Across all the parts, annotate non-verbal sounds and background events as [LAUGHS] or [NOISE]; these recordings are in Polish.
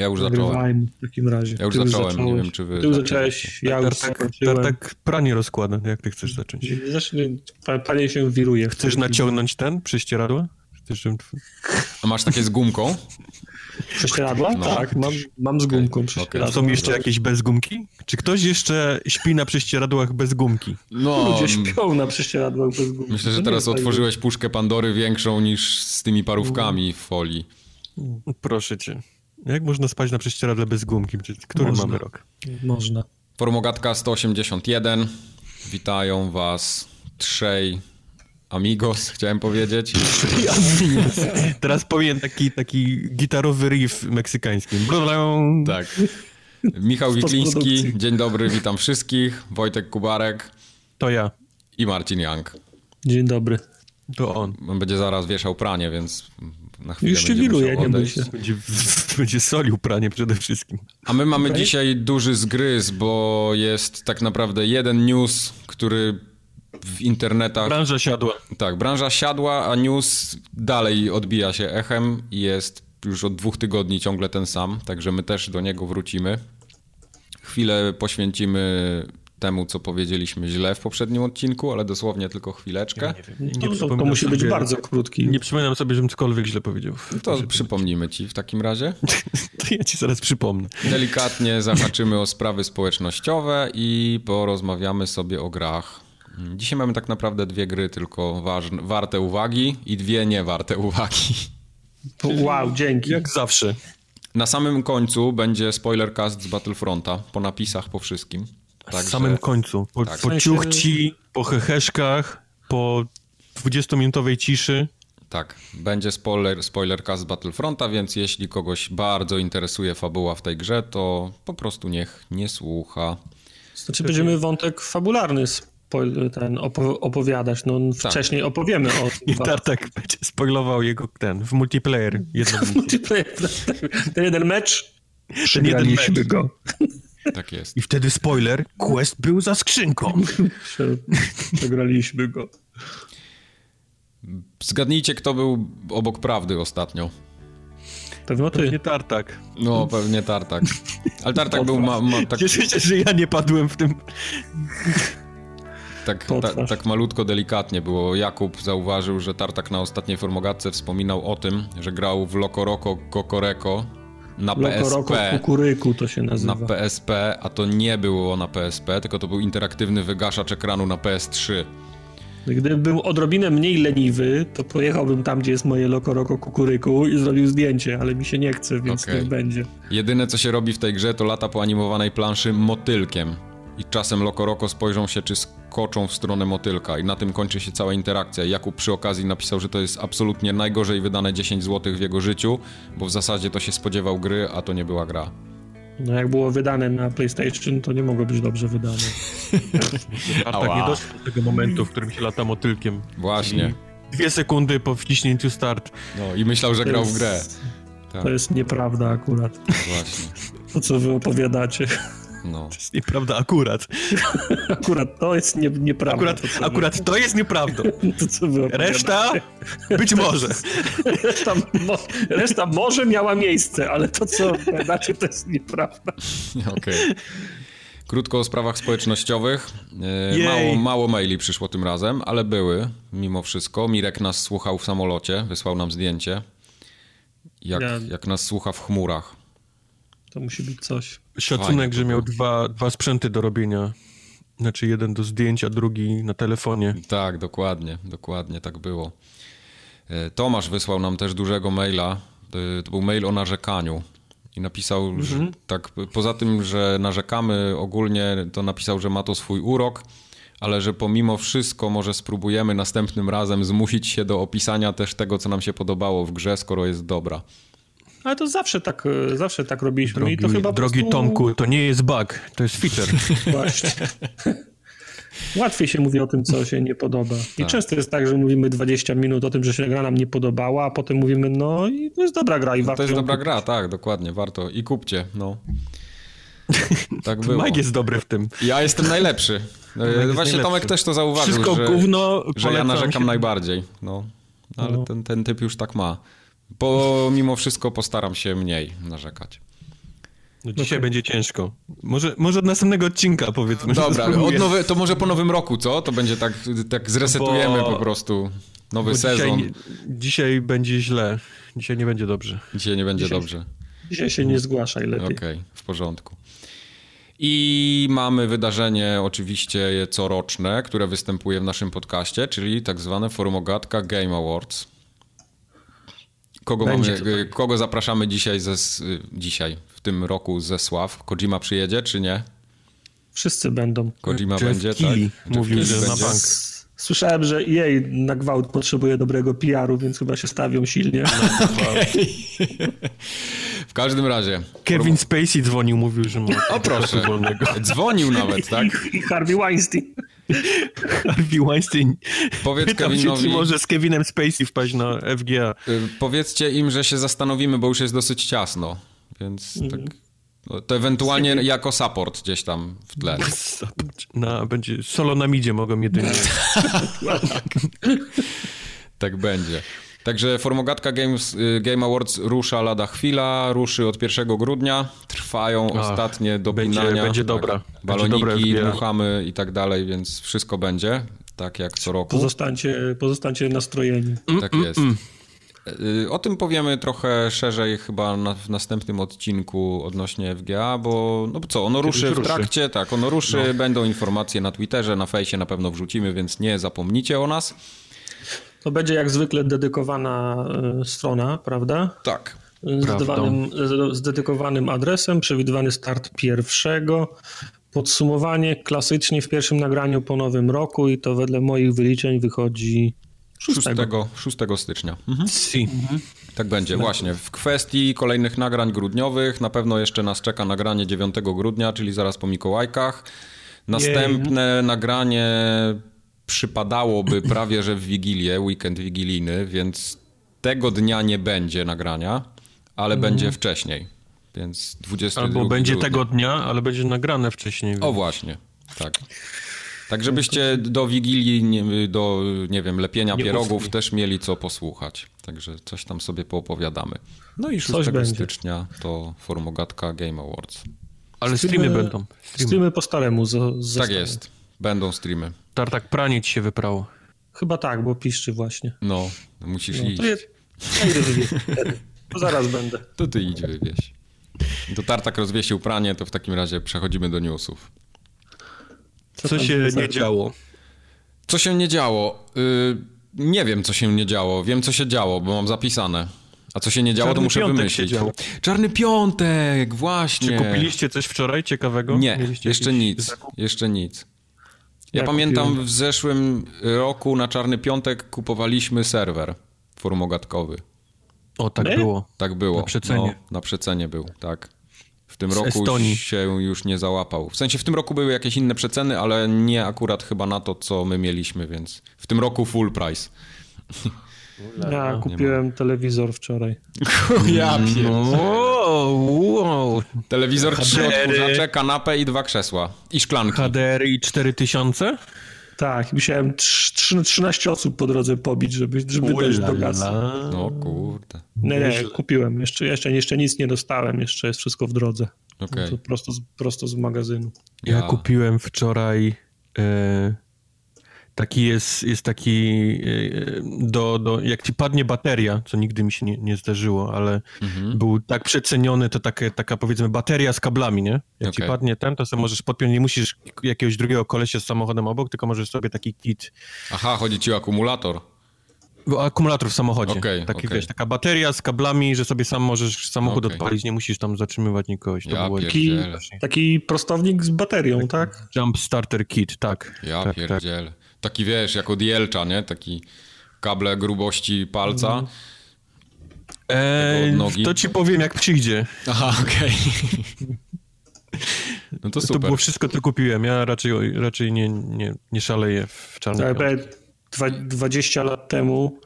Ja już zacząłem. W takim razie. Ja już zacząłem, nie zacząłeś. wiem czy wy Ty już zacząłeś, ja już Tartak, skończyłem. tartak pranie rozkłada, jak ty chcesz zacząć? Zacznij, pa- panie się wiruje. Chcesz naciągnąć ten prześcieradło? A masz takie z gumką? Prześcieradła? No. Tak, mam, mam z gumką Okej. prześcieradła. Są jeszcze jakieś bez gumki? Czy ktoś jeszcze śpi na prześcieradłach bez gumki? No, Ludzie śpią na prześcieradłach bez gumki. myślę, że nie teraz tak, otworzyłeś puszkę Pandory większą niż z tymi parówkami w folii. Proszę cię. Jak można spać na prześcieradle bez gumki? Który Można. mamy rok? Można. Formogatka 181. Witają was trzej amigos, chciałem powiedzieć. Teraz powiem taki, taki gitarowy riff meksykański. Tak. Michał Wikliński, dzień dobry, witam wszystkich. Wojtek Kubarek To ja. i Marcin Young. Dzień dobry. To on. On będzie zaraz wieszał pranie, więc na chwilę Już się będzie wiruje, nie bój się. Będzie, będzie solił pranie przede wszystkim. A my mamy Okej. dzisiaj duży zgryz, bo jest tak naprawdę jeden news, który w internetach... Branża siadła. Tak, branża siadła, a news dalej odbija się echem i jest już od dwóch tygodni ciągle ten sam, także my też do niego wrócimy. Chwilę poświęcimy temu, co powiedzieliśmy źle w poprzednim odcinku, ale dosłownie tylko chwileczkę. Nie, To, to, to przypominam musi być sobie- bardzo krótki. Nie przypominam sobie, żebym cokolwiek źle powiedział. To przypomnimy ci w takim razie. [LAUGHS] To ja ci zaraz przypomnę. Delikatnie zahaczymy o sprawy społecznościowe i porozmawiamy sobie o grach. Dzisiaj mamy tak naprawdę dwie gry tylko ważne, warte uwagi i dwie nie warte uwagi. Wow, dzięki. Jak zawsze. Na samym końcu będzie spoilercast z Battlefronta, po napisach, po wszystkim. W Także- samym końcu. Po, Tak. po W ciuchci, po heheszkach, po 20-minutowej ciszy. Tak, będzie spoiler, spoilercast z Battlefronta, więc jeśli kogoś bardzo interesuje fabuła w tej grze, to po prostu niech nie słucha. Znaczy będziemy wątek fabularny ten opo- opowiadać. No Tak. wcześniej opowiemy o [LAUGHS] I Tartak będzie spoilował jego ten, w multiplayer. [LAUGHS] Multiplayer. Ten jeden mecz. Przegraliśmy go. [LAUGHS] Tak jest. I wtedy spoiler, quest był za skrzynką. [LAUGHS] Przegraliśmy go. Zgadnijcie, kto był obok prawdy ostatnio. Pewno ty. Nie Tartak. No, pewnie Tartak. Ale Tartak był ma, ma, tak, Cieszę się, że ja nie padłem w tym. tak, ta, tak malutko, delikatnie było. Jakub zauważył, że Tartak na ostatniej formogatce wspominał o tym, że grał w Loco Roco Kokoreko na Roko PSP. Kukuryku to się Na nazywa. PSP, a to nie było na PSP, tylko to był interaktywny wygaszacz ekranu na PS3. Gdybym był odrobinę mniej leniwy, to pojechałbym tam, gdzie jest moje Loko Roko Kukuryku i zrobił zdjęcie, ale mi się nie chce, więc Okej. niech będzie. Jedyne co się robi w tej grze to lata po animowanej planszy motylkiem. I czasem Lokoroko spojrzą się, czy skoczą w stronę motylka. I na tym kończy się cała interakcja. Jakub przy okazji napisał, że to jest absolutnie najgorzej wydane 10 zł w jego życiu, bo w zasadzie to się spodziewał gry, a to nie była gra. No jak było wydane na PlayStation, to nie mogło być dobrze wydane. [LAUGHS] Tartak nie doszedł do tego momentu, w którym się lata motylkiem. Właśnie. Dwie sekundy po wciśnięciu start. No i myślał, że grał w grę. Tak, To jest nieprawda akurat. właśnie. To, co wy opowiadacie. No. To jest nieprawda akurat. [LAUGHS] Akurat to jest nie, nieprawda. Akurat, to, akurat to jest nieprawdą. [LAUGHS] Wy, to. Reszta być może. [LAUGHS] Reszta, mo, reszta może miała miejsce, ale to, co opowiadacie, to jest nieprawda. Okej. Krótko o sprawach społecznościowych. E, Jej. Mało, mało maili przyszło tym razem, ale były mimo wszystko. Mirek nas słuchał w samolocie, wysłał nam zdjęcie. Jak, Ja- jak nas słucha w chmurach. To musi być coś. Szacunek, Fajnie że miał dwa, dwa sprzęty do robienia. Znaczy jeden do zdjęcia, drugi na telefonie. Tak, dokładnie, dokładnie tak było. E, Tomasz wysłał nam też dużego maila. E, To był mail o narzekaniu. I napisał, że tak, p- poza tym, że narzekamy ogólnie, to napisał, że ma to swój urok, ale że pomimo wszystko może spróbujemy następnym razem zmusić się do opisania też tego, co nam się podobało w grze, skoro jest dobra. Ale to zawsze tak, e, zawsze tak robiliśmy Drogi, i to chyba drogi prostu... Tomku, to nie jest bug, to jest feature. [LAUGHS] Właśnie. [LAUGHS] Łatwiej się mówi o tym, co się nie podoba. I Tak. często jest tak, że mówimy 20 minut o tym, że się gra nam nie podobała, a potem mówimy, no i to jest dobra gra i warto To jest dobra kupić. gra, tak, dokładnie, warto. I kupcie, no. [LAUGHS] Tak było. Mike jest dobry w tym. Ja jestem najlepszy. E, Właśnie. Tomek też to zauważył, Wszystko że, gówno, że ja narzekam się. najbardziej. No. Ale No. ten, ten typ już tak ma. Bo mimo wszystko postaram się mniej narzekać. No dzisiaj będzie ciężko. Może, może od następnego odcinka powiedzmy. Dobra, od nowy, to może po nowym roku, co? To będzie tak, tak zresetujemy Bo- po prostu nowy sezon. Dzisiaj, dzisiaj będzie źle. Dzisiaj nie będzie dobrze. Dzisiaj nie będzie Dzisiaj- dobrze. Dzisiaj się nie zgłaszaj lepiej. Okej, w porządku. I mamy wydarzenie oczywiście coroczne, które występuje w naszym podcaście, czyli tak zwane Formogatka Game Awards. Kogo, Będzie mamy, kogo zapraszamy dzisiaj, ze, dzisiaj, w tym roku ze Sław? Kojima przyjedzie, czy nie? Wszyscy będą. Kojima Jeff będzie, Keighley tak? mówił, Jeff że Keighley na będzie. bank. Słyszałem, że jej na gwałt potrzebuje dobrego PR-u, więc chyba się stawią silnie. [LAUGHS] [LAUGHS] W każdym razie. Kevin Spacey dzwonił, mówił, że ma O proszę, wolnego. dzwonił nawet, tak? I, I Harvey Weinstein. Harvey Weinstein Powiedz pytał się, Kevinowi, czy może z Kevinem Spacey wpaść na FGA. y, powiedzcie im, że się zastanowimy, bo już jest dosyć ciasno, więc tak... no, To ewentualnie jako support gdzieś tam w tle. Na, będzie solo na midzie mogą jedynie. [LAUGHS] Tak będzie. Także Formogatka Games, y, Game Awards rusza lada chwila, ruszy od 1 grudnia, trwają Ach, ostatnie będzie- dopinania. będzie tak, dobra. Będzie Baloniki, dobre FGA. dmuchamy i tak dalej, więc wszystko będzie, tak jak co roku. Pozostańcie, pozostańcie nastrojeni. Tak jest. Y, O tym powiemy trochę szerzej chyba na, w następnym odcinku odnośnie FGA, bo no co, ono ruszy w ruszy. trakcie, tak, ono ruszy, będą informacje na Twitterze, na fejsie na pewno wrzucimy, więc nie zapomnijcie o nas. To będzie jak zwykle dedykowana e, strona, prawda? Tak. Z, dedykowanym, z- dedykowanym adresem, przewidywany start pierwszego, podsumowanie klasycznie w pierwszym nagraniu po nowym roku i to wedle moich wyliczeń wychodzi 6. 6, 6 stycznia. Mhm. Si. Tak będzie, właśnie. W kwestii kolejnych nagrań grudniowych na pewno jeszcze nas czeka nagranie 9 grudnia, czyli zaraz po Mikołajkach. Następne nagranie przypadałoby [LAUGHS] prawie że w Wigilię, weekend wigilijny, więc tego dnia nie będzie nagrania, ale będzie wcześniej. Więc 22 Albo będzie grudnia. tego dnia, ale będzie nagrane wcześniej. O właśnie, tak. Tak, żebyście do Wigilii, nie- do, nie wiem, lepienia Nie pierogów uschli. też mieli co posłuchać. Także coś tam sobie poopowiadamy. No i 6 Coś będzie. stycznia to Formogatka Game Awards. ale streamy będą. Streamy. Streamy po staremu. Z, z Tak jest, będą streamy. Tartak pranie ci się wyprało. Chyba tak, bo piszczy właśnie. No, musisz No, iść. to, je, ja idę wywieźć. To zaraz będę. To ty idź wywieź. To Tartak rozwiesił pranie, to w takim razie przechodzimy do newsów. Co, tam się nie działo? Co się nie działo? Y, nie wiem, co się nie działo. Wiem, co się działo, bo mam zapisane. A co się nie działo, to Czarny muszę piątek wymyślić. Czarny piątek, właśnie. Czy kupiliście coś wczoraj ciekawego? Nie, Mieliście jeszcze nic. zakup? Jeszcze nic. Ja, Ja pamiętam kupiłem. w zeszłym roku na Czarny Piątek kupowaliśmy serwer formogatkowy. O, tak My? było. Tak było. Na przecenie. No, na przecenie był, tak. W tym Z roku Estonii. się już nie załapał. W sensie w tym roku były jakieś inne przeceny, ale nie akurat chyba na to, co my mieliśmy, więc w tym roku full price. Ja kupiłem telewizor wczoraj. [LAUGHS] Ja Wow, wow. Telewizor, trzy odkurzacze, kanapę i dwa krzesła. I szklanki. HDR i 4000? Tak, musiałem trz- trz- 13 osób po drodze pobić, żeby, żeby dojść do gazy. No kurde. Nie, nie, kupiłem. Jeszcze, jeszcze, jeszcze nic nie dostałem, jeszcze jest wszystko w drodze. Okej. To prosto, z, prosto z magazynu. Ja, Ja- kupiłem wczoraj e, taki jest, jest taki e, do, do, jak ci padnie bateria, co nigdy mi się nie, nie zdarzyło, ale Mhm. był tak przeceniony, to takie, taka powiedzmy bateria z kablami, nie? Jak ci Okej. padnie ten, to sobie możesz podpiąć, nie musisz jakiegoś drugiego kolesia z samochodem obok, tylko możesz sobie taki kit, Aha, chodzi ci o akumulator. akumulator w samochodzie, Okej, taki okej. wiesz, taka bateria z kablami, że sobie sam możesz samochód Okej. odpalić, nie musisz tam zatrzymywać nikogoś. To Ja było pierdzielę. Taki prostownik z baterią, tak? Jump Starter Kit, tak. Ja tak, tak. Taki wiesz, jak od Jelcza, nie? Taki kable grubości palca. Eee, od nogi. to ci powiem, jak przyjdzie. Aha, okej. [LAUGHS] No to To było wszystko, co kupiłem. Ja raczej, raczej nie, nie, nie szaleję w czarnym Tak, piątku. prawie dwa- 20 lat temu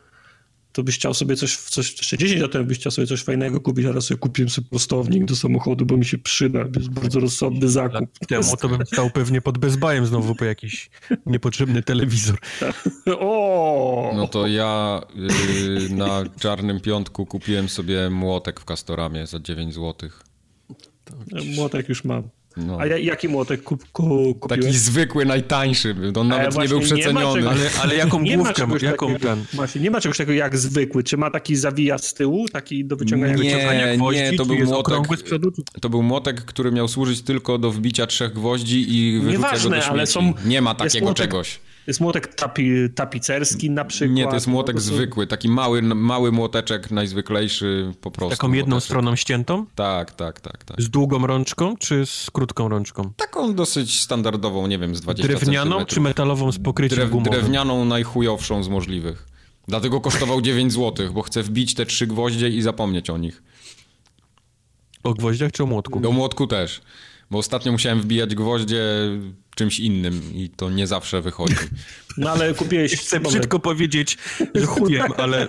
to byś chciał sobie coś, coś jeszcze 10 lat temu byś chciał sobie coś fajnego kupić, a teraz sobie kupiłem sobie prostownik do samochodu, bo mi się przyda. To jest bardzo rozsądny zakup. Temu to bym stał pewnie pod bezbajem znowu po jakiś niepotrzebny telewizor. [LAUGHS] O! No to ja yy, na czarnym piątku kupiłem sobie młotek w Castoramie za 9 zł. Młotek już mam. No. A ja, jaki młotek kup, ku, kupiłeś? Taki zwykły, najtańszy. On nawet nie był nie ma przeceniony. czegoś- Ale, ale jaką [LAUGHS] Nie ma główkę, czegoś jaką takiego. ten? Właśnie, nie ma czegoś takiego jak zwykły. Czy ma taki zawijaz z tyłu, taki do wyciągania Nie, wyciągania gwoździ, nie, to był młotek. To był młotek, który miał służyć tylko do wbicia trzech gwoździ i wyrzucia Nieważne, go do śmieci. ale są- Nie ma jest takiego młotek- czegoś. Jest młotek tapi, tapicerski na przykład. Nie, to jest młotek No, to są- zwykły, taki mały, mały młoteczek, najzwyklejszy po prostu. Taką jedną młoteczek. stroną ściętą? Tak, tak, tak, tak. Z długą rączką, czy z krótką rączką? Taką dosyć standardową, nie wiem, z 20 Drewnianą, czy metalową z pokryciem Drew, gumowym? drewnianą, najchujowszą z możliwych. Dlatego kosztował 9 zł, bo chcę wbić te trzy gwoździe i zapomnieć o nich. O gwoździach czy o młotku? Do młotku też, bo ostatnio musiałem wbijać gwoździe czymś innym i to nie zawsze wychodzi. [LAUGHS] No ale kupiłeś... Chcę moment, brzydko powiedzieć, że [LAUGHS] kupiłem, ale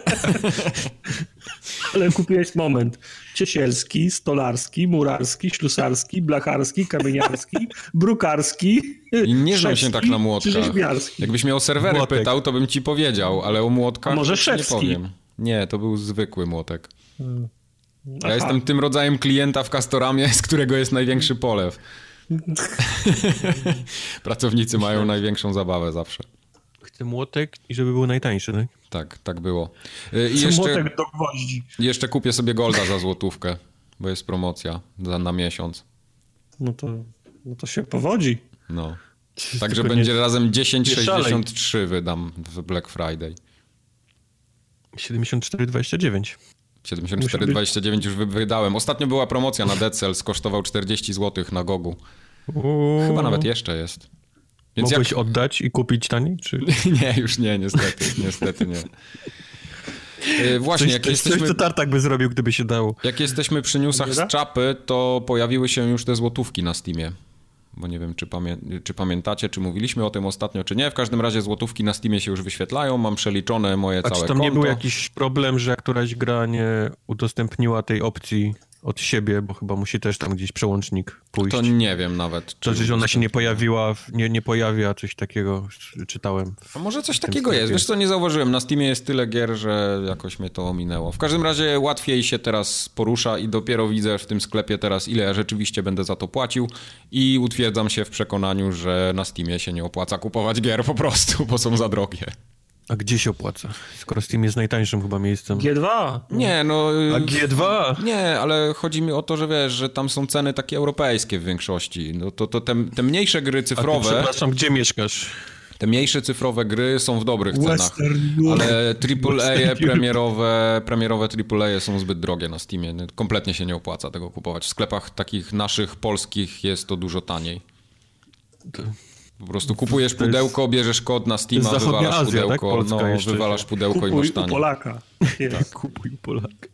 [LAUGHS] Ale kupiłeś moment. Ciesielski, stolarski, murarski, ślusarski, blacharski, kamieniarski, brukarski. I nie znam się tak na młotkach. Jakbyś miał serwery Młotek. pytał, to bym ci powiedział, ale o młotkach A może nie szewski? powiem. Nie, to był zwykły młotek. Ja Aha. jestem tym rodzajem klienta w Castoramie, [LAUGHS] z którego jest największy polew. [LAUGHS] Pracownicy mają największą zabawę zawsze. chcę młotek i żeby był najtańszy, tak? Tak, tak było. Y, I jeszcze, młotek do gwoździ. jeszcze kupię sobie Golda za złotówkę, bo jest promocja za, na miesiąc. No to, no to się powodzi. No. Także Tylko będzie nie- razem nie szalej. 10,63 wydam w Black Friday. 74,29. 74,29 już wy- wydałem. Ostatnio była promocja na Dead Cells, kosztował 40 zł na Gogu. Chyba nawet jeszcze jest. Więc Mogłeś jak... oddać i kupić taniej, czy... [LAUGHS] Nie, już nie, niestety, niestety nie. Y, Właśnie, Coś, jak coś, jesteśmy, coś, co Tartak by zrobił, gdyby się dało. jak jesteśmy przy newsach z czapy, to pojawiły się już te złotówki na Steamie. Bo nie wiem, czy, pamię- czy pamiętacie, czy mówiliśmy o tym ostatnio, czy nie. W każdym razie złotówki na Steamie się już wyświetlają, mam przeliczone moje A całe czy tam nie konto. był jakiś problem, że któraś gra nie udostępniła tej opcji od siebie, bo chyba musi też tam gdzieś przełącznik pójść. To nie wiem nawet. To, że ona się nie pojawiła, w- nie, nie pojawia, coś takiego czytałem. A może coś takiego jest. sklepie. Wiesz co, nie zauważyłem. Na Steamie jest tyle gier, że jakoś mnie to ominęło. W każdym razie łatwiej się teraz porusza i dopiero widzę w tym sklepie teraz, ile ja rzeczywiście będę za to płacił i utwierdzam się w przekonaniu, że na Steamie się nie opłaca kupować gier po prostu, bo są za drogie. A gdzie się opłaca? Skoro Steam jest najtańszym chyba miejscem. G2. Nie, no... A G2? Nie, ale chodzi mi o to, że wiesz, że tam są ceny takie europejskie w większości. No to, to te, te mniejsze gry A ty, cyfrowe, przepraszam, gdzie mieszkasz? te mniejsze cyfrowe gry są w dobrych cenach. Western Ale AAA premierowe, premierowe AAA są zbyt drogie na Steamie. No, Kompletnie się nie opłaca tego kupować. W sklepach takich naszych, polskich jest to dużo taniej. Po prostu kupujesz jest- pudełko, bierzesz kod na Steama, wywalasz Azja, tak? pudełko, Polska no, jeszcze. wywalasz pudełko i Kupuj masz u taniej. Polaka. Jest. Kupuj Polak.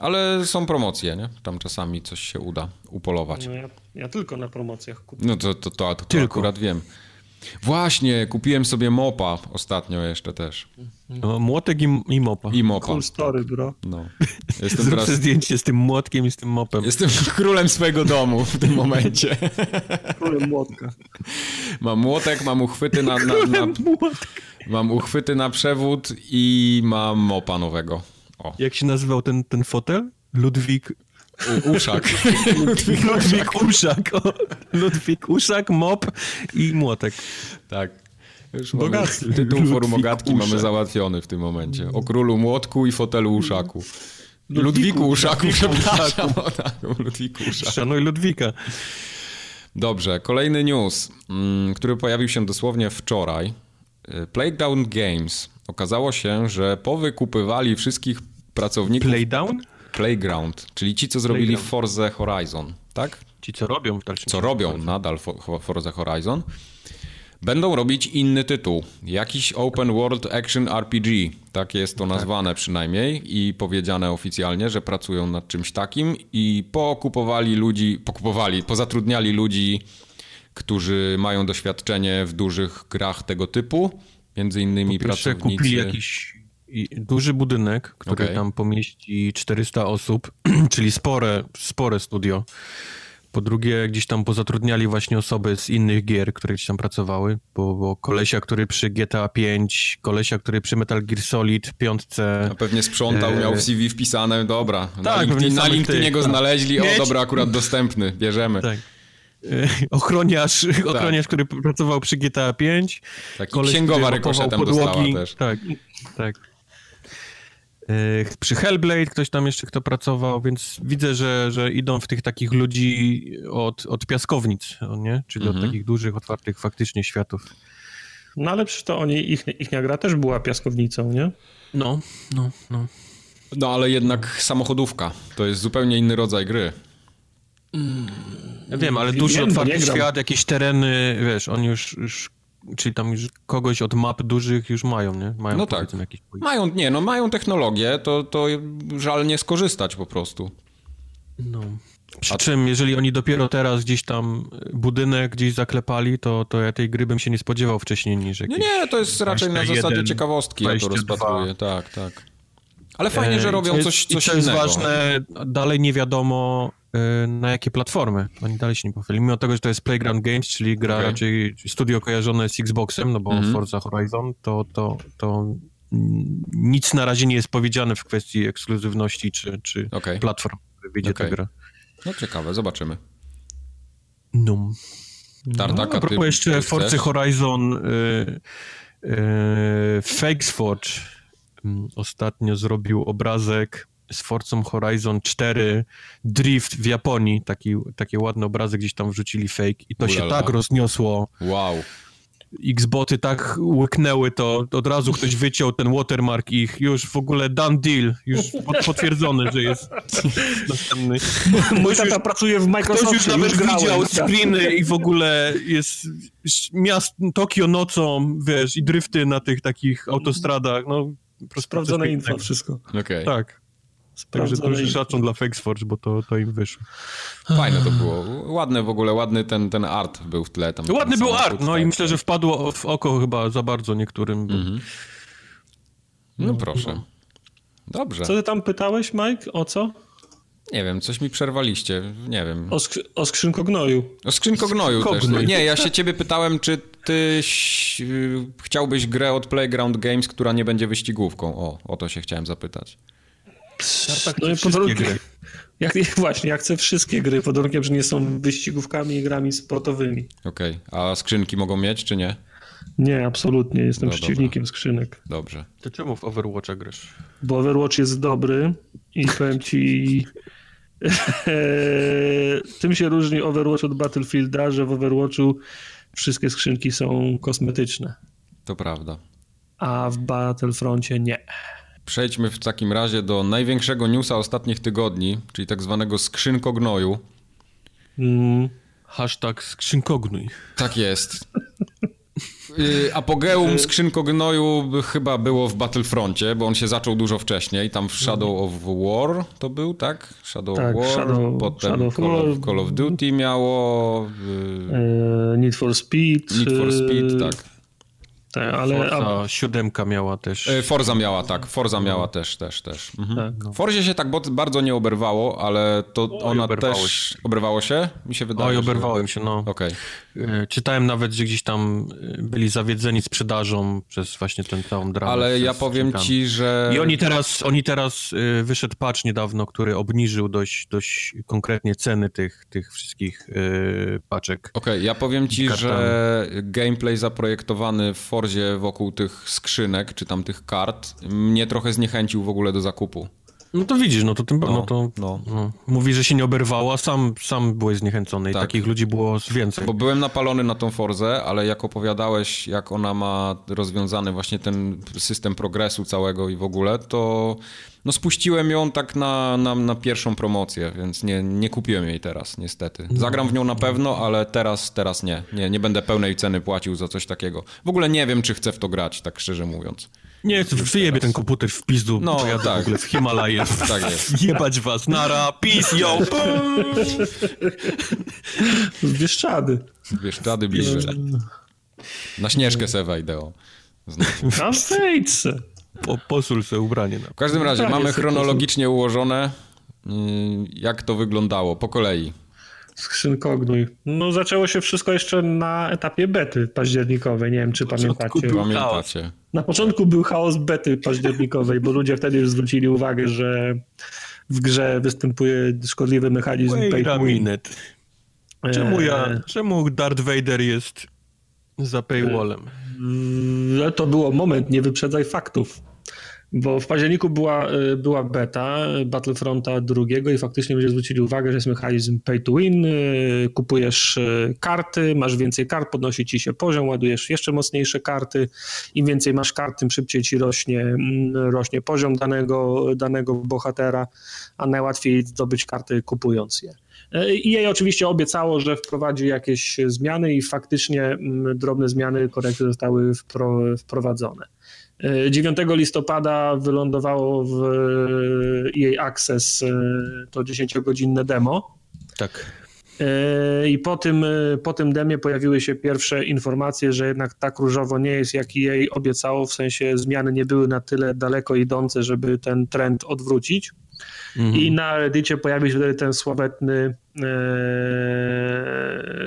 Ale są promocje, nie? Tam czasami coś się uda upolować. No ja, ja tylko na promocjach kupuję. No to, to, to, to, to Tylko. akurat wiem. Właśnie, kupiłem sobie mopa ostatnio jeszcze też. No, młotek i, i mopa. I mopa. Cool story, bro. No. [LAUGHS] Jestem teraz... sobie zdjęcie z tym młotkiem i z tym mopem. Jestem [LAUGHS] królem swojego domu w tym momencie. [LAUGHS] Królem młotka. Mam młotek, mam uchwyty na, na, na, mam uchwyty na przewód i mam mopa nowego. O, Jak się nazywał ten, ten fotel? Ludwik... uszak. Ludwik Uszak. O, Ludwik Uszak, mop i młotek. tak. Już mamy, tytuł forum Ludwik ogatki mamy załatwiony w tym momencie. O królu młotku i fotelu uszaku. Ludwiku Ludwiku uszaku, Ludwiku przepraszam. O, tak, o Ludwiku uszaku. Szanuj Ludwika. Dobrze, kolejny news, mm, który pojawił się dosłownie wczoraj. Y, Playground Games. Okazało się, że powykupywali wszystkich pracowników Playdown? Playground, czyli ci, co zrobili Playground. Forza Horizon, tak? Ci co robią w dalszym Co robią nadal Fo- Forza Horizon. Będą robić inny tytuł. Jakiś Open World Action RPG. Tak jest to nazwane przynajmniej i powiedziane oficjalnie, że pracują nad czymś takim i pokupowali ludzi, pokupowali, pozatrudniali ludzi, którzy mają doświadczenie w dużych grach tego typu. Między innymi Pierwsze pracownicy... kupili jakiś i duży budynek, który Okej. tam pomieści 400 osób, [CLEARS THROAT] czyli spore, spore studio. Po drugie, gdzieś tam pozatrudniali właśnie osoby z innych gier, które gdzieś tam pracowały, bo, bo kolesia, który przy GTA 5, kolesia, który przy Metal Gear Solid 5, A pewnie sprzątał, miał w CV wpisane, dobra. na, Tak, LinkedIn, pewnie na LinkedInie go tak. znaleźli, o dobra, akurat dostępny, bierzemy. tak. E, Ochroniarz, ochroniarz, który pracował przy GTA 5. Taki Koleś, księgowa rykoszetem dostała też. Tak, tak. E, Przy Hellblade ktoś tam jeszcze kto pracował, więc widzę, że, że idą w tych takich ludzi od, od piaskownic, nie? Czyli Mhm. od takich dużych, otwartych faktycznie światów. No ale przecież to oni, ich, ich gra też była piaskownicą, nie? No, no, no. No ale jednak samochodówka, to jest zupełnie inny rodzaj gry. Ja wiem, ale duży, otwarty świat, jakieś tereny, wiesz, oni już, już czyli tam już kogoś od map dużych już mają, nie? Mają No tak. jakieś... Mają, nie, no mają technologię, to, to żal nie skorzystać po prostu. No. Przy czym, jeżeli oni dopiero teraz gdzieś tam budynek gdzieś zaklepali, to, to ja tej gry bym się nie spodziewał wcześniej niż Nie, jakieś... nie, to jest raczej na 21, zasadzie ciekawostki, ja to 22. rozpatruję, tak, tak. Ale fajnie, że robią coś, jest, i coś co jest innego. ważne, dalej nie wiadomo na jakie platformy. Oni dalej się nie pochwalili. Mimo tego, że to jest Playground Games, czyli gra Okej. raczej studio kojarzone z Xboxem, no bo Mhm. Forza Horizon, to, to, to mm, nic na razie nie jest powiedziane w kwestii ekskluzywności czy, czy Okej. platform, które wyjdzie Okej. ta gra. No ciekawe, zobaczymy. No. Tartaka, A propos jeszcze Forza? Horizon y, y, Fakesforge mm, ostatnio zrobił obrazek z Forza Horizon 4 Drift w Japonii, taki, taki ładny obrazek gdzieś tam wrzucili fake i to się Ulala. tak rozniosło, Wow. Xboty tak łyknęły to, od razu ktoś wyciął ten watermark ich, już w ogóle done deal, już pot- potwierdzony, że jest [LAUGHS] następny. Mój tata pracuje w Ktoś Microsoftie, już nawet grałem. widział screeny i w ogóle jest miast Tokio nocą, wiesz, i drifty na tych takich autostradach, no Sprawdzone info, wszystko. Okej. Tak. Także duży szacun dla Fakesforge, bo to, to im wyszło. Fajne to było. Ładne w ogóle, ładny ten, ten art był w tle. Tam, Ładny był art, no i tak, myślę, że wpadło w oko chyba za bardzo niektórym. Mhm. No proszę. Dobrze. Co ty tam pytałeś, Mike? O co? Nie wiem, coś mi przerwaliście. Nie wiem. O, skrzy- o skrzynkognoju. O skrzynkognoju też. Skrzynkognój. Nie, ja się ciebie pytałem, czy ty y, chciałbyś grę od Playground Games, która nie będzie wyścigówką. O, o to się chciałem zapytać. Tak No pod gry. [LAUGHS] Jak, właśnie, ja chcę wszystkie gry, pod warunkiem, że nie są wyścigówkami i grami sportowymi. Okej, a skrzynki mogą mieć, czy nie? Nie, absolutnie, jestem No przeciwnikiem skrzynek. Dobrze. To czemu w Overwatcha grasz? Bo Overwatch jest dobry i [LAUGHS] powiem ci... [LAUGHS] Tym się różni Overwatch od Battlefielda, że w Overwatchu wszystkie skrzynki są kosmetyczne, To prawda. a w Battlefroncie nie. Przejdźmy w takim razie do największego newsa ostatnich tygodni, czyli tak zwanego skrzynkognoju. Mm, Hashtag skrzynkognuj. Tak jest. Y, Apogeum skrzynkognoju chyba było w Battlefroncie, bo on się zaczął dużo wcześniej. Tam w Shadow of War to był, tak? Shadow Tak, of War, Shadow- potem Shadow of Call, of, War. Call of Duty miało, y, e, Need for Speed. Need for Speed, tak. Tak, ale a, Forza siódemka miała też. Y, Forza miała, tak. Forza miała też, też, też. Mhm. tak. W Forzie się tak bo- bardzo nie oberwało, ale to ona oberwało też... Oberwało się? Mi się wydaje, Oj, że- oberwałem się, no. Okej. E, Czytałem nawet, że gdzieś tam e, byli zawiedzeni sprzedażą przez właśnie tę całą dramę. Ale ja powiem ci, że... I oni teraz, oni teraz wyszedł patch niedawno, który obniżył dość, dość konkretnie ceny tych, tych wszystkich paczek. Okej, ja powiem ci, że gameplay zaprojektowany w Wokół tych skrzynek, czy tam tych kart, mnie trochę zniechęcił w ogóle do zakupu. No to widzisz, no to tym, no, No, to no. no. mówi, że się nie oberwało, a sam, sam byłeś zniechęcony Tak. i takich ludzi było więcej. Bo byłem napalony na tą Forzę, ale jak opowiadałeś, jak ona ma rozwiązany właśnie ten system progresu całego i w ogóle, to no spuściłem ją tak na, na, na pierwszą promocję, więc nie, nie kupiłem jej teraz, niestety. Zagram w nią na pewno, ale teraz, teraz nie. nie. Nie będę pełnej ceny płacił za coś takiego. W ogóle nie wiem, czy chcę w to grać, tak szczerze mówiąc. Nie, to wyjebie ten komputer w pizdu, No, pojadę tak. w ogóle w Himalaje. [LAUGHS] Tak jest. Jebać was, nara, peace, yo, [LAUGHS] Z Bieszczady. Wiesz, rady bliżej. Na Śnieżkę se wejdę, o. Znowu. A wejdź se. Po, posul sobie ubranie. W każdym razie mamy chronologicznie ułożone, y, jak to wyglądało, po kolei. Skrzynkognuj. No zaczęło się wszystko jeszcze na etapie bety październikowej, nie wiem czy pamiętacie. Pamiętacie? Na początku był chaos bety październikowej, bo ludzie wtedy już zwrócili uwagę, że w grze występuje szkodliwy mechanizm pay Wait win. minute. Czemu ja, Eee, czemu Darth Vader jest za paywallem? To było moment, nie wyprzedzaj faktów. Bo w październiku była, y, była beta Battlefronta drugiego i faktycznie ludzie zwrócili uwagę, że jest mechanizm pay to win, y, kupujesz y, karty, masz więcej kart, podnosi ci się poziom, ładujesz jeszcze mocniejsze karty, im więcej masz kart, tym szybciej ci rośnie, mm, rośnie poziom danego, danego bohatera, a najłatwiej zdobyć karty kupując je. I jej oczywiście obiecało, że wprowadzi jakieś zmiany i faktycznie mm, drobne zmiany, korekty zostały wpro, wprowadzone. E, 9 listopada wylądowało w jej Access e, to 10-godzinne demo. Tak. E, I po tym, e, po tym demie pojawiły się pierwsze informacje, że jednak tak różowo nie jest, jak jej obiecało, w sensie zmiany nie były na tyle daleko idące, żeby ten trend odwrócić. Mhm. I na Reddicie pojawił się wtedy ten sławetny e,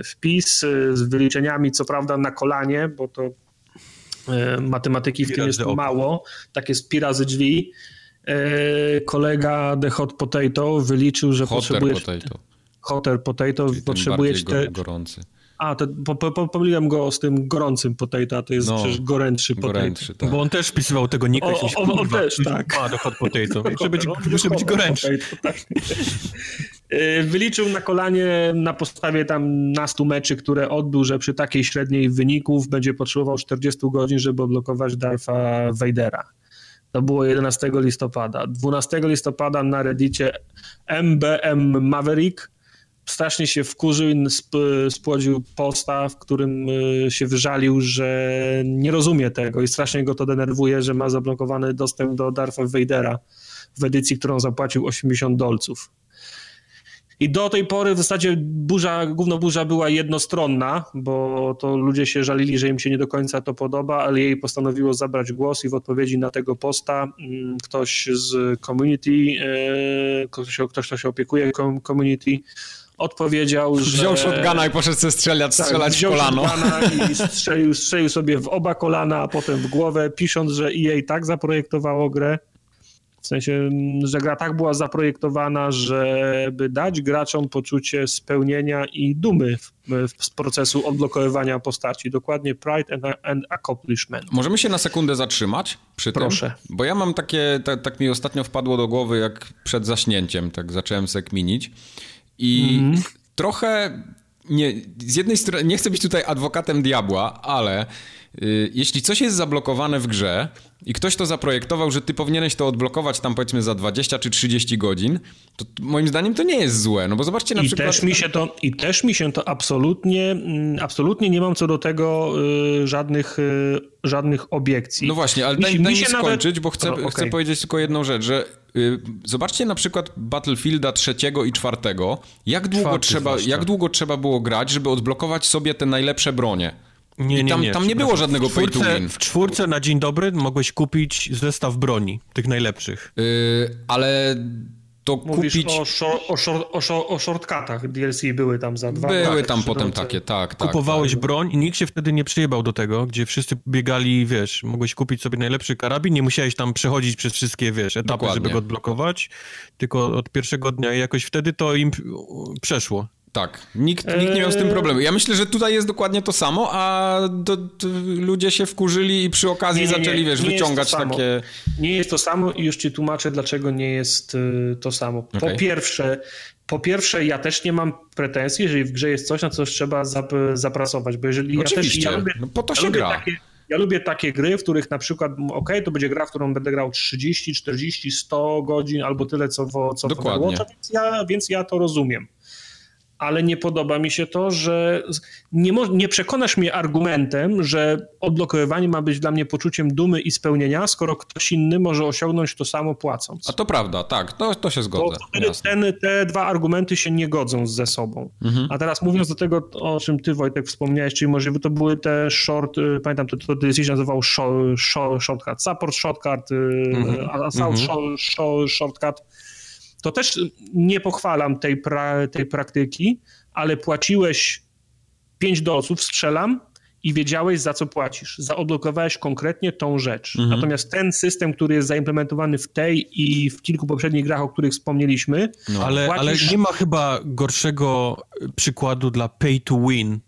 wpis e, z wyliczeniami, co prawda na kolanie, bo to e, matematyki w Pi tym jest oko. mało, takie z pi razy drzwi. E, kolega The Hot Potato wyliczył, że Hotter potrzebujesz... potato, Hotter Potato czyli potrzebuje cztery... go, gorący. A, to po, po, pomyliłem go z tym gorącym potato, a to jest No, przecież gorętszy potato. Gorętszy, tak. Bo on też wpisywał tego nika. O, on też, tak. Ma do hot potato. [LAUGHS] Muszę być, On muszę być hot goręczny. potato, tak. Y, Wyliczył na kolanie na podstawie tam nastu meczy, które odbył, że przy takiej średniej wyników będzie potrzebował 40 godzin, żeby odblokować Darfa Vadera. To było 11 listopada. 12 listopada na reddicie MBM Maverick strasznie się wkurzył i sp- spłodził posta, w którym y, się wyżalił, że nie rozumie tego i strasznie go to denerwuje, że ma zablokowany dostęp do Darfa Vadera w edycji, którą zapłacił 80 dolców. I do tej pory w zasadzie burza, główna burza była jednostronna, bo to ludzie się żalili, że im się nie do końca to podoba, ale jej postanowiło zabrać głos i w odpowiedzi na tego posta mm, ktoś z community, e, ktoś, ktoś kto się opiekuje com- community, odpowiedział, że... Wziął shotguna i poszedł sobie strzelać, strzelać w wziął kolano. i [LAUGHS] strzelił, strzelił sobie w oba kolana, a potem w głowę, pisząc, że EA tak zaprojektowało grę, w sensie, mm, że gra tak była zaprojektowana, żeby dać graczom poczucie spełnienia i dumy z procesu odblokowywania postaci. Dokładnie pride and, and accomplishment. Możemy się na sekundę zatrzymać przy Proszę. tym? Bo ja mam takie, tak, tak mi ostatnio wpadło do głowy, jak przed zaśnięciem, tak zacząłem se kminić. I Mhm. trochę, nie, z jednej strony, nie chcę być tutaj adwokatem diabła, ale jeśli coś jest zablokowane w grze i ktoś to zaprojektował, że ty powinieneś to odblokować tam powiedzmy za 20 czy 30 godzin, to moim zdaniem to nie jest złe, no bo zobaczcie na I przykład... też, mi się to, I też mi się to absolutnie, mm, absolutnie nie mam co do tego y, żadnych, y, żadnych obiekcji. No właśnie, ale Mi daj, się- daj mi mi się nawet- skończyć, bo chcę, Dobra, chcę okej. powiedzieć tylko jedną rzecz, że y, zobaczcie na przykład Battlefielda trzeciego i czwartego, jak długo, Czwarty trzeba, jak długo trzeba było grać, żeby odblokować sobie te najlepsze bronie. Nie, I nie, tam, nie, tam nie było żadnego w pay to czwórce, win. w czwórce na dzień dobry mogłeś kupić zestaw broni, tych najlepszych. Y, ale to Mówisz kupić... o, shor, o, shor, o, shor, o shortcutach DLC były tam za dwa Były tak, tam potem takie, tak, tak. Kupowałeś tak. broń i nikt się wtedy nie przyjebał do tego, gdzie wszyscy biegali, wiesz, mogłeś kupić sobie najlepszy karabin, nie musiałeś tam przechodzić przez wszystkie, wiesz, etapy, Dokładnie. żeby go odblokować, tylko od pierwszego dnia i jakoś wtedy to im przeszło. Tak, nikt, nikt nie miał z tym Eee. problemu. Ja myślę, że tutaj jest dokładnie to samo, a do, do, ludzie się wkurzyli i przy okazji Nie, nie, nie, zaczęli, wiesz, wyciągać takie... Nie jest to samo i już ci tłumaczę, dlaczego nie jest y, to samo. Po pierwsze, po pierwsze, ja też nie mam pretensji, jeżeli w grze jest coś, na co trzeba zap, zapracować, bo jeżeli Oczywiście, ja też, ja lubię, no po to ja się lubię gra. Takie, ja lubię takie gry, w których na przykład, ok, to będzie gra, w którą będę grał 30, 40, 100 godzin albo tyle, co w, co w Dokładnie. Overwatcha, więc ja, więc ja to rozumiem. Ale nie podoba mi się to, że nie, nie przekonasz mnie argumentem, że odblokowywanie ma być dla mnie poczuciem dumy i spełnienia, skoro ktoś inny może osiągnąć to samo płacąc. A to prawda, tak, to, to się zgodzę. Bo ten, te dwa argumenty się nie godzą ze sobą. Mhm. A teraz mówiąc do tego, o czym ty Wojtek wspomniałeś, czyli może to były te short, y, pamiętam, to, to się nazywał short, shortcut, support shortcut, y, mhm. a south mhm. shortcut, to też nie pochwalam tej, pra, tej praktyki, ale płaciłeś 5 dolców, strzelam, i wiedziałeś, za co płacisz. Zaodblokowałeś konkretnie tą rzecz. Mhm. Natomiast ten system, który jest zaimplementowany w tej i w kilku poprzednich grach, o których wspomnieliśmy. No. Ale, płacisz... ale nie ma chyba gorszego przykładu dla pay to win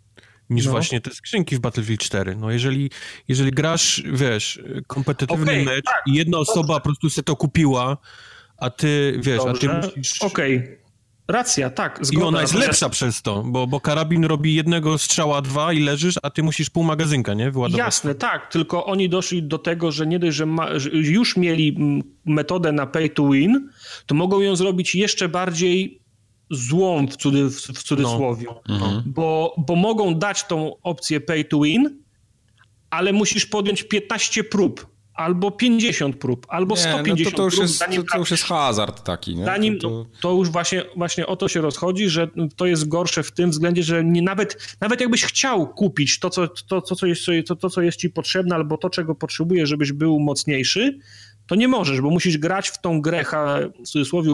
niż no. właśnie te skrzynki w Battlefield 4. No jeżeli, jeżeli grasz, wiesz, kompetytywny okay, mecz tak, i jedna osoba po prostu sobie to kupiła, a ty, wiesz, Dobrze. a ty musisz... Okej, okay. Racja, tak. Zgoda. I ona jest lepsza przez to, bo, bo karabin robi jednego strzała dwa i leżysz, a ty musisz pół magazynka, nie? Wyładować. Jasne, tak, tylko oni doszli do tego, że nie dość, że, ma, że już mieli metodę na pay to win, to mogą ją zrobić jeszcze bardziej złą w, cudy, w cudzysłowie. No. Mhm. Bo, bo mogą dać tą opcję pay to win, ale musisz podjąć 15 prób albo 50 prób, albo nie, 150 no to, to już prób. Jest, to, to, już jest hazard taki. Nie? Zanim, to, to... już właśnie, właśnie o to się rozchodzi, że to jest gorsze w tym względzie, że nie, nawet, nawet jakbyś chciał kupić to co, to, to, co jest, to, to, co jest ci potrzebne, albo to, czego potrzebujesz, żebyś był mocniejszy, to nie możesz, bo musisz grać w tą grę, w cudzysłowie,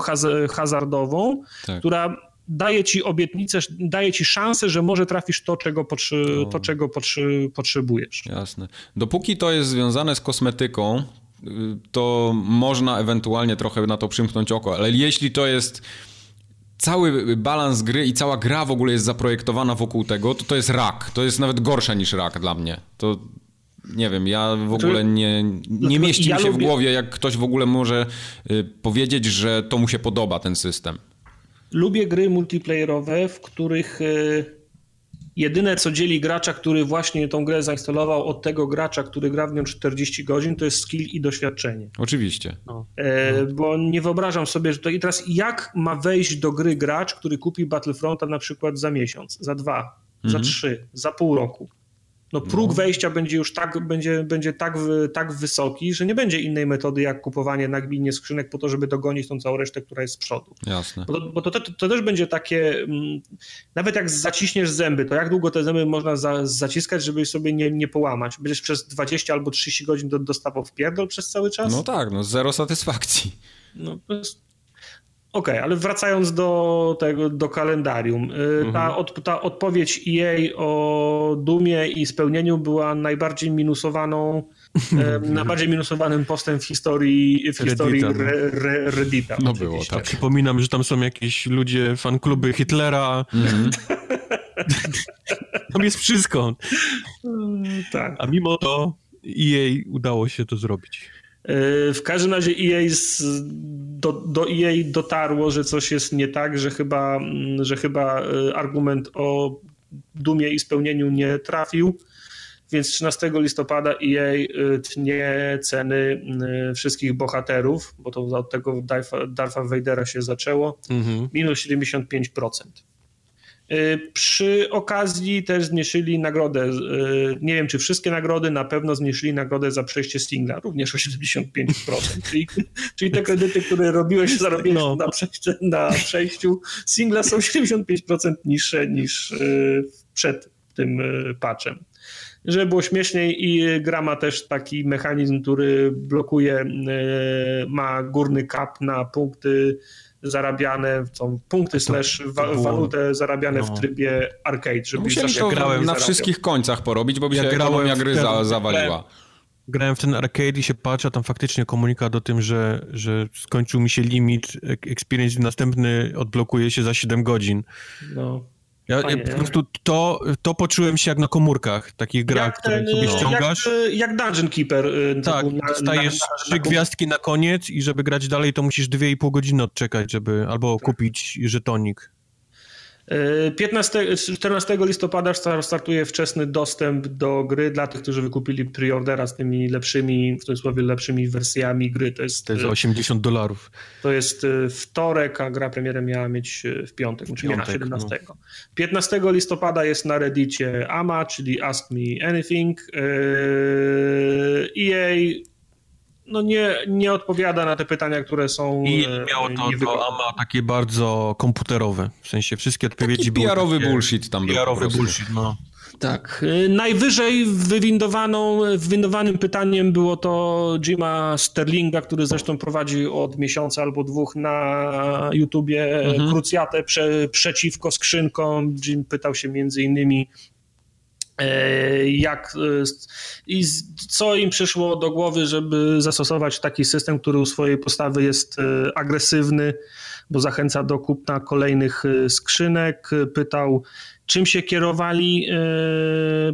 hazardową, tak. która daje ci obietnicę, daje ci szansę, że może trafisz to, czego, potrzy, to, czego potrzy, potrzebujesz. Jasne. Dopóki to jest związane z kosmetyką, to można ewentualnie trochę na to przymknąć oko, ale jeśli to jest cały balans gry i cała gra w ogóle jest zaprojektowana wokół tego, to to jest rak. To jest nawet gorsze niż rak dla mnie. To nie wiem, ja w znaczy, ogóle nie, nie no mieści mi się w głowie, jak ktoś w ogóle może y, powiedzieć, że to mu się podoba ten system. Lubię gry multiplayerowe, w których e, jedyne co dzieli gracza, który właśnie tą grę zainstalował od tego gracza, który gra w nią 40 godzin, to jest skill i doświadczenie. Oczywiście. No. E, bo nie wyobrażam sobie, że to i teraz jak ma wejść do gry gracz, który kupi Battlefronta na przykład za miesiąc, za dwa, mhm. za trzy, za pół roku no próg no. wejścia będzie już tak, będzie, będzie tak, tak wysoki, że nie będzie innej metody jak kupowanie nagminnie skrzynek po to, żeby dogonić tą całą resztę, która jest z przodu. Jasne. Bo, to, bo to, to, to, też będzie takie, mm, nawet jak zaciśniesz zęby, to jak długo te zęby można za, zaciskać, żeby sobie nie, nie połamać? Będziesz przez 20 albo 30 godzin do, dostawał w pierdol przez cały czas? No tak, no zero satysfakcji. No to jest Okej, okay, ale wracając do tego, do kalendarium. Y, mhm. Ta, od, ta odpowiedź EA o dumie i spełnieniu była najbardziej minusowaną, [LAUGHS] najbardziej minusowanym postem w historii, w historii Reddita. No. Re, re, Reddita no było, tak. Przypominam, że tam są jakieś ludzie, fankluby Hitlera. Mhm. [LAUGHS] tam jest wszystko. tak. A mimo to EA udało się to zrobić. E, w każdym razie EA z, do, do EA dotarło, że coś jest nie tak, że chyba, mm, że chyba e, argument o dumie i spełnieniu nie trafił. Więc 13 listopada EA e, tnie ceny wszystkich bohaterów, bo to od tego Darfa Vadera się zaczęło, mhm. minus 75%. Y, przy okazji też zmniejszyli nagrodę. Y, nie wiem, czy wszystkie nagrody, na pewno zmniejszyli nagrodę za przejście singla, również o 75%. czyli, czyli te kredyty, które robiłeś, zarobiłeś no. na, przejście, na przejściu singla są 75% niższe niż y, przed tym patchem. Żeby było śmieszniej i gra ma też taki mechanizm, który blokuje, ma górny cap na punkty zarabiane, są punkty slash wa walutę zarabiane no. w trybie arcade. Żeby Musieli to grałem na wszystkich końcach porobić, bo by ja się ekonomia gry za, zawaliła. Grałem w ten arcade i się patrzę, tam faktycznie komunikat o tym, że, że skończył mi się limit, experience następny odblokuje się za 7 godzin. No. Ja, po prostu to, to poczułem się jak na komórkach, takich grach, które sobie ściągasz. Jak, jak Dungeon Keeper. Y, tak, na, dostajesz na, na, trzy gwiazdki na koniec i żeby grać dalej, to musisz dwie i pół godziny odczekać, żeby albo tak. kupić żetonik. 15, 14 listopada startuje wczesny dostęp do gry dla tych, którzy wykupili preordera z tymi lepszymi, w cudzysłowie lepszymi wersjami gry. To jest, to jest 80 dolarów. To jest wtorek, a gra premierę miała mieć w piątek, czyli na 17. No. 15 listopada jest na reddicie AMA, czyli Ask Me Anything. EA no nie, nie odpowiada na te pytania, które są. I e, miało to, to AMA takie bardzo komputerowe. W sensie wszystkie odpowiedzi Taki były. PR-owy bullshit tam był. PR-owy bullshit, no. Tak. E, najwyżej wywindowaną, wywindowanym pytaniem było to Jima Sterlinga, który zresztą prowadzi od miesiąca albo dwóch na YouTubie mhm. krucjatę prze, przeciwko skrzynkom. Jim pytał się między innymi jak e, i co im przyszło do głowy, żeby zastosować taki system, który u swojej postawy jest e, agresywny, bo zachęca do kupna kolejnych skrzynek. Pytał, czym się kierowali,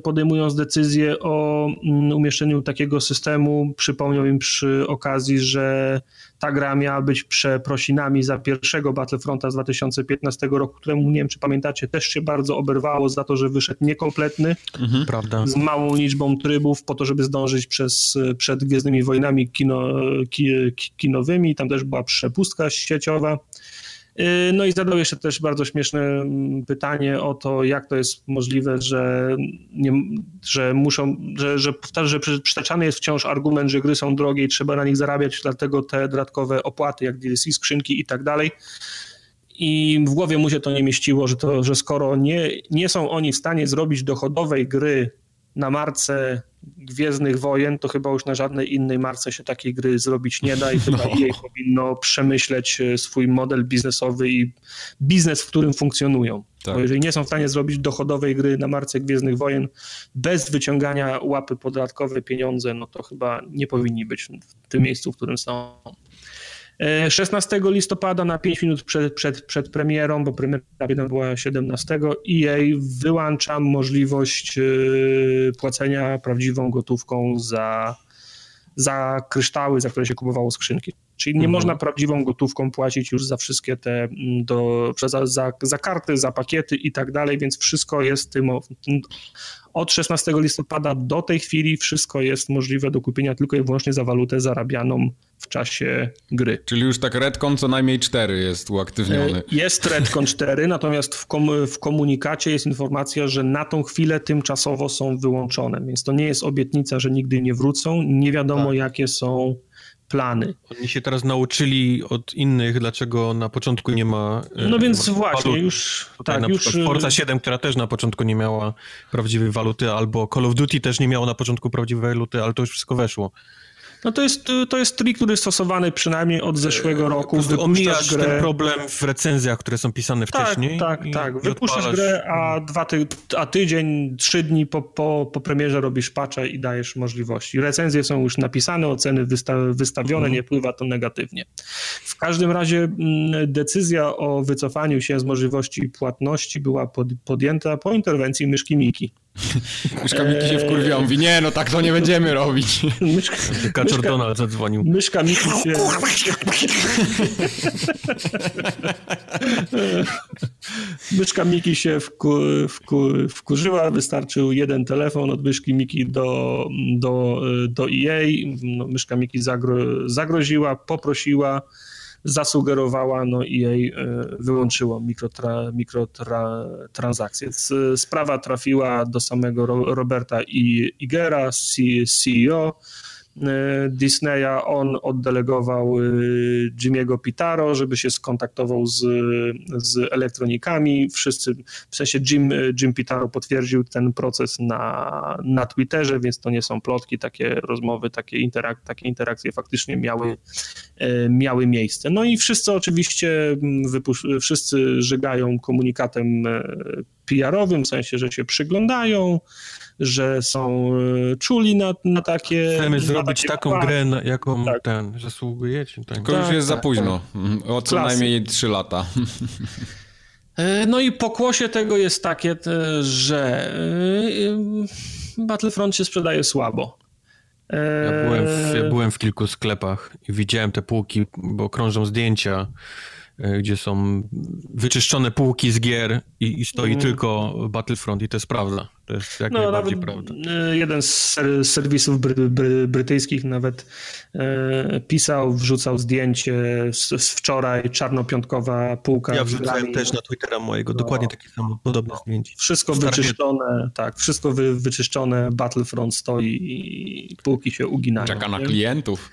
podejmując decyzję o mm, umieszczeniu takiego systemu. Przypomniał im przy okazji, że ta gra miała być przeprosinami za pierwszego Battlefronta z 2015 roku, któremu nie wiem, czy pamiętacie, też się bardzo oberwało za to, że wyszedł niekompletny, mhm, prawda. z małą liczbą trybów, po to, żeby zdążyć przez, przed Gwiezdnymi Wojnami kino, ki, kinowymi. Tam też była przepustka sieciowa. Y, no i zadał jeszcze też bardzo śmieszne mm, pytanie o to, jak to jest możliwe, że, nie, że muszą, że, że, że przytaczany jest wciąż argument, że gry są drogie i trzeba na nich zarabiać, dlatego te dodatkowe opłaty, jak DLC, skrzynki i tak dalej. I w głowie mu się to nie mieściło, że, to, że skoro nie, nie są oni w stanie zrobić dochodowej gry na marce Gwiezdnych Wojen, to chyba już na żadnej innej marce się takiej gry zrobić nie da i [LAUGHS] chyba no. jej powinno przemyśleć e, swój model biznesowy i biznes, w którym funkcjonują. Tak. Bo jeżeli nie są w stanie zrobić dochodowej gry na marce Gwiezdnych Wojen bez wyciągania łapy podatkowe pieniądze, no to chyba nie powinni być w tym miejscu, w którym są. 16 e, listopada na 5 minut przed, przed, przed premierą, bo premiera była 17, EA wyłącza możliwość e, płacenia prawdziwą gotówką za, za kryształy, za które się kupowało skrzynki. Czyli nie mhm. można prawdziwą gotówką płacić już za wszystkie te, do, za, za, za karty, za pakiety i tak dalej, więc wszystko jest tym, od 16 listopada do tej chwili wszystko jest możliwe do kupienia tylko i wyłącznie za walutę zarabianą w czasie gry. Czyli już tak Redcon co najmniej 4 jest uaktywniony. E, jest Redcon 4, natomiast w, kom w komunikacie jest informacja, że na tą chwilę tymczasowo są wyłączone, więc to nie jest obietnica, że nigdy nie wrócą. Nie wiadomo tak. jakie są plany. Oni się teraz nauczyli od innych, dlaczego na początku nie ma. E, no więc właśnie, już. Tutaj tak, na już... Forza 7, która też na początku nie miała prawdziwej waluty, albo Call of Duty też nie miało na początku prawdziwej waluty, ale to już wszystko weszło. No to jest, to jest trik, który jest stosowany przynajmniej od zeszłego roku. Omijasz grę... ten problem w recenzjach, które są pisane tak, wcześniej. Tak, i, tak. Wypuszczasz odpalasz... grę, a, dwa ty... a tydzień, trzy dni po, po, po premierze robisz patcha i dajesz możliwości. Recenzje są już napisane, oceny wysta wystawione, mhm. nie wpływa to negatywnie. W każdym razie mm, decyzja o wycofaniu się z możliwości płatności była pod, podjęta po interwencji myszki Miki. [LAUGHS] Myszka Miki się wkurwiła, mówi, nie, no tak to nie będziemy robić. [LAUGHS] Myszka, Kaczor Donald zadzwonił. Myszka Miki się... [LAUGHS] myszka Miki się wku, wku, wkurzyła, wystarczył jeden telefon od myszki Miki do, do, do EA. No, myszka Miki zagro, zagroziła, poprosiła zasugerowała, no i jej e, wyłączyło mikrotra, mikrotransakcje. Sprawa trafiła do samego Roberta Igera, CEO, Disneya, on oddelegował e, Jimmy'ego Pitaro, żeby się skontaktował z, z elektronikami. Wszyscy, w sensie Jim, Jim Pitaro potwierdził ten proces na, na Twitterze, więc to nie są plotki, takie rozmowy, takie, interak takie interakcje faktycznie miały, e, miały miejsce. No i wszyscy oczywiście, wszyscy żygają komunikatem PR-owym, w sensie, że się przyglądają, że są e, czuli na, na takie... Chcemy na zrobić takie taką grę, na jaką tak. ten zasługujecie. Tak. Tylko tak, już jest tak, za późno. Tak. Mhm. O co Klasy. najmniej 3 lata. [LAUGHS] E, no i pokłosie tego jest takie, że e, Battlefront się sprzedaje słabo. Ja byłem, w, ja byłem w kilku sklepach i widziałem te półki, bo krążą zdjęcia gdzie są wyczyszczone półki z gier i, i stoi mm. tylko Battlefront i to jest prawda. To jest jak no, najbardziej prawda. E, jeden z serwisów bry, bry, brytyjskich nawet e, pisał, wrzucał zdjęcie z, z wczoraj, czarnopiątkowa półka. Ja wrzucałem też na Twittera mojego, no, dokładnie takie samo, podobne no, zdjęcie. Wszystko wyczyszczone, tak, wszystko wy, wyczyszczone, Battlefront stoi i półki się uginają. Czeka na klientów.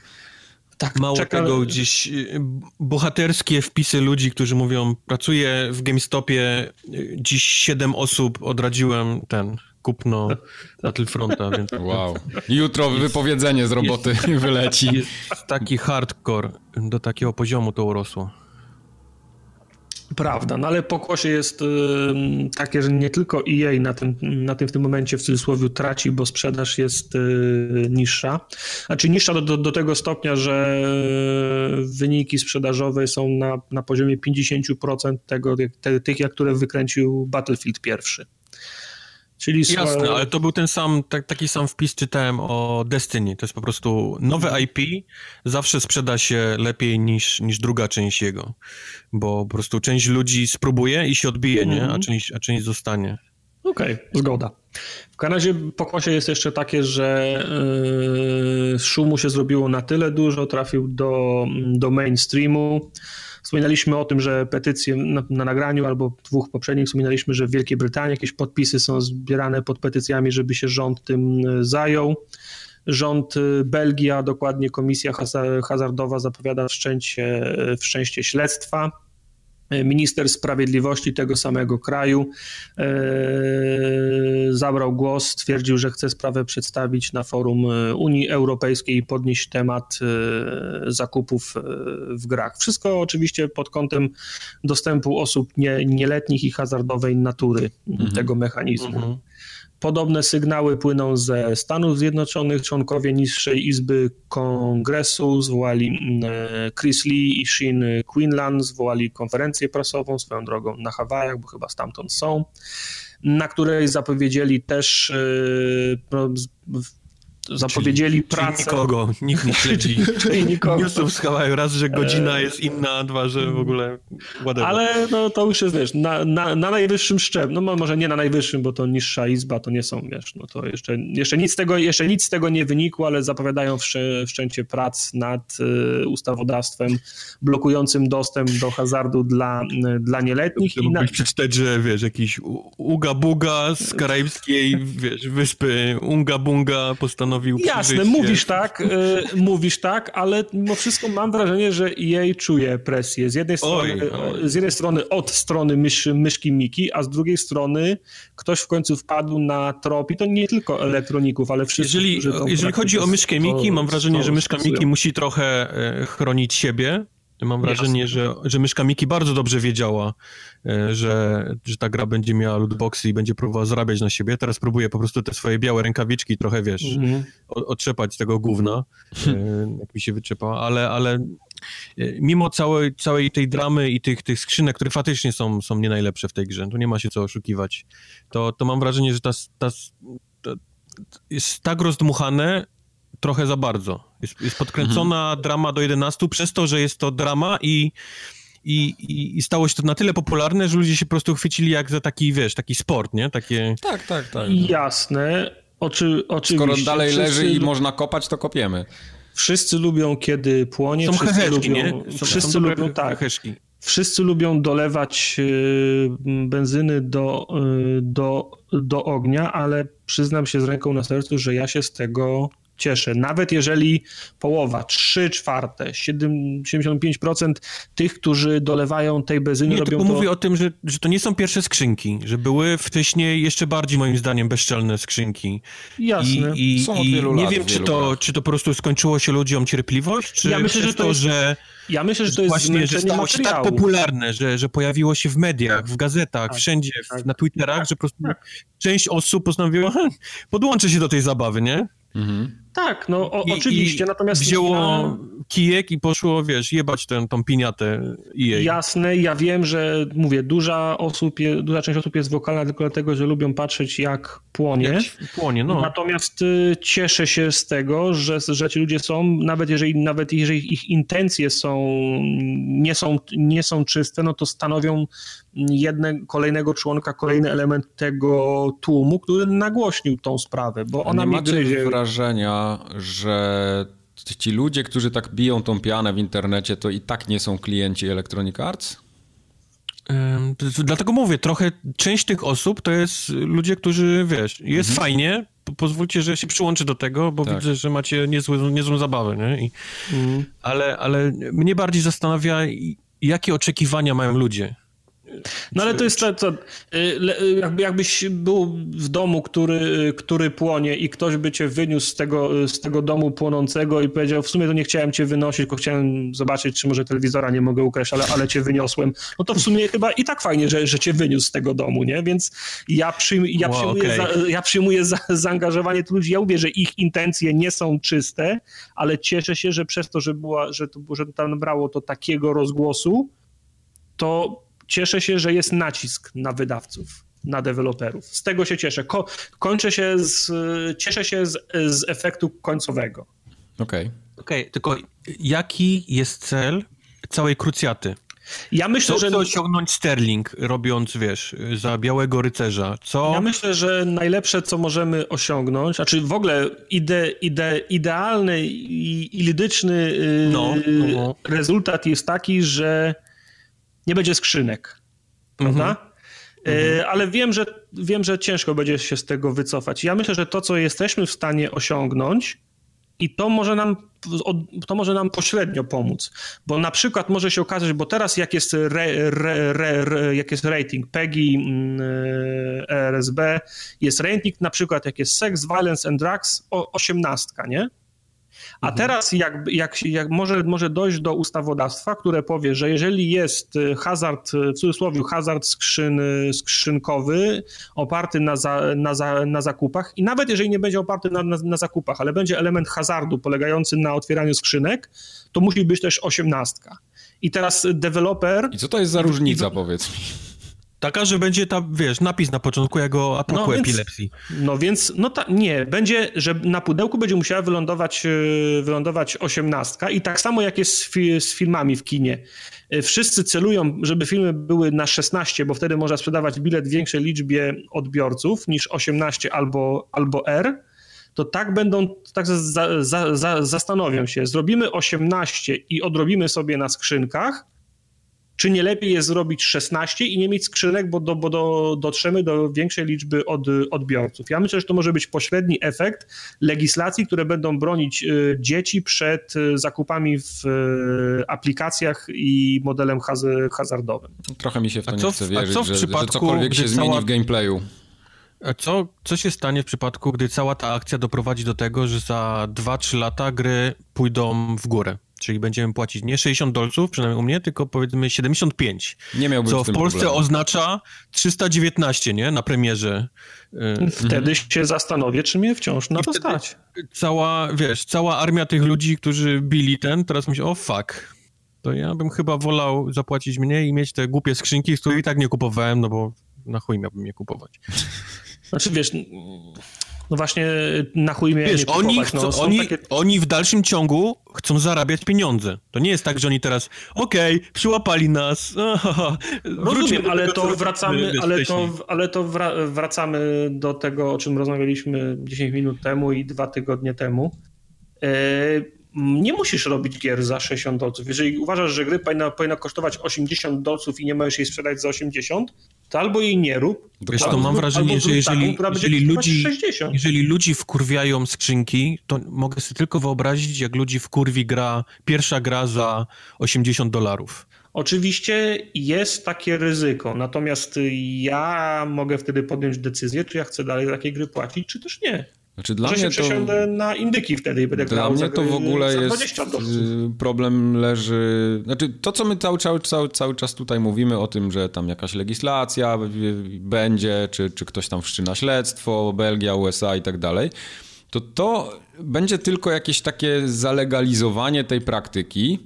Tak, Mało czeka... tego, gdzieś y, bohaterskie wpisy ludzi, którzy mówią, pracuję w GameStopie, y, dziś siedem osób odradziłem ten kupno Battlefronta. [LAUGHS] Więc... Wow. Jutro wypowiedzenie z roboty jest, [LAUGHS] wyleci. Jest taki hardcore, do takiego poziomu to urosło. Prawda, no ale pokłosie jest y, takie, że nie tylko EA na tym, na tym w tym momencie w cudzysłowie traci, bo sprzedaż jest y, niższa. Znaczy niższa do, do, do tego stopnia, że wyniki sprzedażowe są na, na poziomie 50% tego, te, tych, jak które wykręcił Battlefield pierwszy. Czyli Jasne, ale to był ten sam, tak, taki sam wpis czytałem o Destiny. To jest po prostu nowe IP zawsze sprzeda się lepiej niż, niż druga część jego. Bo po prostu część ludzi spróbuje i się odbije, mm -hmm. nie? A mhm. część, a część zostanie. Okej, okay, zgoda. W każdym razie pokłosie jest jeszcze takie, że yy, szumu się zrobiło na tyle dużo, trafił do, do mainstreamu. Wspominaliśmy o tym, że petycje na, na, nagraniu albo dwóch poprzednich wspominaliśmy, że w Wielkiej Brytanii jakieś podpisy są zbierane pod petycjami, żeby się rząd tym e, zajął. Rząd e, Belgii, a dokładnie Komisja Hazardowa zapowiada wszczęcie, e, wszczęście śledztwa Minister sprawiedliwości tego samego kraju e, zabrał głos, stwierdził, że chce sprawę przedstawić na forum e, Unii Europejskiej i podnieść temat e, zakupów w grach. Wszystko oczywiście pod kątem dostępu osób nie, nieletnich i hazardowej natury mhm. tego mechanizmu. Mhm. Podobne sygnały płyną ze Stanów Zjednoczonych. Członkowie niższej izby kongresu zwołali mm, Chris Lee i Shin Quinlan, zwołali konferencję prasową swoją drogą na Hawajach, bo chyba stamtąd są, na której zapowiedzieli też e, zapowiedzieli czyli, pracę. Czyli nikogo, nikt nie [LAUGHS] śledzi czyli nikogo. newsów z Hawaju, raz, że godzina jest inna, dwa, że w ogóle whatever. Ale no, to już jest, wiesz, na, na, na najwyższym szczeblu, no może nie na najwyższym, bo to niższa izba, to nie są, wiesz, no to jeszcze, jeszcze, nic, z tego, jeszcze nic z tego nie wynikło, ale zapowiadają wsz, wszczęcie prac nad y, ustawodawstwem blokującym dostęp do hazardu dla, y, dla nieletnich. I na... przeczytać, że wiesz, jakiś Uga Buga z karaibskiej, wiesz, wyspy Unga Bunga postanowił postanowił Jasne, mówisz tak, y, mówisz tak, ale mimo wszystko mam wrażenie, że jej czuje presję. Z jednej strony, oj, oj. Z jednej strony od strony mysz, myszki Miki, a z drugiej strony ktoś w końcu wpadł na trop i to nie tylko elektroników, ale wszyscy, Jeżeli, jeżeli chodzi o myszkę Miki, mam wrażenie, że myszka Miki musi trochę e, chronić siebie, Mam wrażenie, że, że myszka Miki bardzo dobrze wiedziała, e, że, że ta gra będzie miała lootboxy i będzie próbowała zarabiać na siebie. Teraz próbuje po prostu te swoje białe rękawiczki trochę, wiesz, mm -hmm. otrzepać z tego gówna, e, [LAUGHS] jak mi się wyczepa, ale, ale e, mimo całej, całej tej dramy i tych, tych skrzynek, które faktycznie są, są nie najlepsze w tej grze, tu nie ma się co oszukiwać, to, to mam wrażenie, że ta, ta, ta jest tak rozdmuchane, trochę za bardzo. Jest, jest podkręcona mhm. drama do 11 przez to, że jest to drama i, i, i, stało się to na tyle popularne, że ludzie się po prostu chwycili jak za taki, wiesz, taki sport, nie? Takie... Tak, tak, tak. Jasne. Oczy, oczywiście. Skoro dalej wszyscy... leży i można kopać, to kopiemy. Wszyscy lubią, kiedy płonie. Są wszyscy heheszki, lubią, nie? Są, wszyscy są lubią, tak. Heheszki. Wszyscy lubią dolewać y, benzyny do, y, do, do ognia, ale przyznam się z ręką na sercu, że ja się z tego cieszę. Nawet jeżeli połowa, 3 czwarte, 75% tych, którzy dolewają tej benzyny nie, robią to... mówię o tym, że, że to nie są pierwsze skrzynki, że były wcześniej jeszcze bardziej moim zdaniem bezczelne skrzynki. Jasne. I, i, i nie lat, wiem, czy to, czy to po prostu skończyło się ludziom cierpliwość, czy ja myślę, że to, jest... że ja myślę, że to jest właśnie, że stało się tak popularne, że, że pojawiło się w mediach, w gazetach, tak, wszędzie, tak, na Twitterach, tak, że po prostu część osób postanowiła, [LAUGHS] podłączy się do tej zabawy, nie? Mhm. Tak, no o, I, oczywiście, i natomiast... Wzięło ja... kijek i poszło, wiesz, jebać tę, tą piniatę jej. Jasne, ja wiem, że, mówię, duża, osób je, duża część osób jest wokalna tylko dlatego, że lubią patrzeć jak płonie. Jak płonie, no. Natomiast y, cieszę się z tego, że, że ci ludzie są, nawet jeżeli, nawet jeżeli ich intencje są nie, są, nie są czyste, no to stanowią jednego, kolejnego członka, kolejny element tego tłumu, który nagłośnił tą sprawę, bo ona nie mi gryzie. wrażenia, że ci ludzie, którzy tak biją tą pianę w internecie, to i tak nie są klienci Electronic Arts? Dlatego mówię, trochę część tych osób to jest ludzie, którzy, wiesz, jest mhm. fajnie, pozwólcie, że się przyłączy do tego, bo tak. widzę, że macie niezłą, niezłą zabawę, nie? I, mhm. ale, ale mnie bardziej zastanawia, jakie oczekiwania mają ludzie. No ale to jest to, to jakby, jakbyś był w domu, który, który płonie i ktoś by cię wyniósł z tego, z tego domu płonącego i powiedział, w sumie to nie chciałem cię wynosić, tylko chciałem zobaczyć, czy może telewizora nie mogę ukraść, ale, ale cię wyniosłem. No to w sumie chyba i tak fajnie, że, że cię wyniósł z tego domu, nie? Więc ja, przyjm, ja wow, przyjmuję, okay. za, ja przyjmuję za, zaangażowanie tych ludzi. Ja mówię, że ich intencje nie są czyste, ale cieszę się, że przez to, że, była, że, to, że tam brało to takiego rozgłosu, to cieszę się, że jest nacisk na wydawców, na deweloperów. Z tego się cieszę. Ko kończę się z, cieszę się z, z efektu końcowego. Okej. Okay. Okej, okay, tylko jaki jest cel całej krucjaty? Ja myślę, co że. Co osiągnąć Sterling, robiąc, wiesz, za białego rycerza? Co. Ja myślę, że najlepsze, co możemy osiągnąć, znaczy w ogóle ide, ide, idealny i, i lidyczny no, no. rezultat jest taki, że nie będzie skrzynek, prawda? Mhm. E, ale wiem że, wiem, że ciężko będzie się z tego wycofać. Ja myślę, że to, co jesteśmy w stanie osiągnąć, i to może nam, to może nam pośrednio pomóc, bo na przykład może się okazać, bo teraz jak jest, re, re, re, jak jest rating PEGI, mm, e, RSB, jest rating na przykład jak jest Sex, Violence and Drugs, o, 18, nie? A mhm. teraz jak, jak, jak może, może dojść do ustawodawstwa, które powie, że jeżeli jest y, hazard, y, w cudzysłowie hazard skrzyn, y, skrzynkowy oparty na, za, na, za, na zakupach i nawet jeżeli nie będzie oparty na, na, na zakupach, ale będzie element hazardu polegający na otwieraniu skrzynek, to musi być też osiemnastka. I teraz deweloper... I co to jest za różnica, powiedz mi? Taka, że będzie ta, wiesz, napis na początku jego ataku no epilepsji. no więc, no ta, nie, będzie, że na pudełku będzie musiała wylądować, e, wylądować osiemnastka i tak samo jak jest z, fi, z filmami w kinie. E, wszyscy celują, żeby filmy były na 16, bo wtedy można sprzedawać bilet większej liczbie odbiorców niż 18 albo, albo R to tak będą, tak za, za, za, zastanowią się, zrobimy 18 i odrobimy sobie na skrzynkach, czy nie lepiej jest zrobić 16 i nie mieć skrzynek, bo, do, bo do, dotrzemy do większej liczby od, odbiorców. Ja myślę, że to może być pośredni efekt legislacji, które będą bronić y, dzieci przed y, zakupami w y, aplikacjach i modelem haz, hazardowym. Trochę mi się w to nie chce wierzyć, w że, że cokolwiek się cała... zmieni w gameplayu. A co, co się stanie w przypadku, gdy cała ta akcja doprowadzi do tego, że za 2-3 lata gry pójdą w górę? Czyli będziemy płacić nie 60 dolców, przynajmniej u mnie, tylko powiedzmy 75. Nie miałbym Co w Polsce problemu. oznacza 319, nie? Na premierze. Wtedy mhm. się zastanowię, czy mnie wciąż na to stać. Cała, wiesz, cała armia tych ludzi, którzy bili ten, teraz myślę, o fuck. To ja bym chyba wolał zapłacić mniej i mieć te głupie skrzynki, z których i tak nie kupowałem, no bo na chuj miałbym je kupować. Znaczy, wiesz, no właśnie na chuj mnie Wiesz, oni, chcą, no, oni, takie... oni w dalszym ciągu chcą zarabiać pieniądze. To nie jest tak, że oni teraz, okej, okay, przyłapali nas. [LAUGHS] Rozumiem, ale to wracamy, ale to, ale to wracamy do tego, o czym rozmawialiśmy 10 minut temu i dwa tygodnie temu. E, nie musisz robić gier za 60 dolców. Jeżeli uważasz, że gry powinna, powinna kosztować 80 dolców i nie możesz jej sprzedać za 80, to albo jej nie rób. Wiesz, to mam wrażenie, że jeżeli, taką, jeżeli, ludzi, jeżeli ludzi wkurwiają skrzynki, to mogę sobie tylko wyobrazić, jak ludzi wkurwi gra, pierwsza gra za 80 dolarów. Oczywiście jest takie ryzyko, natomiast ja mogę wtedy podjąć decyzję, czy ja chcę dalej takiej gry płacić, czy też nie. Znaczy dla mnie to na indyki wtedy i będę Dla grał mnie to w ogóle jest y, problem leży, znaczy to co my cały, cały, cały, cały czas tutaj mówimy o tym, że tam jakaś legislacja będzie, czy, czy ktoś tam wszczyna śledztwo, Belgia, USA i tak dalej. to to będzie tylko jakieś takie zalegalizowanie tej praktyki,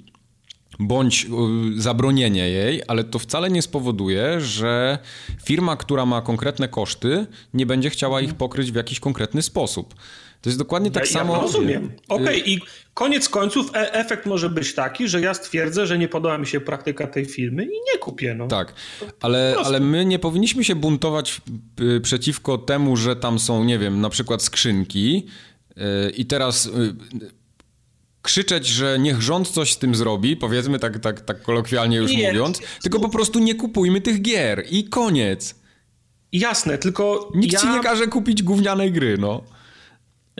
bądź y, zabronienie jej, ale to wcale nie spowoduje, że firma, która ma konkretne koszty, nie będzie chciała ich pokryć w jakiś konkretny sposób. To jest dokładnie tak ja, samo. Ja rozumiem. Okej, okay. i koniec końców e efekt może być taki, że ja stwierdzę, że nie podoba mi się praktyka tej firmy i nie kupię. No. Tak, ale, ale my nie powinniśmy się buntować y, przeciwko temu, że tam są, nie wiem, na przykład skrzynki y, i teraz krzyczeć, że niech rząd coś z tym zrobi, powiedzmy tak, tak, tak kolokwialnie już nie, mówiąc, tylko po prostu nie kupujmy tych gier i koniec. Jasne, tylko Nikt ja... ci nie każe kupić gównianej gry, no.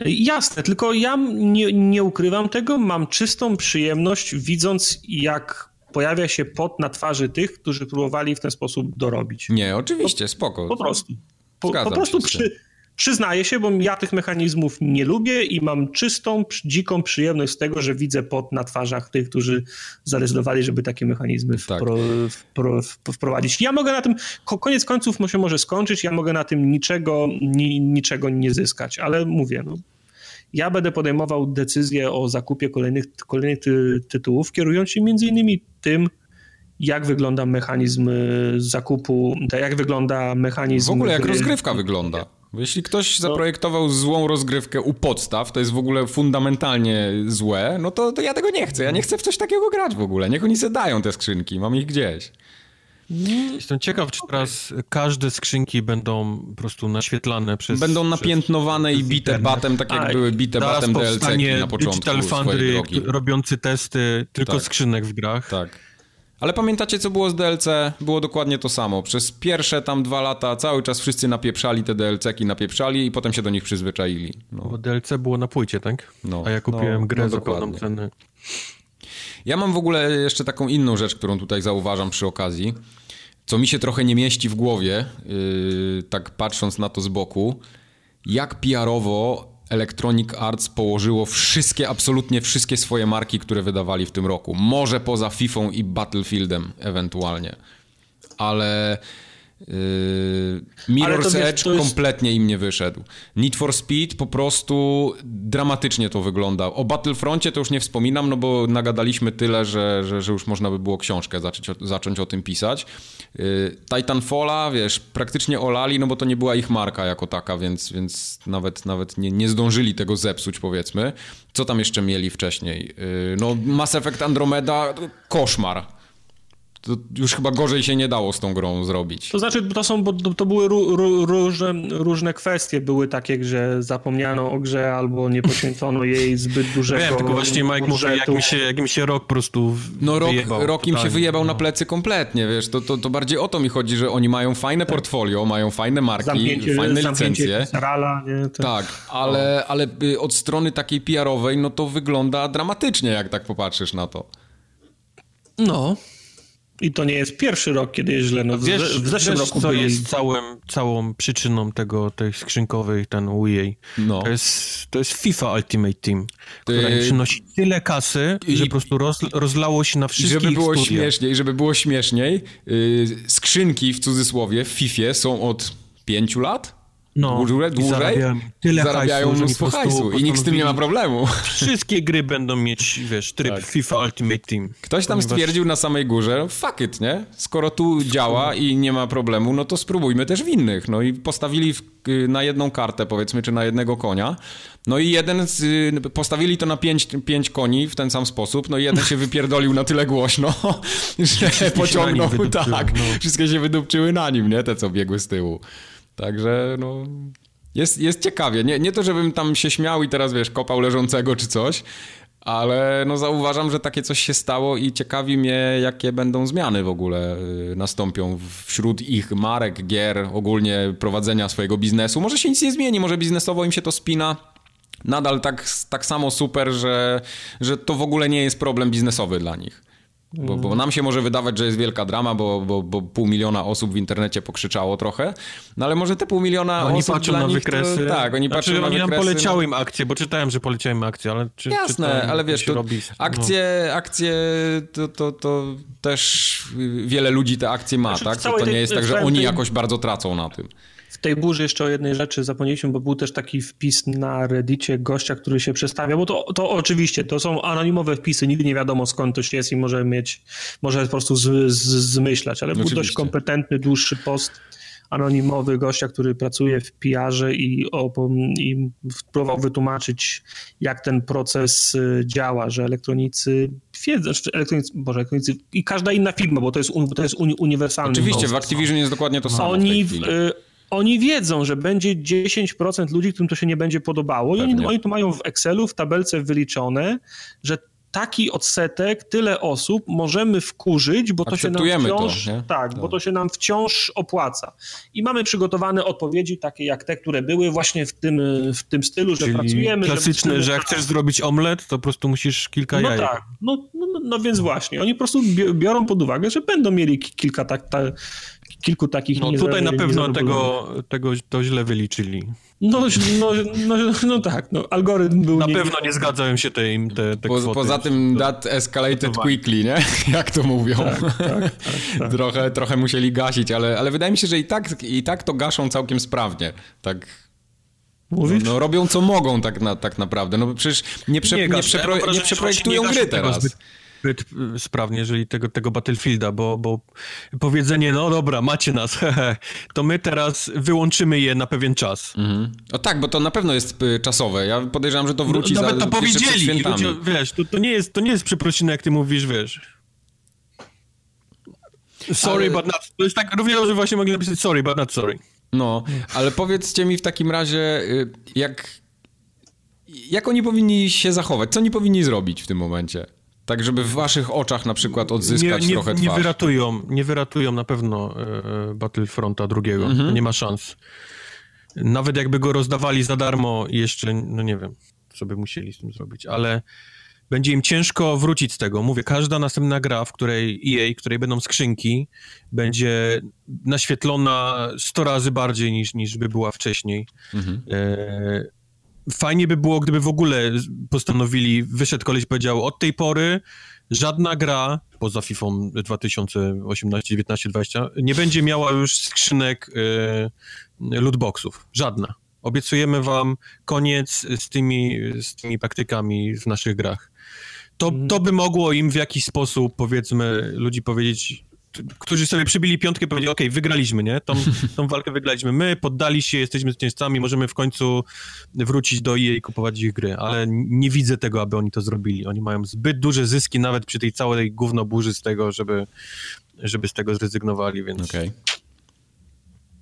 Jasne, tylko ja nie, nie ukrywam tego, mam czystą przyjemność widząc jak pojawia się pot na twarzy tych, którzy próbowali w ten sposób dorobić. Nie, oczywiście, spoko. Po prostu. Po, po prostu przy, Przyznaję się, bo ja tych mechanizmów nie lubię i mam czystą, dziką przyjemność z tego, że widzę pot na twarzach tych, którzy zadecydowali, żeby takie mechanizmy tak. wpro, wpro, wprowadzić. Ja mogę na tym, koniec końców się może skończyć, ja mogę na tym niczego, ni, niczego nie zyskać, ale mówię, no, ja będę podejmował decyzję o zakupie kolejnych, kolejnych ty, tytułów, kierując się między innymi tym, jak wygląda mechanizm zakupu, jak wygląda mechanizm... W ogóle jak rozgrywka wygląda. Jeśli ktoś no. zaprojektował złą rozgrywkę u podstaw, to jest w ogóle fundamentalnie złe, no to, to ja tego nie chcę. Ja nie chcę w coś takiego grać w ogóle. Niech oni sobie dają te skrzynki, mam ich gdzieś. Jestem ciekaw, czy teraz każde skrzynki będą po prostu naświetlane przez... Będą napiętnowane przez, i bite batem, tak jak A, były bite batem DLC na początku Digital Foundry robiący testy tylko tak. skrzynek w grach. Tak. Ale pamiętacie, co było z DLC? Było dokładnie to samo. Przez pierwsze tam dwa lata cały czas wszyscy napieprzali te DLC-ki, napieprzali i potem się do nich przyzwyczaili. No. Bo DLC było na płycie, tak? No, A ja kupiłem no, grę no, za pełną cenę. Ja mam w ogóle jeszcze taką inną rzecz, którą tutaj zauważam przy okazji, co mi się trochę nie mieści w głowie, yy, tak patrząc na to z boku. Jak PR-owo Electronic Arts położyło wszystkie, absolutnie wszystkie swoje marki, które wydawali w tym roku. Może poza FIFA i Battlefieldem ewentualnie. Ale Mirror's wiesz, Edge jest... kompletnie im nie wyszedł. Need for Speed po prostu dramatycznie to wygląda. O Battlefroncie to już nie wspominam, no bo nagadaliśmy tyle, że, że, że już można by było książkę zacząć o, zacząć o tym pisać. Yy, Titanfalla, wiesz, praktycznie olali, no bo to nie była ich marka jako taka, więc, więc nawet, nawet nie, nie zdążyli tego zepsuć, powiedzmy. Co tam jeszcze mieli wcześniej? Yy, no Mass Effect Andromeda, koszmar to już chyba gorzej się nie dało z tą grą zrobić. To znaczy, to są, bo to były różne, różne kwestie. Były takie, że zapomniano o grze albo nie poświęcono [LAUGHS] jej zbyt dużego Wiem, tylko właśnie Mike mówi, jak mi, się, jak mi się rok po prostu No rok, wyjebał, rok im się wyjebał no. na plecy kompletnie, wiesz, to, to, to bardziej o to mi chodzi, że oni mają fajne tak. portfolio, mają fajne marki, zamknięcie, fajne licencje. Sarala, nie? To... Tak, ale, no. ale od strony takiej PR-owej, no to wygląda dramatycznie, jak tak popatrzysz na to. No, i to nie jest pierwszy rok, kiedy jest źle. No, wiesz, w zeszłym wiesz, roku co byli... jest całym, całą przyczyną tego, tej skrzynkowej, ten EA? No. To, jest, to jest FIFA Ultimate Team, która Ty... przynosi tyle kasy, I... że po prostu roz, rozlało się na wszystkich Żeby było studiach. śmieszniej, żeby było śmieszniej, yy, skrzynki w cudzysłowie w FIFA są od pięciu lat? No, dłużej, dłużej zarabiają, tyle zarabiają hajsu, mnóstwo hajsu i nikt z tym nie ma problemu. Wszystkie gry będą mieć, wiesz, tryb tak. FIFA Ultimate Team. Ktoś tam ponieważ... stwierdził na samej górze, fuck it, nie? Skoro tu działa i nie ma problemu, no to spróbujmy też w innych. No i postawili w, na jedną kartę, powiedzmy, czy na jednego konia. No i jeden, z, postawili to na pięć, pięć koni w ten sam sposób, no i jeden się wypierdolił na tyle głośno, [LAUGHS] że pociągnął, tak, no. wszystkie się wydupczyły na nim, nie? Te, co biegły z tyłu. Także no, jest, jest ciekawie. Nie, nie to, żebym tam się śmiał i teraz, wiesz, kopał leżącego czy coś, ale no zauważam, że takie coś się stało i ciekawi mnie, jakie będą zmiany w ogóle y, nastąpią wśród ich marek, gier, ogólnie prowadzenia swojego biznesu. Może się nic nie zmieni, może biznesowo im się to spina. Nadal tak, tak samo super, że, że to w ogóle nie jest problem biznesowy dla nich. Bo, bo, nam się może wydawać, że jest wielka drama, bo, bo, bo pół miliona osób w internecie pokrzyczało trochę, no ale może te pół miliona oni osób patrzą na wykresy. To, tak, oni znaczy, patrzą oni na wykresy. poleciały im akcje, bo czytałem, że poleciały im akcje, ale czy Jasne, czy ale wiesz, to robi, akcje, no. akcje to, to, to też wiele ludzi te akcje ma, znaczy, tak? To, to nie jest tak, że oni jakoś bardzo tracą na tym tej burzy jeszcze o jednej rzeczy zapomnieliśmy, bo był też taki wpis na Reddicie gościa, który się przedstawia, bo to, to oczywiście, to są anonimowe wpisy, nigdy nie wiadomo skąd to jest i może mieć, może po prostu z, z, zmyślać, ale oczywiście. był dość kompetentny, dłuższy post anonimowy gościa, który pracuje w PR-ze i, i próbował wytłumaczyć, jak ten proces y, działa, że elektronicy wiedzą, elektronicy, boże, elektronicy i każda inna firma, bo to jest, to jest uniwersalny Oczywiście, w Activision jest dokładnie to samo Oni, oni wiedzą, że będzie 10% ludzi, którym to się nie będzie podobało i oni, oni to mają w Excelu, w tabelce wyliczone, że taki odsetek, tyle osób możemy wkurzyć, bo to się nam wciąż, to, tak, bo to się nam wciąż opłaca. I mamy przygotowane odpowiedzi takie jak te, które były właśnie w tym, w tym stylu, że Czyli pracujemy. Klasyczne, że jak chcesz zrobić omlet, to po prostu musisz kilka no jajek. Tak. No, no, no, no więc właśnie, oni po prostu biorą pod uwagę, że będą mieli kilka tak, ta, kilku takich No tutaj na pewno tego, tego to źle wyliczyli. No, no, no, no tak, no, algorytm był... Na nie... pewno nie zgadzają się te, te, te po, Poza tym that escalated quickly, nie? [LAUGHS] Jak to mówią. Tak, tak, tak, tak, [LAUGHS] trochę, trochę musieli gasić, ale, ale wydaje mi się, że i tak, i tak to gaszą całkiem sprawnie. Tak... Mówisz? No, no robią co mogą tak, na, tak naprawdę. No przecież nie, prze, nie, nie, przepro, nie przeprojektują gry teraz. Zbyt zbyt y, sprawnie, jeżeli tego, tego Battlefielda, bo, bo powiedzenie, no dobra, macie nas, hehe, [LAUGHS] to my teraz wyłączymy je na pewien czas. Mhm. O tak, bo to na pewno jest y, czasowe. Ja podejrzewam, że to wróci no, Nawet za, to powiedzieli. Ludzie, wiesz, to, to, nie jest, to nie jest przeprosiny, jak ty mówisz, wiesz. Sorry, ale... but not... To jest tak, równie dobrze właśnie mogli napisać sorry, but not sorry. No, ale powiedzcie mi w takim razie, y, jak... Jak oni powinni się zachować? Co oni powinni zrobić w tym momencie? Tak, żeby w waszych oczach na przykład odzyskać nie, nie, trochę twarz. Nie wyratują, nie wyratują na pewno e, Battlefronta drugiego. Mhm. Nie ma szans. Nawet jakby go rozdawali za darmo jeszcze, no nie wiem, co by musieli z tym zrobić, ale będzie im ciężko wrócić z tego. Mówię, każda następna gra, w której EA, w której będą skrzynki, będzie naświetlona 100 razy bardziej niż, niż by była wcześniej. Mhm. E, fajnie by było, gdyby w ogóle postanowili, wyszedł koleś powiedział, od tej pory żadna gra, poza FIFA 2018, 19, 20, nie będzie miała już skrzynek y, lootboxów. Żadna. Obiecujemy wam koniec z tymi, z tymi praktykami w naszych grach. To, to by mogło im w jakiś sposób, powiedzmy, ludzi powiedzieć, którzy sobie przybili piątkę i powiedzieli, okej, okay, wygraliśmy, nie? Tą, [LAUGHS] tą walkę wygraliśmy. My poddali się, jesteśmy zwycięzcami, możemy w końcu wrócić do jej i kupować ich gry, ale nie widzę tego, aby oni to zrobili. Oni mają zbyt duże zyski nawet przy tej całej gówno burzy z tego, żeby, żeby z tego zrezygnowali, więc... Okay.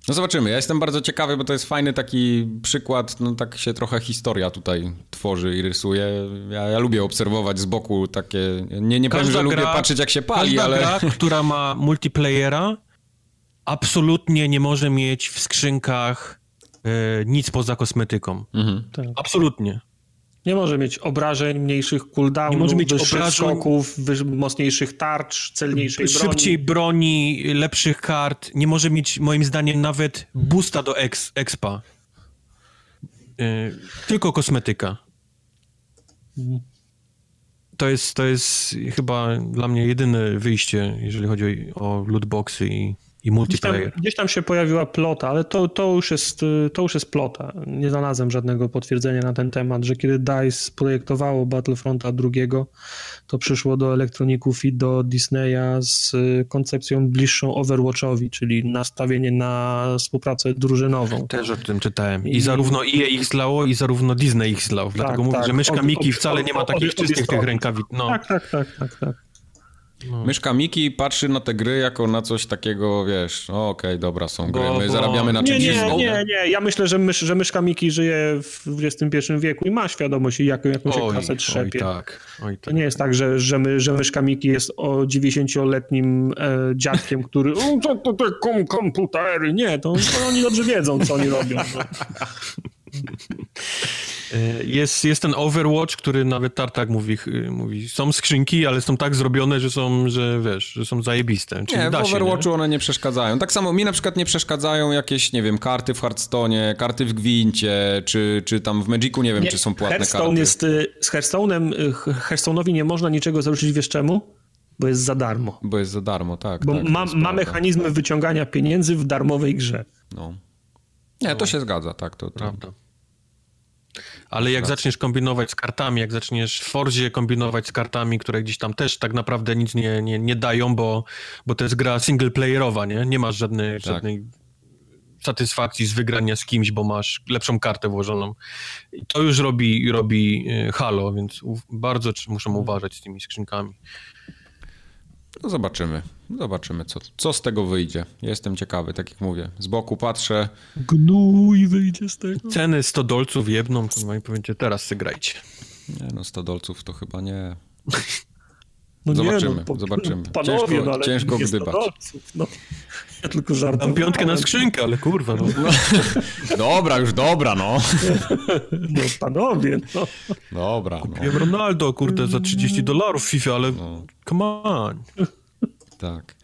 No zobaczymy. Ja jestem bardzo ciekawy, bo to jest fajny taki przykład, no tak się trochę historia tutaj tworzy i rysuje. Ja, ja lubię obserwować z boku takie, nie, nie powiem, że gra, lubię patrzeć jak się pali, każda ale... gra, [LAUGHS] która ma multiplayera absolutnie nie może mieć w skrzynkach e, nic poza kosmetyką. Mhm. Tak. Absolutnie. Nie może mieć obrażeń, mniejszych cooldownów, nie może mieć obrażeń, skoków, mocniejszych tarcz, celniejszej broni. Szybciej broni, lepszych kart. Nie może mieć, moim zdaniem, nawet boosta do ex, expa. Yy, tylko kosmetyka. To jest, to jest chyba dla mnie jedyne wyjście, jeżeli chodzi o, lootboxy i i multiplayer. Gdzieś tam, gdzieś tam, się pojawiła plota, ale to, to, już jest, to już jest plota. Nie znalazłem żadnego potwierdzenia na ten temat, że kiedy DICE projektowało Battlefronta drugiego, to przyszło do elektroników i do Disneya z koncepcją bliższą Overwatchowi, czyli nastawienie na współpracę drużynową. Też o tym czytałem. I, I zarówno EA ich zlało, i zarówno Disney ich zlał. Tak, Dlatego tak, mówię, że myszka Miki wcale nie ma takich czystych tych rękawic. No. Tak, tak, tak, tak, tak. No. Myszka Miki patrzy na te gry jako na coś takiego, wiesz, no okej, okay, dobra, są gry, my bo... zarabiamy na czymś Nie, nie, nie, nie, ja myślę, że, mysz, że Myszka Miki żyje w XXI wieku i ma świadomość, jaką, jaką się kasę trzepie. Oj tak, oj tak. To nie jest tak, że, że, my, że Myszka Miki jest o 90-letnim e, dziadkiem, który o, to, to te kom komputery, nie, to, to, oni dobrze wiedzą, co oni robią. [LAUGHS] E, jest, jest ten Overwatch, który nawet Tartak mówi, mówi, są skrzynki, ale są tak zrobione, że są, że wiesz, że są zajebiste. Czyli nie, w Overwatchu nie? one nie przeszkadzają. Tak samo mi na przykład nie przeszkadzają jakieś, nie wiem, karty w Hearthstone, karty w Gwincie, czy, czy tam w Magicu, nie wiem, nie, czy są płatne Hearthstone karty. Jest, y, z Hearthstone'em, y, Hearthstone'owi nie można niczego zarzucić, wiesz czemu? Bo jest za darmo. Bo jest za darmo, tak. Bo tak, ma, ma mechanizmy wyciągania pieniędzy w darmowej grze. No. Nie, to się zgadza, tak. To, to... Prawda. Ale jak zaczniesz kombinować z kartami, jak zaczniesz w Forzie kombinować z kartami, które gdzieś tam też tak naprawdę nic nie, nie, nie dają, bo, bo to jest gra singleplayerowa, nie? Nie masz żadnej, Tak. żadnej satysfakcji z wygrania z kimś, bo masz lepszą kartę włożoną. I to już robi, robi e, Halo, więc bardzo muszą uważać z tymi skrzynkami. No zobaczymy. Zobaczymy, co, co z tego wyjdzie. Jestem ciekawy, tak jak mówię. Z boku patrzę. Gnój wyjdzie z tego. Ceny 100 dolców jedną, kurwa, i powiecie, teraz sobie grajcie. Nie no, 100 dolców to chyba nie. [LAUGHS] No Zobaczymy, nie, no, po, zobaczymy. Panowie, Ciężko- no ale ciężko gdybać. dolców, No. Ja tylko żartowałem. piątkę na skrzynkę, ale kurwa, no. [LAUGHS] Dobra, już dobra, no. [LAUGHS] No panowie, no. Dobra, no. Wiem Ronaldo, kurde, za 30 dolarów w FIFA, ale come on. Tak.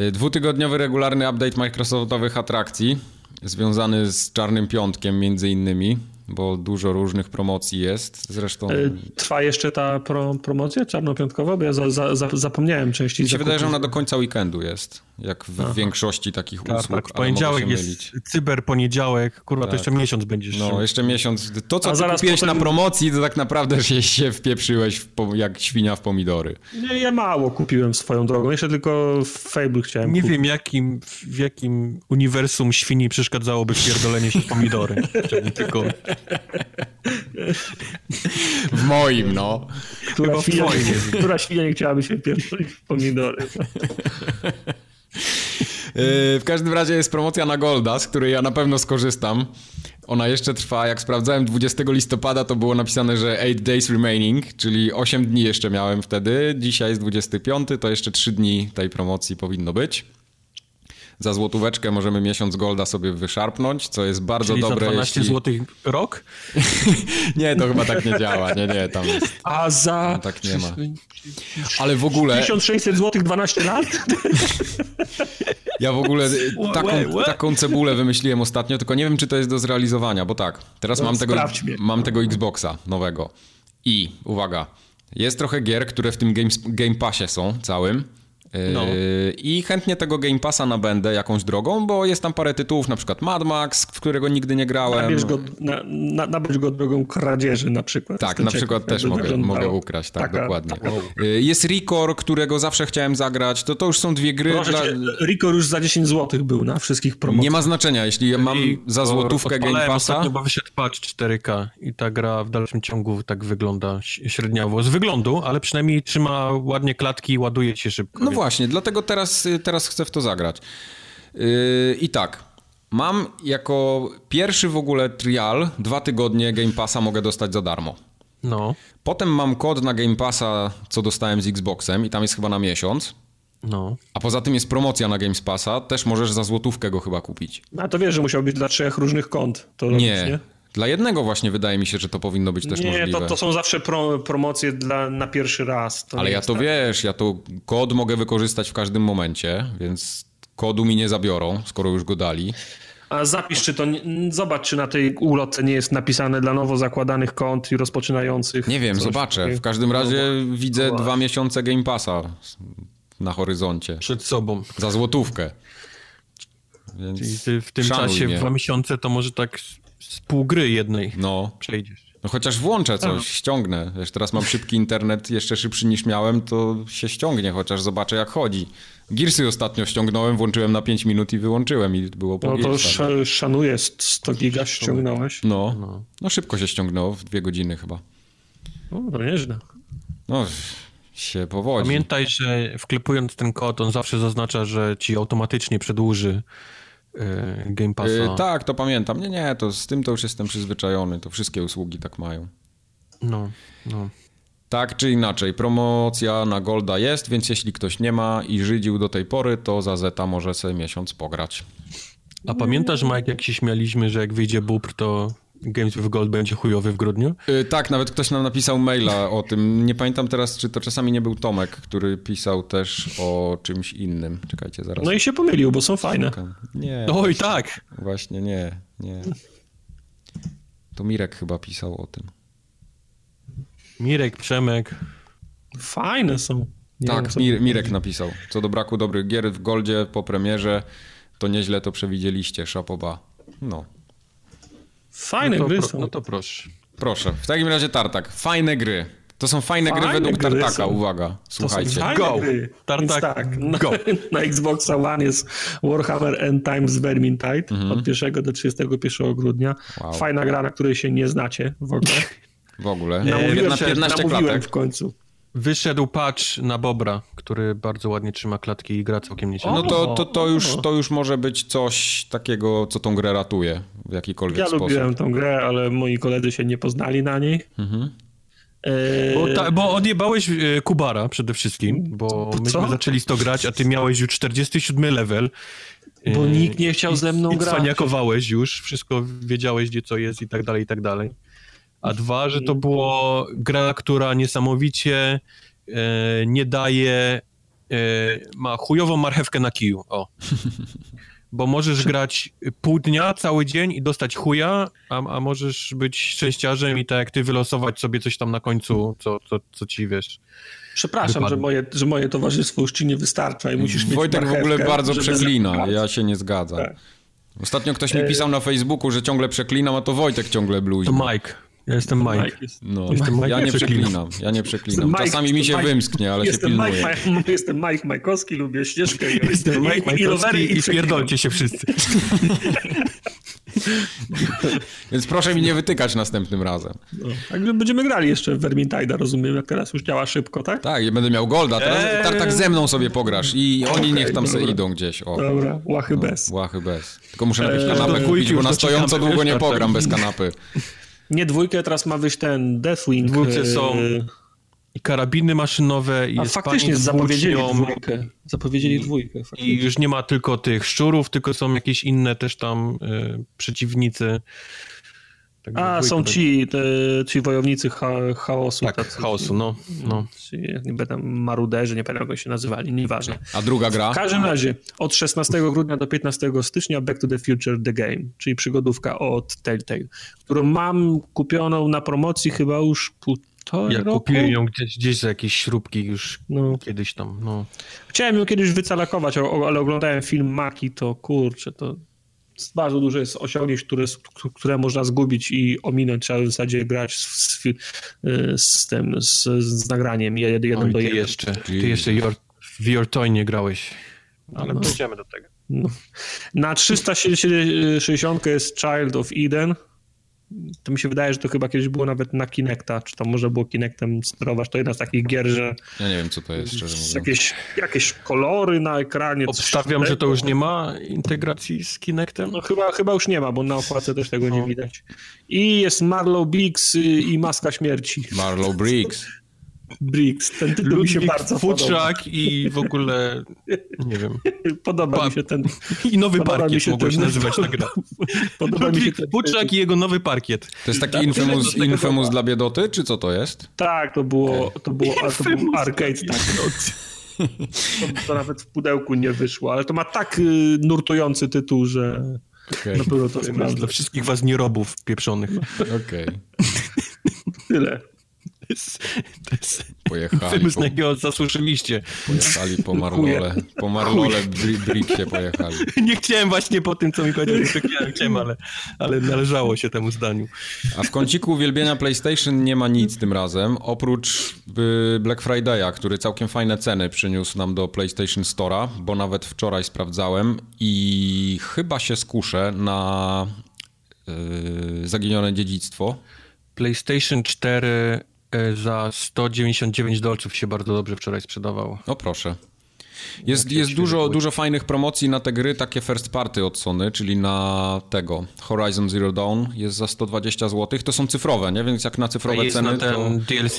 Y, Dwutygodniowy regularny update Microsoftowych atrakcji, związany z Czarnym Piątkiem między innymi, bo dużo różnych promocji jest. Zresztą E, Trwa jeszcze ta pro, promocja czarnopiątkowa, bo ja za, za, za, zapomniałem częściej mi się wydaje, że ona do końca weekendu jest, jak w większości takich Tak, usług, tak, poniedziałek jest mylić. cyber poniedziałek, kurwa, to jeszcze miesiąc będziesz. No, jeszcze miesiąc. To, co A zaraz kupiłeś potem- na promocji, to tak naprawdę się, się wpieprzyłeś w po, jak świnia w pomidory. Nie, ja mało kupiłem swoją drogą, jeszcze tylko Fable chciałem Nie kupić. wiem, jakim, w jakim uniwersum świni przeszkadzałoby wpierdolenie się w pomidory. Chciałbym tylko... W moim, no. Która Chyba świnia, twoim. która świnia nie chciałaby się pierdolić w pomidory. Yy, [LAUGHS] w każdym razie jest promocja na Golda, z której ja na pewno skorzystam. Ona jeszcze trwa, jak sprawdzałem 20 listopada, to było napisane, że 8 days remaining, czyli 8 dni jeszcze miałem wtedy. Dzisiaj jest 25, to jeszcze 3 dni tej promocji powinno być. Za złotóweczkę możemy miesiąc Golda sobie wyszarpnąć, co jest bardzo Czyli za dobre. 12 jeśli... zł rok? [LAUGHS] Nie, to chyba tak nie działa. Nie, nie, tam jest. A za No, tak nie ma. [LAUGHS] Ale w ogóle 1600 zł 12 lat? Ja w ogóle [LAUGHS] taką, taką cebulę wymyśliłem ostatnio, tylko nie wiem, czy to jest do zrealizowania, bo tak, teraz No, mam, tego, mnie. mam tego Xboxa nowego i uwaga, jest trochę gier, które w tym Game, game Passie są całym. No. I chętnie tego Game Passa nabędę jakąś drogą, bo jest tam parę tytułów, na przykład Mad Max, w którego nigdy nie grałem. Nabierz go, na, na, nabierz go drogą kradzieży na przykład. Tak, na przykład też mogę, wyglądało. mogę ukraść, tak, Taka- dokładnie. taka- Yy, Jest Record, którego zawsze chciałem zagrać, to to już są dwie gry dla... cię, Rico już za 10 zł był na wszystkich promocjach. Nie ma znaczenia, jeśli mam I za złotówkę Game Passa... ostatnio, bo wyszedł patch 4K i ta gra w dalszym ciągu tak wygląda ś- średniawo. Z wyglądu, ale przynajmniej trzyma ładnie klatki i ładuje się szybko. No właśnie, dlatego teraz, y, teraz chcę w to zagrać. Yy, I tak, mam jako pierwszy w ogóle trial dwa tygodnie Game Passa mogę dostać za darmo. No, Potem mam kod na Game Passa, co dostałem z Xboxem i tam jest chyba na miesiąc. no. A poza tym jest promocja na Game Passa, też możesz za złotówkę go chyba kupić. A to wiesz, że musiał być dla trzech różnych kont. To robić, Nie, nie? Dla jednego właśnie wydaje mi się, że to powinno być też Nie, możliwe. to, to są zawsze pro, promocje dla, na pierwszy raz. To Ale nie ja to tak. wiesz, ja to kod mogę wykorzystać w każdym momencie, więc kodu mi nie zabiorą, skoro już go dali. A zapisz, czy to. nie- Zobacz, czy na tej ulotce nie jest napisane dla nowo zakładanych kont i rozpoczynających. Nie wiem, coś zobaczę. W każdym razie widzę no dwa miesiące Game Passa na horyzoncie. Przed sobą. Za złotówkę. Więc I ty w tym czasie, mnie. dwa miesiące, to może tak z, pół gry jednej No, przejdziesz. no chociaż włączę coś, ściągnę. Wiesz, teraz mam szybki internet, jeszcze szybszy niż miałem, to się ściągnie, chociaż zobaczę jak chodzi. Gearsy ostatnio ściągnąłem, włączyłem na 5 minut i wyłączyłem i było po No to sz, szanuję, 100 giga ściągnąłeś. No, no szybko się ściągnęło, w dwie godziny chyba. No, to nieźle. No, się powodzi. Pamiętaj, że wklepując ten kod, on zawsze zaznacza, że ci automatycznie przedłuży Game Passa. Y, tak, to pamiętam. Nie, nie, to z tym to już jestem przyzwyczajony. To wszystkie usługi tak mają. No, no. Tak czy inaczej, promocja na Golda jest, więc jeśli ktoś nie ma i żydził do tej pory, to za Zeta może sobie miesiąc pograć. A pamiętasz, Mike, jak się śmialiśmy, że jak wyjdzie Bupr, to Games with Gold będzie chujowy w grudniu? Y, tak, nawet ktoś nam napisał maila o tym. Nie pamiętam teraz, czy to czasami nie był Tomek, który pisał też o czymś innym. Czekajcie, zaraz. No i się pomylił, bo są fajne. Nie, Oj, tak! właśnie nie, nie. To Mirek chyba pisał o tym. Mirek, Przemek. Fajne są. Nie wiem, tak, co- Mir, Mirek napisał. Co do braku dobrych gier w Goldzie po premierze, to nieźle to przewidzieliście, szapoba. No. Fajne no to, gry pro, są. no to proszę. Proszę, w takim razie Tartak. Fajne gry. To są fajne, gry Fajne według gry Tartaka, są. uwaga. To Słuchajcie. są fajne Go. gry. Tartak, tak, na, go. [LAUGHS] na Xboxa One jest Warhammer End Times Vermintide od 1 do 31 grudnia. Mhm. Wow. Fajna gra, na której się nie znacie w ogóle. [LAUGHS] W ogóle. Namówiłem, na się, 15 namówiłem klatek. w końcu. Wyszedł patch na Bobra, który bardzo ładnie trzyma klatki i gra całkiem nieźle. No to, to, to, już, to już może być coś takiego, co tą grę ratuje w jakikolwiek Ja sposób. lubiłem tą grę, ale moi koledzy się nie poznali na niej. Mhm. E, Bo, ta, bo odjebałeś e, Kubara przede wszystkim, bo Co? myśmy zaczęli z to grać, a ty miałeś już 47 level. Bo E, nikt nie chciał i- ze mną i grać. cwaniakowałeś już, wszystko wiedziałeś, gdzie co jest i tak dalej, i tak dalej. A dwa, że to było gra, która niesamowicie e, nie daje, e, ma chujową marchewkę na kiju, o. [LAUGHS] Bo możesz grać pół dnia, cały dzień i dostać chuja, a, a możesz być szczęściarzem i tak jak ty wylosować sobie coś tam na końcu, co, co, co ci wiesz. Przepraszam, Wypadnie. że moje, że moje towarzystwo już ci nie wystarcza i musisz mieć Wojtek w ogóle bardzo przeklina, ja się nie zgadzam. Tak. Ostatnio ktoś mi pisał na Facebooku, że ciągle przeklinam, a to Wojtek ciągle To bluźni. Mike. Ja jestem Mike. Mike jest- No, Jestem Mike, ja nie przeklinam. ja nie przeklinam. Mike, Czasami mi się Mike- wymsknie, ale się pilnuję. Mike, Mike, jestem Mike Majkowski, lubię ścieżkę. Jestem Mike i, i, rowery Majkowski i przeklinam. pierdolcie się wszyscy. [LAUGHS] Więc proszę mi nie wytykać następnym razem. No. Także będziemy grali jeszcze w Vermintide'a, rozumiem, jak teraz już działa szybko, tak? Tak, i będę miał golda, teraz Eee. Tartak ze mną sobie pograsz i oni Okej, niech tam se dobra. idą gdzieś. O. Dobra, łachy bez. Łachy bez. Tylko muszę Eee, do kanapę kupić, bo na stojąco długo nie pogram bez kanapy. [LAUGHS] Nie dwójkę, teraz ma wyjść ten Deathwing. Dwójce e, są I karabiny maszynowe, i A faktycznie zapowiedzieli dwójkę. Zapowiedzieli dwójkę. I już nie ma tylko tych szczurów, tylko są jakieś inne też tam y, przeciwnicy. Także A, są ci, te, ci wojownicy cha, chaosu. Tak, tacy. chaosu, no. no. Ci, nie będę maruderzy, nie pamiętam jak się nazywali, nieważne. A druga gra? W każdym razie, od 16 grudnia do 15 stycznia Back to the Future The Game, czyli przygodówka od Telltale, którą mam kupioną na promocji chyba już półtorej Ja roku. kupiłem ją gdzieś, gdzieś za jakieś śrubki już No. kiedyś tam, no. Chciałem ją kiedyś wycalakować, ale oglądałem film Maki, to kurczę, to bardzo dużo jest osiągnięć, które, które można zgubić i ominąć. Trzeba w zasadzie grać z, z, z tym, z, z nagraniem jeden, Oj, do ty jeden. jeszcze, ty jeszcze your, w Your Toy nie grałeś. Ale No. dojdziemy do tego. No. Na 360 jest Child of Eden. To mi się wydaje, że to chyba kiedyś było nawet na Kinecta, czy tam może było Kinectem sterować. To jedna z takich gier, że Ja nie wiem, co to jest, szczerze mówiąc. jakieś, jakieś kolory na ekranie. Obstawiam, że to już nie ma integracji z Kinectem. No chyba, chyba już nie ma, bo na okładce też tego nie No. widać. I jest Marlow Biggs y, i Maska Śmierci. Marlow Briggs. Briggs, ten tytuł mi się Ludwik bardzo podoba. Futrzak i w ogóle, nie wiem, [LAUGHS] Podoba Pa- mi się ten... i nowy Podoba parkiet się mogłeś ten- nazywać ta gra. [LAUGHS] Podoba mi się Ludwik ten Futrzak i jego nowy parkiet. To jest taki Tak, infamous, infamous dla biedoty, czy co to jest? Tak, to było, to było, a to był arcade, tak. To, to nawet w pudełku nie wyszło, ale to ma tak y, nurtujący tytuł, że Okej, na pewno to Dla sprawdzę. wszystkich was nierobów pieprzonych. okej. Tyle. To jest, to jest Pojechali, wymysł, po, na jakiego zasłyszeliście. pojechali po Marlole. Po Marlole Bri- Bricksie pojechali. [LAUGHS] Nie chciałem właśnie po tym, co mi powiedziałeś, chciałem, ale, ale należało się temu zdaniu. A w kąciku uwielbienia PlayStation nie ma nic tym razem, oprócz y, Black Friday'a, który całkiem fajne ceny przyniósł nam do PlayStation Store'a, bo nawet wczoraj sprawdzałem i chyba się skuszę na y, Zaginione Dziedzictwo. PlayStation 4 e, za 199 dolców się bardzo dobrze wczoraj sprzedawało. No proszę. Jest, Jakie jest świeże dużo, dużo fajnych promocji na te gry, takie first party od Sony, czyli na tego Horizon Zero Dawn jest za 120 zł. To są cyfrowe, nie? Więc jak na A cyfrowe jest ceny na ten to... DLC?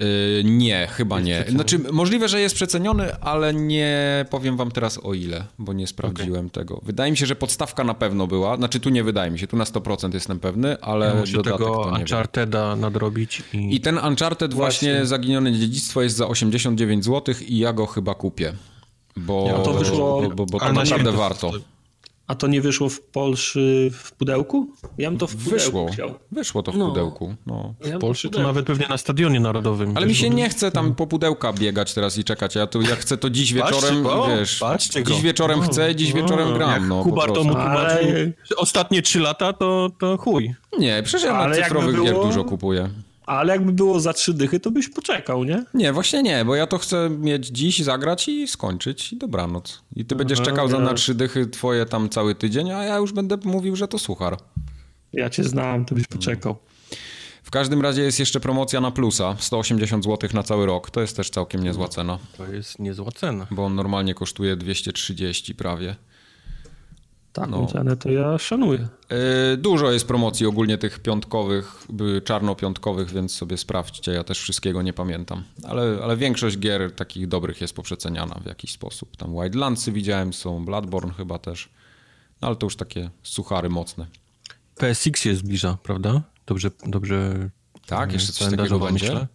Yy, nie, chyba nie. Znaczy, możliwe, że jest przeceniony, ale nie powiem wam teraz o ile, bo nie sprawdziłem tego. Wydaje mi się, że podstawka na pewno była. Znaczy, tu nie wydaje mi się, tu na 100% jestem pewny, ale Ja muszę dodatek tego to. Uncharteda nadrobić i... I ten Uncharted właśnie, Właśnie. Zaginione Dziedzictwo jest za 89 zł i ja go chyba kupię. Bo, Ja to wyszło- bo, bo, bo to naprawdę warto. A to nie wyszło w Polsce w pudełku? Ja bym to w pudełku Wyszło, chciał. wyszło to w No. pudełku. No. Ja W Polsce to nawet pewnie na stadionie narodowym. Ale mi się nie chce No. tam po pudełka biegać teraz i czekać. Ja, to, ja chcę to dziś wieczorem, go, wiesz, patrzcie dziś go. wieczorem chcę, dziś wieczorem gram. No, Kuba to mu tłumaczył Ale- ostatnie trzy lata, to, to chuj. Nie, przecież ja Ale na jakby cyfrowych gier było- dużo kupuję. Ale jakby było za trzy dychy, to byś poczekał, nie? Nie, właśnie nie, bo ja to chcę mieć dziś, zagrać i skończyć i dobranoc. I ty będziesz Aha, czekał za na trzy dychy twoje tam cały tydzień, a ja już będę mówił, że to suchar. Ja cię znam, to byś poczekał. W każdym razie jest jeszcze promocja na plusa, 180 zł na cały rok. To jest też całkiem niezła cena, To jest niezła cena. bo on normalnie kosztuje 230 prawie. Taką No. cenę to ja szanuję. Yy, Dużo jest promocji ogólnie tych piątkowych, czarnopiątkowych, więc sobie sprawdźcie. Ja też wszystkiego nie pamiętam. Ale, ale większość gier takich dobrych jest poprzeceniana w jakiś sposób. Tam Wildlandsy widziałem, są Bloodborne chyba też. No, ale to już takie suchary mocne. PSX się zbliża, prawda? Dobrze, dobrze. Tak, jeszcze coś takiego będzie? myślę.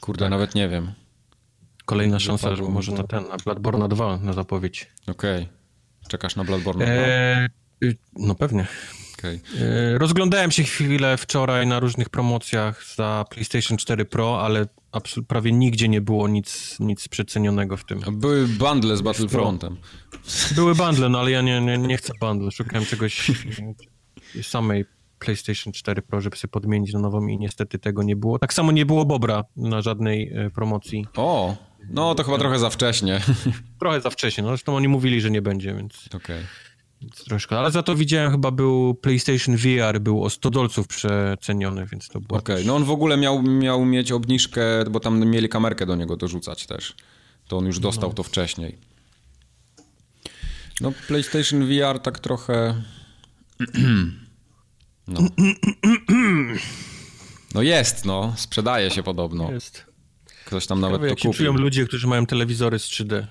Kurde, nawet nie wiem. Kolejna szansa, że może na ten, na Bloodborne 2 na zapowiedź. Okej. Czekasz na Bloodborne? No. Eee, no pewnie. Okej. E, Rozglądałem się chwilę wczoraj na różnych promocjach za PlayStation 4 Pro, ale prawie nigdzie nie było nic, nic przecenionego w tym. Były bundle z Battlefrontem. Były bundle, no ale ja nie, nie, nie chcę bundle. Szukałem czegoś samej PlayStation 4 Pro, żeby sobie podmienić na nową i niestety tego nie było. Tak samo nie było Bobra na żadnej e, promocji. O, no to chyba trochę za wcześnie. [LAUGHS] Trochę za wcześnie, no zresztą oni mówili, że nie będzie, więc, Okej. więc troszkę. Ale za to widziałem chyba był PlayStation VR, był o 100 dolców przeceniony, więc to było Okej, też... no on w ogóle miał, miał mieć obniżkę, bo tam mieli kamerkę do niego dorzucać też. To on już dostał to wcześniej. No PlayStation VR tak trochę... [CLEARS THROAT] No. [CLEARS THROAT] No jest, no. Sprzedaje się podobno. Jest. Ktoś tam nawet Ciekawe, to jak się czują kupił. ludzie, którzy mają telewizory z 3D.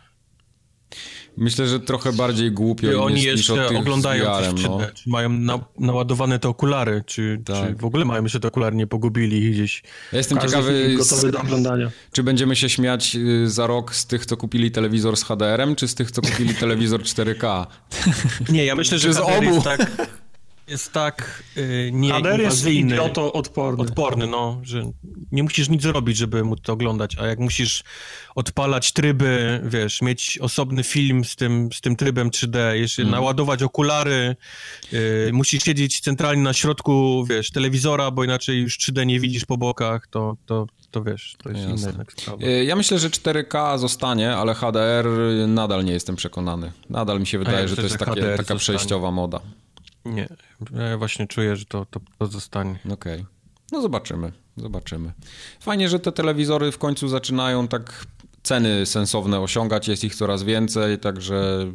Myślę, że trochę bardziej głupio Czy oni niż jeszcze tych oglądają z coś VR-em, w 3D? no. Czy mają na, naładowane te okulary? Czy, Tak. czy w ogóle mają jeszcze te okulary, nie pogubili gdzieś? Ja jestem Każdy ciekawy, gotowy do oglądania. czy będziemy się śmiać y, za rok z tych, co kupili telewizor z HDR-em, czy z tych, co kupili [LAUGHS] telewizor 4K? Nie, ja myślę, że z HDR obu? jest tak, jest tak yy, HDR jest nieinwazyjny, idioto odporny. odporny, no, że nie musisz nic zrobić, żeby móc to oglądać, a jak musisz odpalać tryby, wiesz, mieć osobny film z tym, z tym trybem 3D, jeszcze Mhm. naładować okulary, yy, musisz siedzieć centralnie na środku, wiesz, telewizora, bo inaczej już 3D nie widzisz po bokach, to, to, to wiesz, to jest Jasne. inna sprawa. Y, Ja myślę, że 4K zostanie, ale HDR nadal nie jestem przekonany. Nadal mi się wydaje, że myślę, to jest że takie, taka zostanie. przejściowa moda. Nie, ja właśnie czuję, że to, to, to zostanie. Okej. No zobaczymy, zobaczymy. Fajnie, że te telewizory w końcu zaczynają tak ceny sensowne osiągać, jest ich coraz więcej, także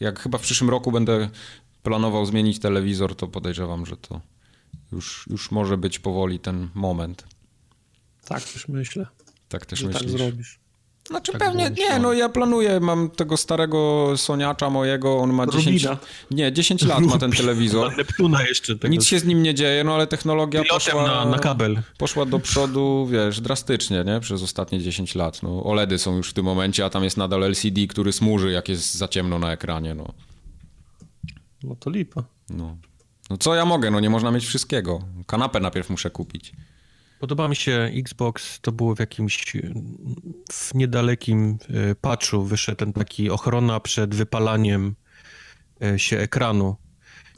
jak chyba w przyszłym roku będę planował zmienić telewizor, to podejrzewam, że to już, już może być powoli ten moment. Tak też myślę, Tak też tak myślisz? zrobisz. Znaczy Tak pewnie, nie, no ja planuję, mam tego starego Soniacza mojego, on ma 10, Rubina. nie, 10 lat ma ten telewizor. Na Neptuna jeszcze tego Nic się z nim nie dzieje, no ale technologia pilotem poszła, na, na kabel. poszła do przodu, wiesz, drastycznie, nie? Przez ostatnie 10 lat. No, OLEDy są już w tym momencie, a tam jest nadal LCD, który smuży, jak jest za ciemno na ekranie, no. No to lipa. No, no co ja mogę, no nie można mieć wszystkiego. Kanapę najpierw muszę kupić. Podoba mi się Xbox, to było w jakimś w niedalekim y, patchu wyszedł ten taki ochrona przed wypalaniem y, się ekranu.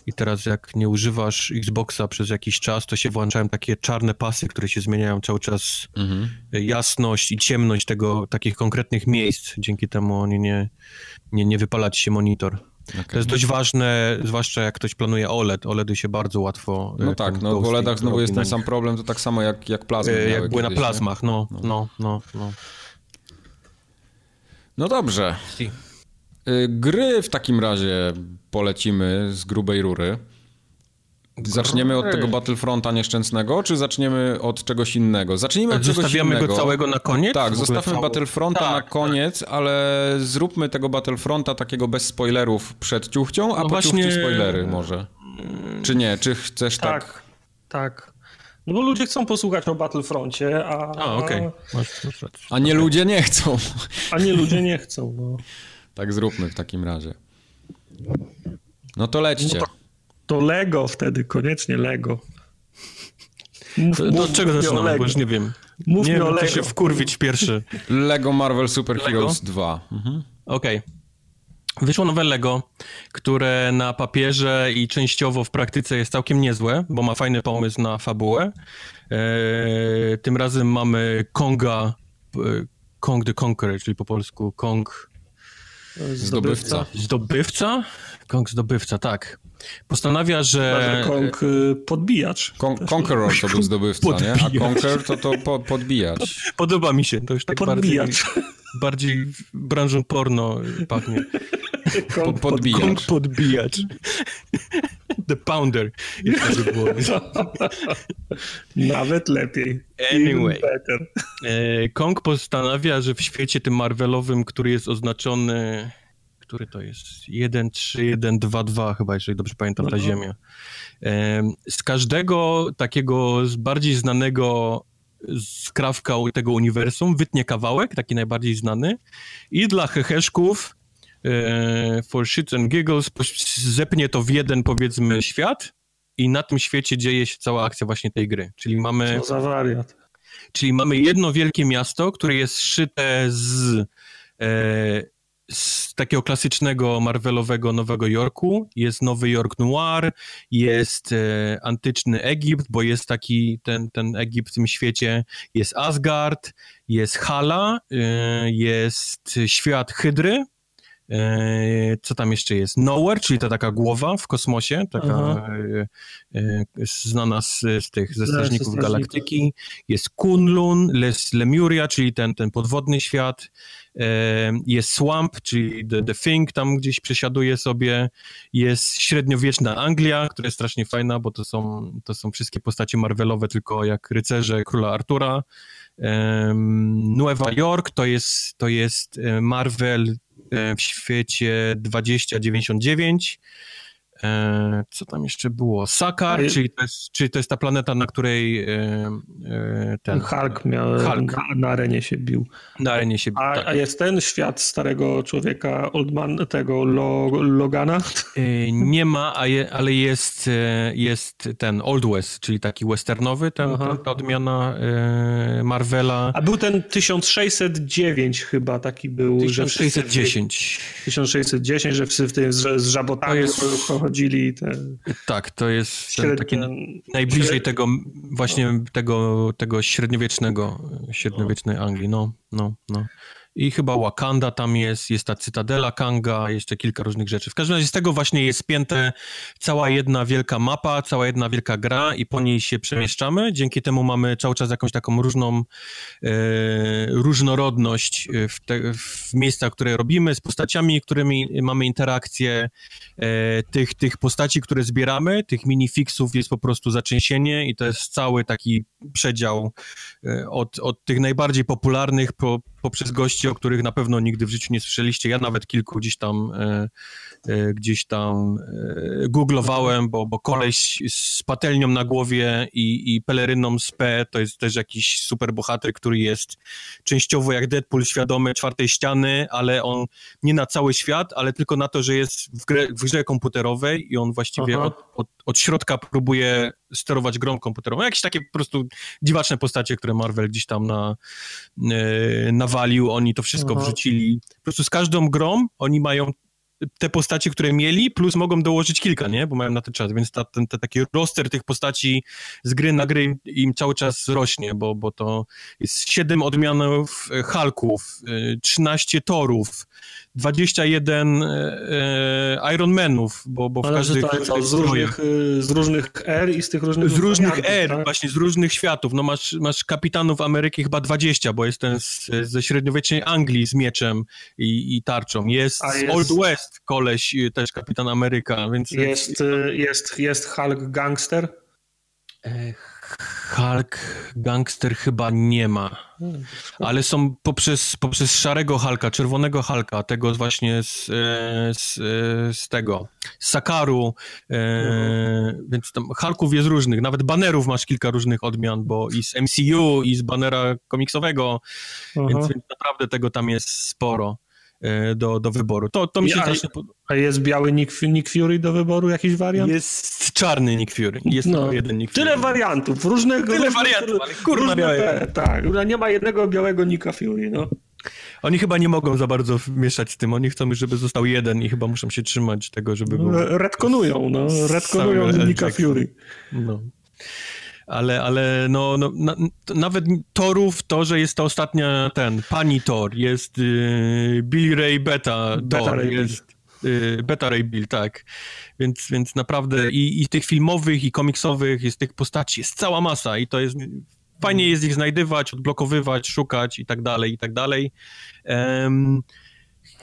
I teraz jak nie używasz Xboxa przez jakiś czas, to się włączają takie czarne pasy, które się zmieniają cały czas Mhm. y, jasność i ciemność tego, takich konkretnych miejsc. Dzięki temu oni nie, nie, nie wypala się monitor. Okej. To jest dość ważne, zwłaszcza jak ktoś planuje OLED. OLEDy się bardzo łatwo... y, No tak, no w OLEDach znowu jest ten sam problem, to tak samo jak, jak plazmy miały Jak były na plazmach, no, no, no, no. No dobrze. Si. Y, Gry w takim razie polecimy z grubej rury. Zaczniemy od tego Battlefronta nieszczęsnego, czy zaczniemy od czegoś innego? Zacznijmy od czegoś Zostawiamy innego. go całego na koniec? Tak, zostawmy cały- Battlefronta Tak, na koniec, ale zróbmy tego Battlefronta takiego bez spoilerów przed ciuchcią, a No po właśnie- ciuchci spoilery może. Czy nie? Czy chcesz tak? Tak, tak. No bo ludzie chcą posłuchać o Battlefroncie, a, A, okej. Rację. A nie ludzie nie chcą. a nie ludzie nie chcą. No. Tak zróbmy w takim razie. No to lećcie. No to, to, Lego wtedy, koniecznie Lego. Mów, to, mów, czego zaczynamy, bo już nie wiem. Mów nie mi o Lego. się wkurwić pierwszy. Lego Marvel Super Lego? Heroes 2. Mhm. Okej. Okay. Wyszło nowe Lego, które na papierze i częściowo w praktyce jest całkiem niezłe, bo ma fajny pomysł na fabułę. Eee, tym razem mamy Konga, e, Kong the Conqueror, czyli po polsku Kong... Zdobywca. Zdobywca? Kong zdobywca, tak. Postanawia, że... Kong y, podbijacz. Kon Conqueror to był zdobywca, podbijacz. nie? A Conquer to, to po, podbijacz. Podoba mi się, to już tak podbijacz. bardziej, bardziej branżą porno pachnie. [LAUGHS] Kong podbijacz. Kong podbijacz. The Pounder. [LAUGHS] Nawet lepiej. Anyway. E, Kong postanawia, że w świecie tym Marvelowym, który jest oznaczony który to jest? 1, 3, 1, 2, 2 chyba, jeżeli dobrze pamiętam, ta no. ziemia. Z każdego takiego bardziej znanego skrawka tego uniwersum wytnie kawałek, taki najbardziej znany i dla heheszków e, for shits and giggles zepnie to w jeden, powiedzmy, świat i na tym świecie dzieje się cała akcja właśnie tej gry. Czyli mamy... Co za wariat. Czyli mamy jedno wielkie miasto, które jest szyte z e, z takiego klasycznego Marvelowego Nowego Jorku. Jest Nowy Jork Noir, jest e, antyczny Egipt, bo jest taki ten, ten Egipt w tym świecie, jest Asgard, jest Hala, e, jest świat Hydry, e, co tam jeszcze jest? Nowhere, czyli ta taka głowa w kosmosie, taka e, e, znana z, z tych, ze Strażników Galaktyki. Jest Kunlun, Les Lemuria, czyli ten, ten podwodny świat. Jest Swamp, czyli The, the Thing, tam gdzieś przesiaduje sobie. Jest średniowieczna Anglia, która jest strasznie fajna, bo to są, to są wszystkie postacie Marvelowe, tylko jak rycerze króla Artura. Nueva York to jest, to jest e, Marvel e, w świecie 2099. E, co tam jeszcze było? Sakar, czyli, to jest, czyli to jest ta planeta, na której ten... Hulk miał, Hulk. Na, na, arenie się bił. Na arenie się bił, a, tak. a jest ten świat starego człowieka, Oldman, tego Lo, Logana? Nie ma, je, ale jest, jest ten Old West, czyli taki westernowy, ten, ten, ta odmiana Marvela. A był ten 1609 chyba, taki był. 1610. Że 1610, że w, w tym z, z żabotami jest chodzili. Te tak, to jest średnie, taki najbliżej średnie... tego właśnie tego, tego średniowiecznego, średniowiecznej Anglii, no, no, no. I chyba Wakanda tam jest, jest ta Cytadela Kanga, jeszcze kilka różnych rzeczy. W każdym razie z tego właśnie jest spięte cała jedna wielka mapa, cała jedna wielka gra i po niej się przemieszczamy. Dzięki temu mamy cały czas jakąś taką różną e, różnorodność w, te, w miejscach, które robimy, z postaciami, którymi mamy interakcje, e, tych, tych postaci, które zbieramy, tych minifixów jest po prostu zaczęsienie i to jest cały taki przedział e, od, od tych najbardziej popularnych po, poprzez gości, o których na pewno nigdy w życiu nie słyszeliście. Ja nawet kilku gdzieś tam e, e, gdzieś tam e, googlowałem, bo, bo koleś z patelnią na głowie i, i peleryną z P to jest też jakiś super bohater, który jest częściowo jak Deadpool świadomy czwartej ściany, ale on nie na cały świat, ale tylko na to, że jest w, grze, w grze komputerowej i on właściwie od, od, od środka próbuje sterować grą komputerową. Jakieś takie po prostu dziwaczne postacie, które Marvel gdzieś tam na, e, nawalił, oni to wszystko Aha. wrzucili. Po prostu z każdą grą oni mają te postacie, które mieli, plus mogą dołożyć kilka, nie? Bo mają na ten czas, więc ta, ten, ten taki roster tych postaci z gry na gry im cały czas rośnie, bo, bo to jest 7 odmianów Hulków, 13 e, Torów, 21 e, e, Ironmanów, bo, bo w Ale każdych... Tak, to, z, różnych, z różnych er i z tych różnych... Z różnych er, tak? właśnie, z różnych światów. No masz, masz kapitanów Ameryki chyba 20, bo jest ten z, ze średniowiecznej Anglii z mieczem i, i tarczą. Jest, jest, z Old West koleś, też kapitan Ameryka, więc... Jest, y, jest, jest Hulk Gangster? Hulk Gangster chyba nie ma, ale są poprzez, poprzez szarego Hulka, czerwonego Hulka, tego właśnie z, e, z, e, z tego, z Sakaru, e, mhm. więc tam Hulków jest różnych, nawet banerów masz kilka różnych odmian, bo i z MCU, i z banera komiksowego, więc, więc, naprawdę tego tam jest sporo. E, do, do wyboru. To, to mi się Ja- A jest biały Nick, Nick Fury do wyboru, jakiś wariant? Jest czarny Nick Fury. Jest No. tylko jeden Nick Fury. Tyle wariantów, różnego... Tyle różne- wariantów, ale kurwa te- Tak, nie ma jednego białego Nicka Fury, no. Oni chyba nie mogą za bardzo mieszać z tym. Oni chcą żeby został jeden i chyba muszą się trzymać tego, żeby był... Redkonują, no, redkonują L. Nicka. Fury. No. Ale, ale no, no na, nawet Torów, to, że jest to ostatnia, ten, pani Thor, jest Billy Ray Beta, Beta Thor, Ray Bill. jest yy, Beta Ray Bill, tak. Więc, więc naprawdę i, i tych filmowych, i komiksowych, jest tych postaci, jest cała masa i to jest, fajnie jest ich znajdywać, odblokowywać, szukać i tak dalej, i tak dalej. Em,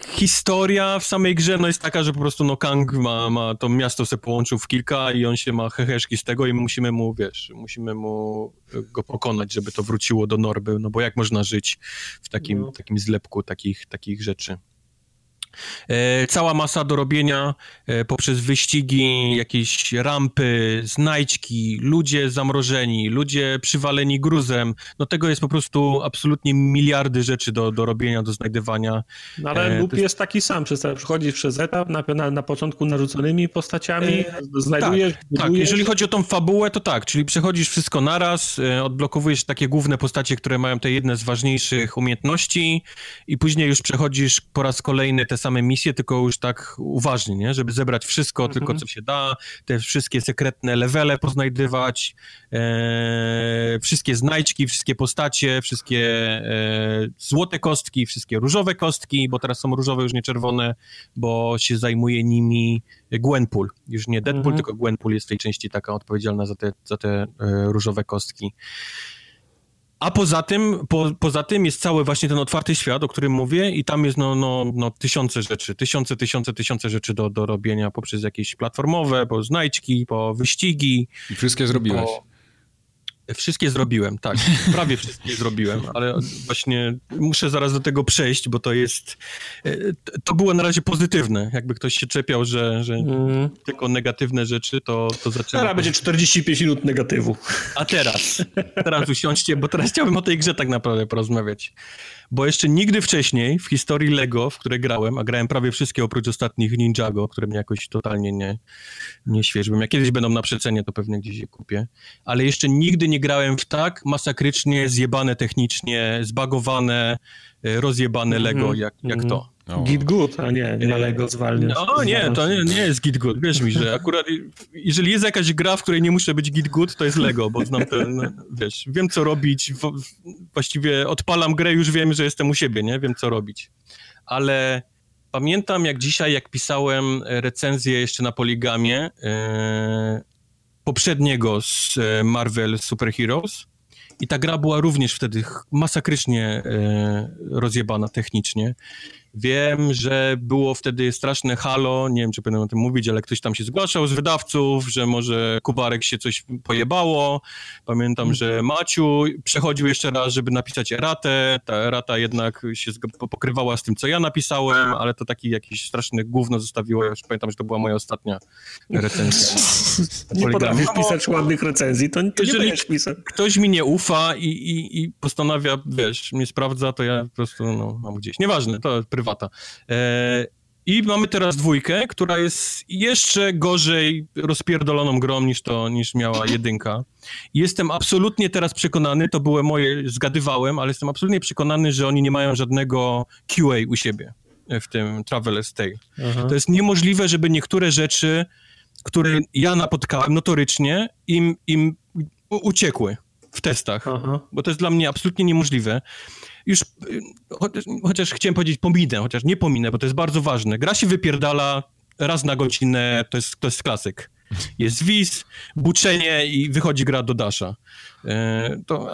historia w samej grze no jest taka, że po prostu no Kang ma, ma to miasto se połączył w kilka i on się ma heheszki z tego i my musimy mu, wiesz, musimy mu go pokonać, żeby to wróciło do normy, no bo jak można żyć w takim, No. takim zlepku takich, takich rzeczy. E, cała masa do robienia e, poprzez wyścigi, jakieś rampy, znajdźki, ludzie zamrożeni, ludzie przywaleni gruzem. No tego jest po prostu absolutnie miliardy rzeczy do, do robienia, do znajdywania. No, ale E, loop to jest- jest taki sam, przez, przychodzisz przez etap, na, na, na początku narzuconymi postaciami, znajdujesz, Tak, budujesz. jeżeli chodzi o tą fabułę, to tak, czyli przechodzisz wszystko naraz, e, odblokowujesz takie główne postacie, które mają te jedne z ważniejszych umiejętności i później już przechodzisz po raz kolejny te same misje, tylko już tak uważnie, nie? żeby zebrać wszystko, Mhm. tylko co się da, te wszystkie sekretne levele poznajdywać, e, wszystkie znajdźki, wszystkie postacie, wszystkie e, złote kostki, wszystkie różowe kostki, bo teraz są różowe, już nie czerwone, bo się zajmuje nimi Gwenpool. Już nie Deadpool, Mhm. tylko Gwenpool jest w tej części taka odpowiedzialna za te, za te e, różowe kostki. A poza tym, po, poza tym jest cały właśnie ten otwarty świat, o którym mówię i tam jest no, no, no tysiące rzeczy, tysiące, tysiące, tysiące rzeczy do, do robienia poprzez jakieś platformowe, po znajdźki, po wyścigi, I wszystkie zrobiłeś. bo- Wszystkie zrobiłem, tak. [LAUGHS] Prawie wszystkie zrobiłem, ale właśnie muszę zaraz do tego przejść, bo to jest. e, To było na razie pozytywne. Jakby ktoś się czepiał, że, że Mm. tylko negatywne rzeczy, to, to zaczęło. Teraz będzie 45 minut negatywu. A teraz, teraz usiądźcie, bo teraz chciałbym o tej grze tak naprawdę porozmawiać. Bo jeszcze nigdy wcześniej w historii LEGO, w które grałem, a grałem prawie wszystkie oprócz ostatnich Ninjago, które mnie jakoś totalnie nie, nie świeżbym. Jak kiedyś będą na przecenie, to pewnie gdzieś je kupię. Ale jeszcze nigdy nie grałem w tak masakrycznie zjebane technicznie, zbagowane, e, rozjebane LEGO jak, jak mhm. to. O. Git good, a nie, na Lego zwalniasz. No nie, to nie, nie jest Git Good. Wierz mi, że akurat jeżeli jest jakaś gra, w której nie muszę być Git Good, to jest Lego, bo znam ten, no, wiesz, wiem co robić, właściwie odpalam grę, już wiem, że jestem u siebie, nie? Wiem co robić. Ale pamiętam jak dzisiaj, jak pisałem recenzję jeszcze na Poligamie e, poprzedniego z e, Marvel Super Heroes i ta gra była również wtedy masakrycznie e, rozjebana technicznie. Wiem, że było wtedy straszne halo, nie wiem, czy będę o tym mówić, ale ktoś tam się zgłaszał z wydawców, że może Kubarek się coś pojebało. Pamiętam, że Maciu przechodził jeszcze raz, żeby napisać eratę. Ta erata jednak się pokrywała z tym, co ja napisałem, ale to taki jakiś straszny gówno zostawiło. Ja już pamiętam, że to była moja ostatnia recenzja. [LAUGHS] Nie potrafisz pisać ładnych recenzji, to, to nie Jeżeli- będziesz pisać. ktoś mi nie ufa i, i, i postanawia, wiesz, mnie sprawdza, to ja po prostu no, mam gdzieś. Nieważne, to prywata. E, I mamy teraz dwójkę, która jest jeszcze gorzej rozpierdoloną grą niż to, niż miała jedynka. Jestem absolutnie teraz przekonany, to były moje, zgadywałem, ale jestem absolutnie przekonany, że oni nie mają żadnego QA u siebie w tym Traveler's Tale. Aha. To jest niemożliwe, żeby niektóre rzeczy, które ja napotkałem notorycznie, im, im uciekły w testach, Aha. bo to jest dla mnie absolutnie niemożliwe. Już, chociaż, chociaż chciałem powiedzieć pominę, chociaż nie pominę, bo to jest bardzo ważne. Gra się wypierdala raz na godzinę, to jest, to jest klasyk. Jest wiz, buczenie i wychodzi gra do dasza. E, to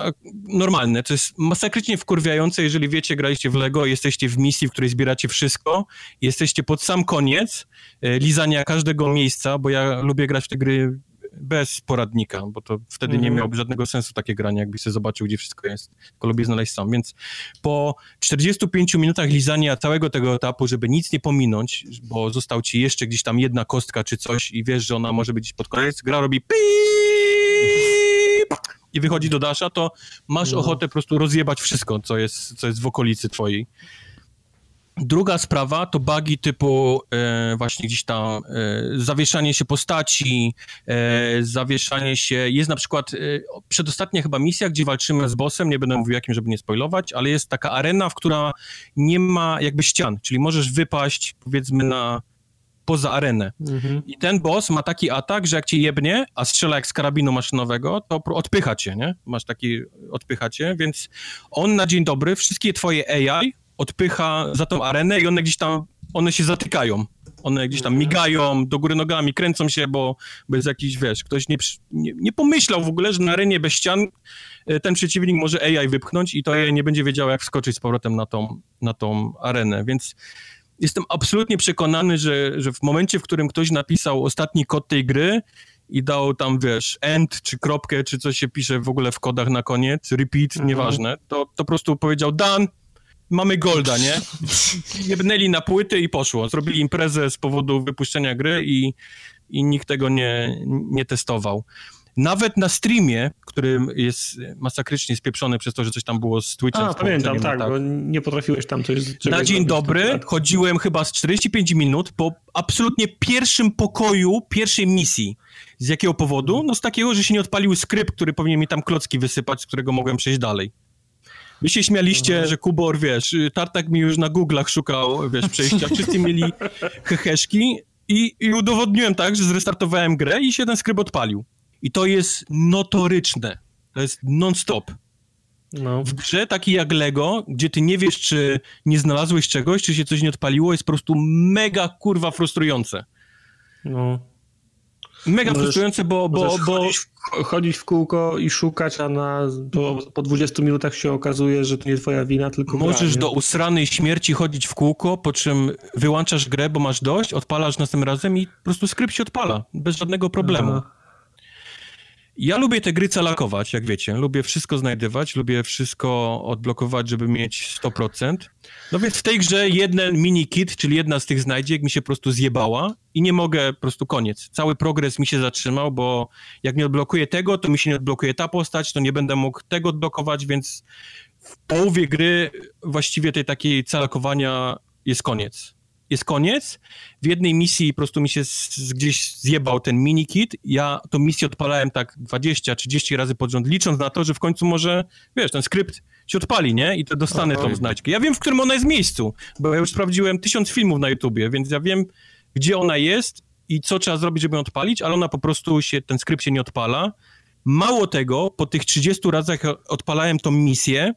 normalne, to jest masakrycznie wkurwiające, jeżeli wiecie, graliście w Lego, jesteście w misji, w której zbieracie wszystko, jesteście pod sam koniec e, lizania każdego miejsca, bo ja lubię grać w te gry bez poradnika, bo to wtedy nie Mhm. miałoby żadnego sensu takie granie, jakbyś sobie zobaczył, gdzie wszystko jest. Tylko lubię znaleźć sam, więc po 45 minutach lizania całego tego etapu, żeby nic nie pominąć, bo został ci jeszcze gdzieś tam jedna kostka czy coś i wiesz, że ona może być pod koniec, gra robi piip i wychodzi do dasza, to masz No. ochotę po prostu rozjebać wszystko, co jest, co jest w okolicy twojej. Druga sprawa to bugi typu e, właśnie gdzieś tam e, zawieszanie się postaci, e, zawieszanie się. Jest na przykład e, przedostatnia chyba misja, gdzie walczymy z bossem, nie będę mówił jakim, żeby nie spoilować, ale jest taka arena, w która nie ma jakby ścian, czyli możesz wypaść powiedzmy na poza arenę. Mhm. I ten boss ma taki atak, że jak cię jebnie, a strzela jak z karabinu maszynowego, to odpycha cię, nie? Masz taki, odpycha cię, więc on na dzień dobry wszystkie twoje AI odpycha za tą arenę i one gdzieś tam, one się zatykają. One gdzieś tam migają, do góry nogami, kręcą się, bo, bo jest jakiś, wiesz, ktoś nie, nie, nie pomyślał w ogóle, że na arenie bez ścian e, ten przeciwnik może AI wypchnąć i to AI nie będzie wiedziało, jak wskoczyć z powrotem na tą, na tą arenę, więc jestem absolutnie przekonany, że, że w momencie, w którym ktoś napisał ostatni kod tej gry i dał tam, wiesz, end, czy kropkę, czy coś się pisze w ogóle w kodach na koniec, repeat, mhm. nieważne, to, to po prostu powiedział done, mamy golda, nie? Jebnęli na płyty i poszło. Zrobili imprezę z powodu wypuszczenia gry i, i nikt tego nie, nie testował. Nawet na streamie, który jest masakrycznie spieprzony przez to, że coś tam było z Twitchem. A, pamiętam, tak, tak, bo nie potrafiłeś tam coś... Na dzień dobry chodziłem chyba z 45 minut po absolutnie pierwszym pokoju pierwszej misji. Z jakiego powodu? No z takiego, że się nie odpalił skrypt, który powinien mi tam klocki wysypać, z którego mogłem przejść dalej. Wy się śmialiście, mhm. że Kubor, wiesz, Tartak mi już na Google'ach szukał, wiesz, przejścia, wszyscy mieli heheszki i, i udowodniłem tak, że zrestartowałem grę i się ten skrypt odpalił. I to jest notoryczne. To jest non-stop. No. W grze taki jak Lego, gdzie ty nie wiesz, czy nie znalazłeś czegoś, czy się coś nie odpaliło, jest po prostu mega kurwa frustrujące. No. Mega możesz, frustrujące, bo... bo, bo... Chodzić, w, chodzić, w, kółko i szukać, a na, po, po 20 minutach się okazuje, że to nie twoja wina, tylko Możesz gra, do usranej śmierci chodzić w kółko, po czym wyłączasz grę, bo masz dość, odpalasz następnym razem i po prostu skrypt się odpala, bez żadnego problemu. Aha. Ja lubię te gry calakować, jak wiecie. Lubię wszystko znajdywać, lubię wszystko odblokować, żeby mieć 100%. No więc w tej grze jeden mini kit, czyli jedna z tych znajdziek mi się po prostu zjebała i nie mogę, po prostu koniec. Cały progres mi się zatrzymał, bo jak nie odblokuję tego, to mi się nie odblokuje ta postać, to nie będę mógł tego odblokować, więc w połowie gry właściwie tej takiej calakowania jest koniec jest koniec. W jednej misji po prostu mi się z, gdzieś zjebał ten mini kit. Ja tą misję odpalałem tak 20-30 razy pod rząd, licząc na to, że w końcu może, wiesz, ten skrypt się odpali, nie? I to dostanę tą znajdźkę. Ja wiem, w którym ona jest miejscu, bo ja już sprawdziłem tysiąc filmów na YouTubie, więc ja wiem, gdzie ona jest i co trzeba zrobić, żeby ją odpalić, ale ona po prostu się, ten skrypt się nie odpala. Mało tego, po tych 30 razach odpalałem tą misję,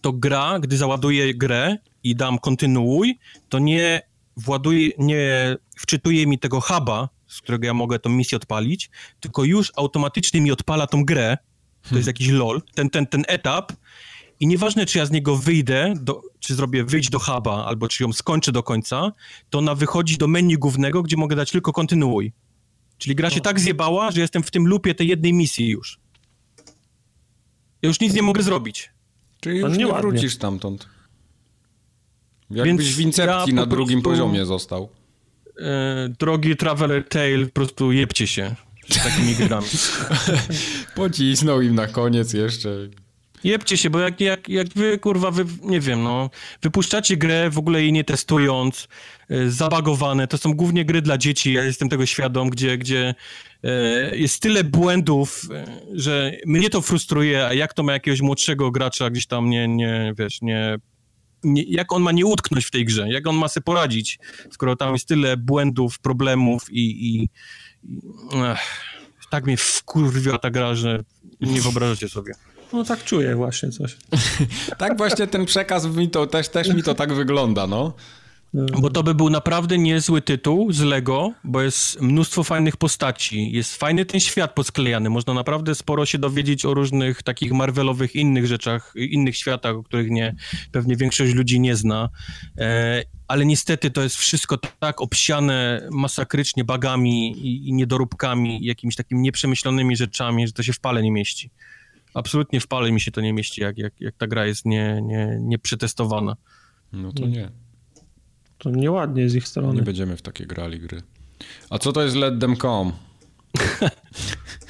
to gra, gdy załaduję grę i dam kontynuuj, to nie właduje, nie wczytuje mi tego huba, z którego ja mogę tą misję odpalić, tylko już automatycznie mi odpala tą grę, to hmm. jest jakiś lol, ten, ten, ten etap i nieważne, czy ja z niego wyjdę, do, czy zrobię wyjść do huba, albo czy ją skończę do końca, to ona wychodzi do menu głównego, gdzie mogę dać tylko kontynuuj. Czyli gra się tak zjebała, że jestem w tym lupie tej jednej misji już. Ja już nic nie mogę zrobić. Czyli już nie wrócisz stamtąd. Jakbyś Więc w Incepcji ja na drugim poziomie został. E, drogi Traveler Tale, po prostu jebcie się z takimi grami. [LAUGHS] Pocisnął im na koniec jeszcze. Jebcie się, bo jak, jak, jak wy, kurwa, wy, nie wiem, no, wypuszczacie grę w ogóle jej nie testując, y, zabagowane, to są głównie gry dla dzieci, ja jestem tego świadom, gdzie, gdzie y, jest tyle błędów, y, że mnie to frustruje, a jak to ma jakiegoś młodszego gracza gdzieś tam nie, nie wiesz, nie nie, jak on ma nie utknąć w tej grze, jak on ma sobie poradzić, skoro tam jest tyle błędów, problemów i, i, i tak mnie wkurwia ta gra, że nie wyobrażacie sobie. No tak czuję właśnie coś. [LAUGHS] tak właśnie ten przekaz mi to, też, też mi to tak wygląda, no. Bo to by był naprawdę niezły tytuł z Lego, bo jest mnóstwo fajnych postaci, jest fajny ten świat posklejany, można naprawdę sporo się dowiedzieć o różnych takich Marvelowych innych rzeczach, innych światach, o których nie, pewnie większość ludzi nie zna, e, ale niestety to jest wszystko tak obsiane masakrycznie bagami i, i niedoróbkami, jakimiś takimi nieprzemyślonymi rzeczami, że to się w pale nie mieści. Absolutnie w pale mi się to nie mieści, jak, jak, jak ta gra jest nie, nie, nieprzetestowana. No to nie. To nieładnie z ich strony. Nie będziemy w takie grali gry. A co to jest Let Them Come?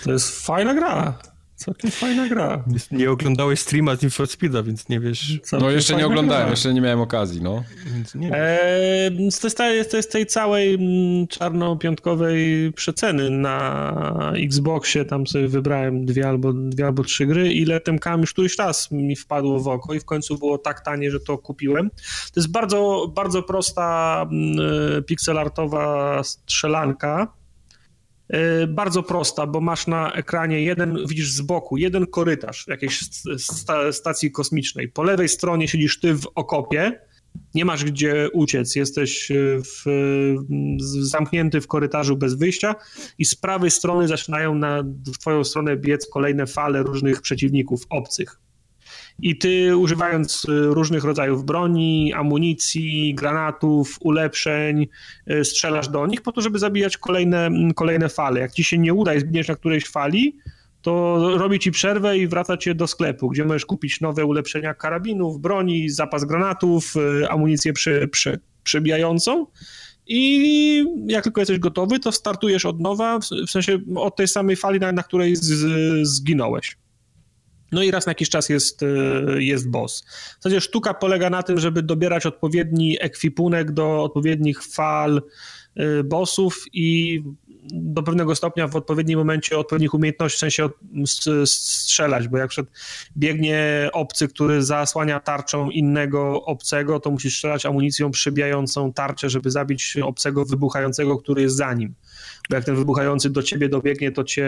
to jest fajna gra. Całkiem fajna gra. Nie oglądałeś streama z Need for Speeda, więc nie wiesz. No jeszcze nie oglądałem, gra. jeszcze nie miałem okazji, no. Więc nie. Eee, z, tej, z tej całej mm, czarno-piątkowej przeceny na Xboxie, tam sobie wybrałem dwie albo, dwie albo trzy gry i letem kam już któryś raz mi wpadło w oko i w końcu było tak tanie, że to kupiłem. To jest bardzo, bardzo prosta mm, pixelartowa strzelanka. E, Bardzo prosta, bo masz na ekranie jeden, widzisz z boku, jeden korytarz jakiejś sta, stacji kosmicznej. Po lewej stronie siedzisz ty w okopie, nie masz gdzie uciec, jesteś e, w, zamknięty w korytarzu bez wyjścia i z prawej strony zaczynają na twoją stronę biec kolejne fale różnych przeciwników obcych. I ty używając y, różnych rodzajów broni, amunicji, granatów, ulepszeń, y, strzelasz do nich po to, żeby zabijać kolejne, mm, kolejne fale. Jak ci się nie uda i zginiesz na którejś fali, to robi ci przerwę i wraca cię do sklepu, gdzie możesz kupić nowe ulepszenia karabinów, broni, zapas granatów, y, amunicję przy, przy. I jak tylko jesteś gotowy, to startujesz od nowa, w sensie od tej samej fali, na, na której z, zginąłeś. No i raz na jakiś czas jest, y, jest boss. W zasadzie sztuka polega na tym, żeby dobierać odpowiedni ekwipunek do odpowiednich fal y, bossów i do pewnego stopnia w odpowiednim momencie odpowiednich umiejętności, w sensie strzelać, bo jak przed biegnie obcy, który zasłania tarczą innego obcego, to musisz strzelać amunicją przebijającą tarczę, żeby zabić obcego wybuchającego, który jest za nim. Bo jak ten wybuchający do ciebie dobiegnie, to cię,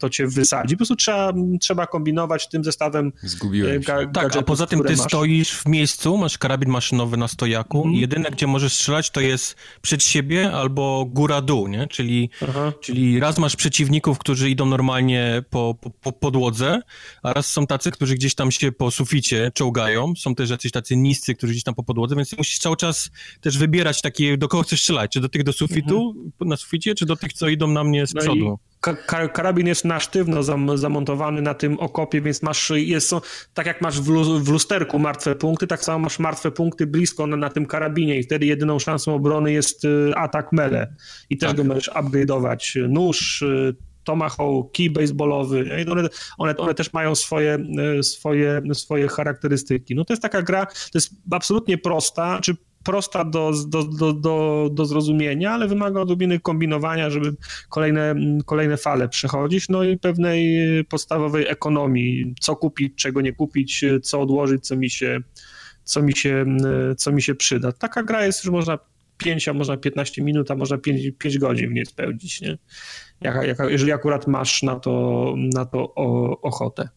to cię wysadzi. Po prostu trzeba, trzeba kombinować tym zestawem Zgubiłem e, się. ga- Tak, a gadżetów, poza tym ty masz. stoisz w miejscu, masz karabin maszynowy na stojaku Mhm. i jedyne, gdzie możesz strzelać, to jest przed siebie albo góra-dół, nie? Czyli, Aha. czyli raz masz przeciwników, którzy idą normalnie po, po, po podłodze, a raz są tacy, którzy gdzieś tam się po suficie czołgają. Są też jacyś tacy niscy, którzy gdzieś tam po podłodze, więc musisz cały czas też wybierać takie, do kogo chcesz strzelać. Czy do tych do sufitu, na suficie, czy do tych, co idą na mnie z No przodu. ka- ka- karabin jest na sztywno zam- zamontowany na tym okopie, więc masz, jest, są, tak jak masz w, lu- w lusterku martwe punkty, tak samo masz martwe punkty blisko na, na tym karabinie i wtedy jedyną szansą obrony jest y, atak mele i też Tak. go możesz upgrade'ować. Nóż, y, tomahawk, kij baseballowy? I one, one, one też mają swoje, y, swoje, swoje charakterystyki. No to jest taka gra, to jest absolutnie prosta, czy prosta do, do, do, do, do zrozumienia, ale wymaga odrobiny kombinowania, żeby kolejne, kolejne fale przechodzić, no i pewnej podstawowej ekonomii, co kupić, czego nie kupić, co odłożyć, co mi się, co mi się, co mi się przyda. Taka gra jest, że można 5, a można 15 minut, a można 5, 5 godzin w niej spędzić, nie? Jak, jak, jeżeli akurat masz na to, na to ochotę.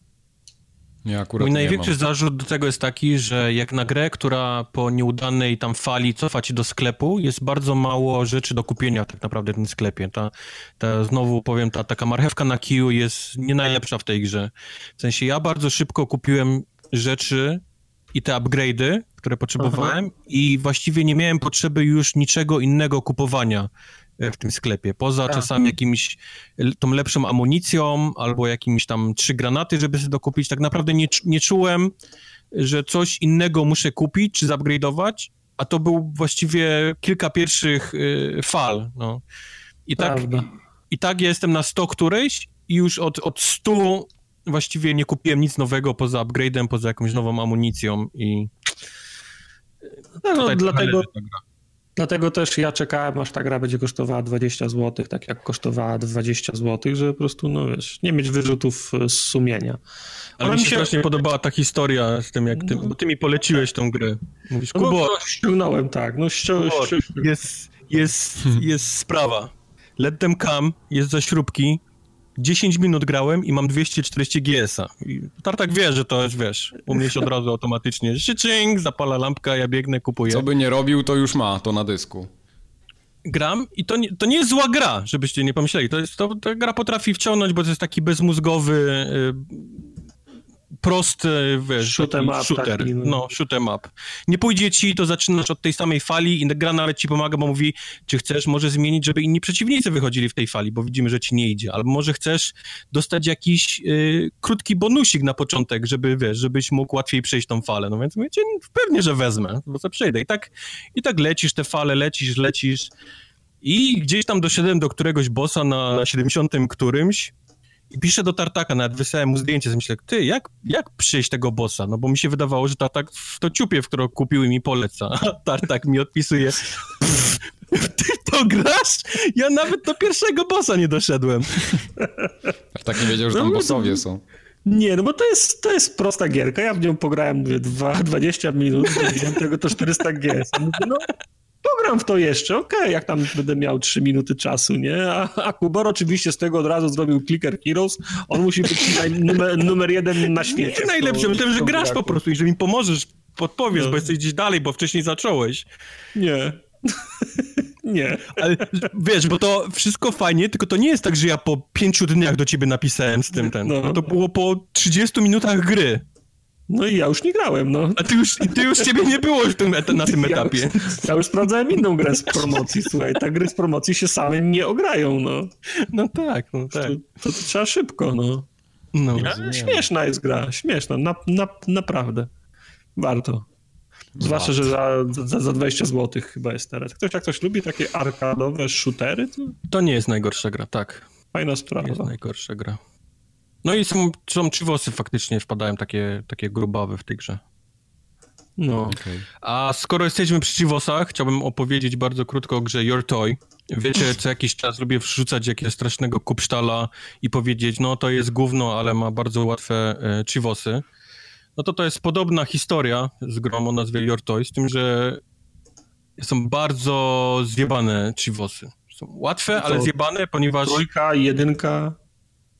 Ja akurat Mój nie największy mam. zarzut do tego jest taki, że jak na grę, która po nieudanej tam fali cofa ci do sklepu, jest bardzo mało rzeczy do kupienia tak naprawdę w tym sklepie. Ta, ta znowu powiem, ta taka marchewka na kiju jest nie najlepsza w tej grze. W sensie ja bardzo szybko kupiłem rzeczy i te upgrade'y, które potrzebowałem i właściwie nie miałem potrzeby już niczego innego kupowania w tym sklepie. Poza Tak. czasami jakimś l- tą lepszą amunicją albo jakimiś tam trzy granaty, żeby sobie dokupić. Tak naprawdę nie, nie czułem, że coś innego muszę kupić czy zupgrade'ować, a to był właściwie kilka pierwszych y, fal. No. I, tak, Prawda. I tak ja jestem na 100 którejś i już od, od 100 właściwie nie kupiłem nic nowego poza upgrade'em, poza jakąś nową amunicją i No, no, dlatego. Dlatego też ja czekałem, aż ta gra będzie kosztowała 20 zł, tak jak kosztowała 20 zł, żeby po prostu, no wiesz, nie mieć wyrzutów e, z sumienia. Ale Ona mi się strasznie podobała ta historia z tym, jak ty, bo ty mi poleciłeś tą grę. Mówisz, No, bo Kubo, no, ściągnąłem, tak, no ścią, jest, jest, jest sprawa. Let them come, jest za śrubki, 10 minut grałem i mam 240 GS-a. I Tartak wie, że to jest, wiesz, u mnie się od razu automatycznie szyczyng, zapala lampka, ja biegnę, kupuję. Co by nie robił, to już ma to na dysku. gram i to nie, to nie jest zła gra, żebyście nie pomyśleli. To jest, to, ta gra potrafi wciągnąć, bo to jest taki bezmózgowy, y, prosty, wiesz, Shoot 'em taki up shooter. no. no, shoot 'em up. Nie pójdzie ci, to zaczynasz od tej samej fali i gra nawet ci pomaga, bo mówi, czy chcesz może zmienić, żeby inni przeciwnicy wychodzili w tej fali, bo widzimy, że ci nie idzie. Albo może chcesz dostać jakiś y, krótki bonusik na początek, żeby, wiesz, żebyś mógł łatwiej przejść tą falę. No więc mówicie, pewnie, że wezmę, bo co przejdę. I tak, I tak lecisz te fale, lecisz, lecisz i gdzieś tam doszedłem do któregoś bossa na, na 70 którymś I piszę do Tartaka, nawet wysłałem mu zdjęcie, myślę, ty, jak, jak przyjść tego bossa? No bo mi się wydawało, że Tartak w to ciupie, w którą kupił i mi poleca. A Tartak mi odpisuje, ty to grasz? Ja nawet do pierwszego bossa nie doszedłem. Tak nie wiedział, że tam no, bossowie są. Nie, no bo to jest, to jest prosta gierka. Ja w nią pograłem, mówię, 2, 20 minut, do tego to 400 G. No, pogram w to jeszcze, okej, okay, jak tam będę miał 3 minuty czasu, nie? A, a Kubor oczywiście z tego od razu zrobił Clicker Heroes. On musi być numer, numer jeden na świecie. Nie najlepsze, w tym, że grasz po prostu i że mi pomożesz, podpowiesz, no. bo jesteś gdzieś dalej, bo wcześniej zacząłeś. Nie. [LAUGHS] Nie. Ale wiesz, bo to wszystko fajnie, tylko to nie jest tak, że ja po pięciu dniach do ciebie napisałem z tym ten. No. To było po 30 minutach gry. No i ja już nie grałem, no. A ty już, ty już ciebie nie było w tym, na tym etapie. Ja, ja, już sprawdzałem inną grę z promocji, słuchaj. Ta gry z promocji się same nie ograją, no. No tak, no tak. To, to, to trzeba szybko, no. no ja, śmieszna jest gra, śmieszna, na, na, naprawdę. Warto. Zwłaszcza, że za, za, za 20 zł chyba jest teraz. Ktoś jak ktoś lubi takie arkadowe shootery, to... To nie jest najgorsza gra, tak. Fajna sprawa. Nie jest najgorsza gra. No i są, są włosy faktycznie wpadają takie, takie grubawe w tej grze. No. Okay. A skoro jesteśmy przy Chivosach, chciałbym opowiedzieć bardzo krótko o grze Your Toy. Wiecie, co jakiś czas lubię wrzucać jakiegoś strasznego kupsztala i powiedzieć, no to jest gówno, ale ma bardzo łatwe e, Chivosy. No to to jest podobna historia z grą o nazwie Your Toy, z tym, że są bardzo zjebane Chivosy. Są łatwe, ale zjebane, ponieważ... Trójka, jedynka...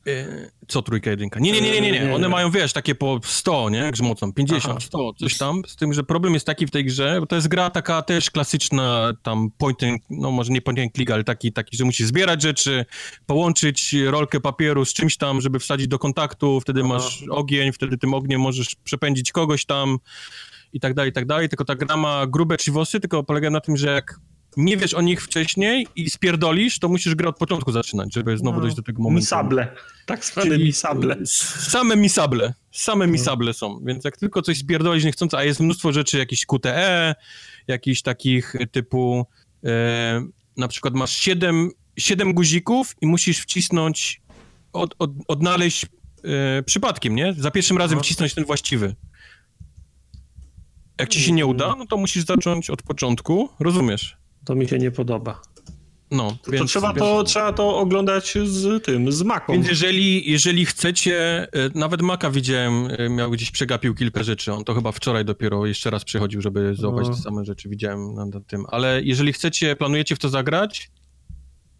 E, co trójka, jedynka? Nie, nie, nie, nie, nie. One mają, wiesz, takie po 100, nie? Grzmocą, 50, Aha. 100, coś tam. Z tym, że problem jest taki w tej grze, bo to jest gra taka też klasyczna, tam point and, no może nie point and click, ale taki, taki, że musisz zbierać rzeczy, połączyć rolkę papieru z czymś tam, żeby wsadzić do kontaktu, wtedy Aha. masz ogień, wtedy tym ogniem możesz przepędzić kogoś tam i tak dalej, i tak dalej. Tylko ta gra ma grube chivosy, tylko polega na tym, że jak nie wiesz o nich wcześniej i spierdolisz, to musisz grę od początku zaczynać, żeby znowu no, dojść do tego momentu. Misable. Tak zwane misable. Same misable. Same misable są. Więc jak tylko coś spierdolisz niechcąco, a jest mnóstwo rzeczy, jakieś QTE, jakichś takich typu e, na przykład masz 7, 7 guzików i musisz wcisnąć, od, od, odnaleźć e, przypadkiem, nie? Za pierwszym razem no. wcisnąć ten właściwy. Jak ci się nie uda, no to musisz zacząć od początku, rozumiesz? To mi się nie podoba. No, to, więc, to, trzeba, to trzeba to oglądać z tym, z Maką. Więc jeżeli, jeżeli chcecie, e, nawet Maka widziałem, e, miał gdzieś przegapił kilka rzeczy, on to chyba wczoraj dopiero jeszcze raz przychodził, żeby zobaczyć no. te same rzeczy, widziałem na tym, ale jeżeli chcecie, planujecie w to zagrać,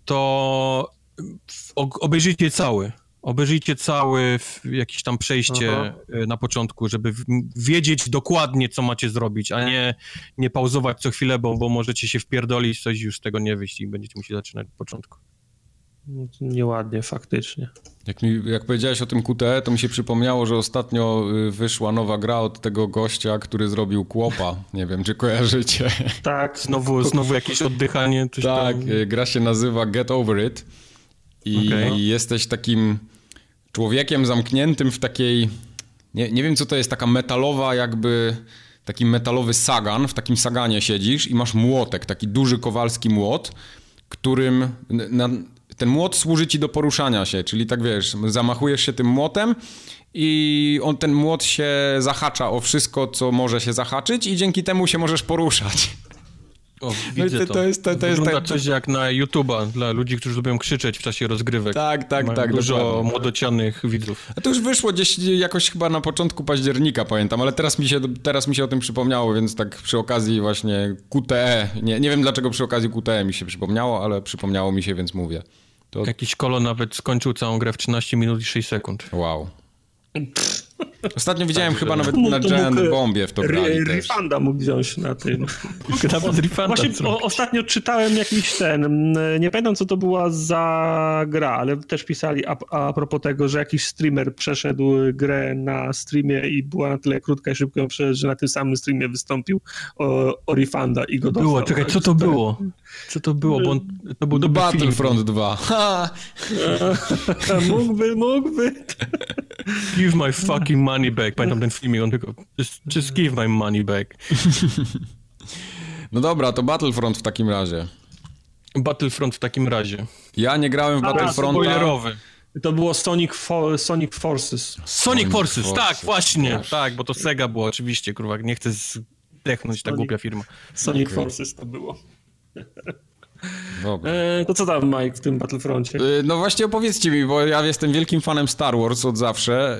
to obejrzyjcie cały, Obejrzyjcie całe jakieś tam przejście Aha. E, na początku, żeby wiedzieć dokładnie, co macie zrobić, a nie, nie pauzować co chwilę, bo, bo możecie się wpierdolić, coś już z tego nie wyjść i będziecie musieli zaczynać od początku. No, nieładnie, faktycznie. Jak, mi, jak powiedziałeś o tym QTE, to mi się przypomniało, że ostatnio y, wyszła nowa gra od tego gościa, który zrobił Kłopa. Nie wiem, czy kojarzycie. [LAUGHS] Tak, znowu, znowu jakieś oddychanie. tak, tam... Y, gra się nazywa Get Over It i okay. jesteś takim człowiekiem zamkniętym w takiej, nie, nie wiem co to jest, taka metalowa jakby, taki metalowy sagan, w takim saganie siedzisz i masz młotek, taki duży kowalski młot, którym na, ten młot służy ci do poruszania się, czyli tak wiesz, zamachujesz się tym młotem i on, ten młot się zahacza o wszystko, co może się zahaczyć i dzięki temu się możesz poruszać. O, widzę no to, to, jest, to, to jest tak... coś jak na YouTube'a dla ludzi, którzy lubią krzyczeć w czasie rozgrywek. Tak, tak, Mają tak. Dużo dokładnie. młodocianych widzów. A to już wyszło gdzieś jakoś chyba na początku października, pamiętam, ale teraz mi się, teraz mi się o tym przypomniało, więc tak przy okazji właśnie QTE, nie, nie wiem dlaczego przy okazji QTE mi się przypomniało, ale przypomniało mi się, więc mówię. To... Jakiś kolo nawet skończył całą grę w 13 minut i 6 sekund. Wow. Ostatnio widziałem tak, chyba nawet na Giant Bombie w to grali Refunda mógł wziąć na tym. [LAUGHS] Refunda Właśnie o, ostatnio czytałem jakiś ten, nie pamiętam co to była za gra, ale też pisali a, a propos tego, że jakiś streamer przeszedł grę na streamie i była na tyle krótka i szybko że na tym samym streamie wystąpił o, o Refunda i go dostał. Było, czekaj, co to było? Co to było? Bo on, to był Battlefront 2. [LAUGHS] mógłby, mógłby. Give my fucking money back. Pamiętam ten filmik, on tylko just, just give my money back. [LAUGHS] No dobra, to Battlefront w takim razie. Battlefront w takim razie. Ja nie grałem w Battlefront. Spoilerowy. To było Sonic, Fo Sonic Forces. Sonic Forces, Forces, tak, właśnie, tak, bo to Sega było oczywiście, kurwa, nie chcę zdechnąć ta Sonic. głupia firma. Sonic Okej. Forces to było. Dobra. E, to co tam, Mike, w tym Battlefroncie? Y, No właśnie opowiedzcie mi, bo ja jestem wielkim fanem Star Wars od zawsze.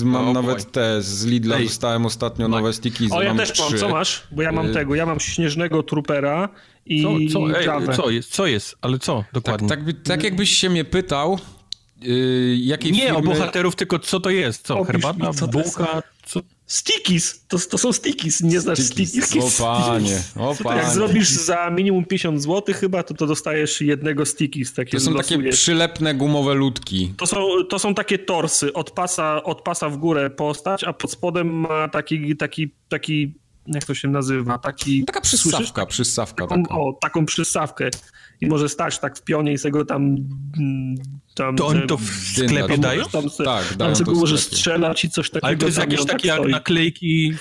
Y, Mam O, nawet boy. te z Lidla, Ej. dostałem ostatnio nowe sticky. O, ja mam też mam, co masz? Bo ja mam tego, ja mam Śnieżnego Troopera i Co, co, ej, co jest, co jest, ale co Tak, dokładnie? tak, by- tak jakbyś się mnie pytał, y, jakiej nie firmy... o bohaterów, tylko co to jest, co, Opisz herbata, bułka? Stickies, to, to są stickies, nie znasz Stickies. stickies? O panie, o To Jak panie. zrobisz za minimum 50 zł chyba, to, to dostajesz jednego stickies. Takie To są takie losujesz. przylepne gumowe ludki. To są, to są takie torsy, od pasa, od pasa w górę postać, a pod spodem ma taki, taki, taki jak to się nazywa, taki... Taka słyszysz? przyssawka, przyssawka Taką, taka. o, taką przystawkę. I może stać tak w pionie i sobie go tam... mm, tam To oni to w sklepie to dają? Tam se, Tak, tam dają sobie może strzelać i coś takiego. Ale to jest tam jakieś tak takie jak naklejki,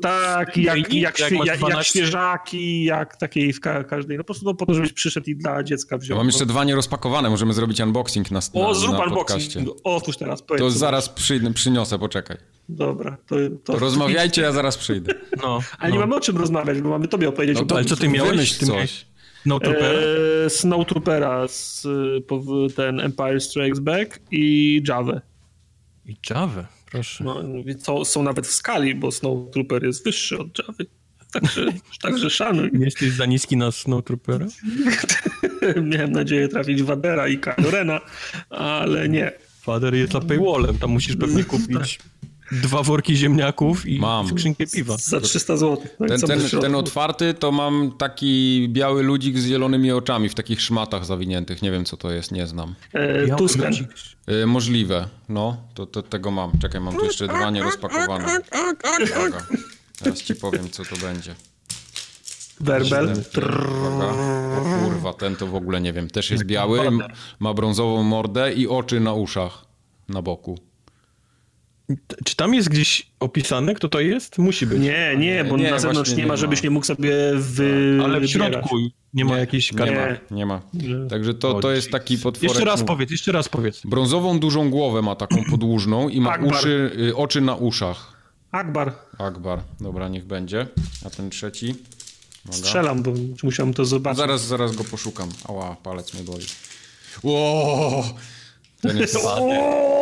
Tak, jak, jak, Jak świe, masz jak, jak 12? świeżaki, jak takiej w ka każdej. No po prostu no, po to, żebyś przyszedł i dla dziecka wziął. Ja mam no. jeszcze dwa nierozpakowane, możemy zrobić unboxing na, O, zrób na unboxing. Otwórz teraz. To zaraz przyjdę, przyniosę, poczekaj. Dobra, to... to... To rozmawiajcie, ja zaraz przyjdę. no. Ale nie no. mamy o czym rozmawiać, bo mamy tobie opowiedzieć No o to- Ale co ty miałeś? Ty coś. miałeś No Trooper? Eee, Snowtroopera z ten Empire Strikes Back i Java. I Java, proszę. No, co, są nawet w skali, bo Snowtrooper jest wyższy od Javy. Także, [LAUGHS] także szanuj. Nie jesteś za niski na Snowtroopera? [LAUGHS] Miałem nadzieję trafić Wadera i Kylo Rena, ale nie. Fader jest za paywallem, tam musisz pewnie [LAUGHS] kupić dwa worki ziemniaków i Mam. skrzynkę piwa. Za 300 zł. I Ten, ten, ten otwarty to mam taki biały ludzik z zielonymi oczami w takich szmatach zawiniętych. Nie wiem co to jest, nie znam. E, Tusken. Y, możliwe, no, to, to tego mam. Czekaj, mam tu jeszcze dwa nierozpakowane. Uwaga. Teraz ci powiem co to będzie. Werbel. O kurwa, ten to w ogóle nie wiem. Też jest biały, ma brązową mordę i oczy na uszach na boku. Czy tam jest gdzieś opisane, kto to jest? Musi być. Nie, nie, bo Nie, na zewnątrz nie nie ma, żebyś nie mógł sobie wy... Ale w środku nie ma jakiejś Nie karty. ma, nie ma. Także to, to jest taki potworek. Jeszcze raz no, powiedz, jeszcze raz powiedz. Brązową dużą głowę ma taką [CLEARS THROAT] podłużną i ma Akbar. uszy, y, oczy na uszach. Akbar. Akbar. Dobra, niech będzie. A ten trzeci? Uwaga. Strzelam, bo musiałem to zobaczyć. Zaraz, zaraz go poszukam. Ała, palec mnie boli. Ło! Ten jest... [LAUGHS]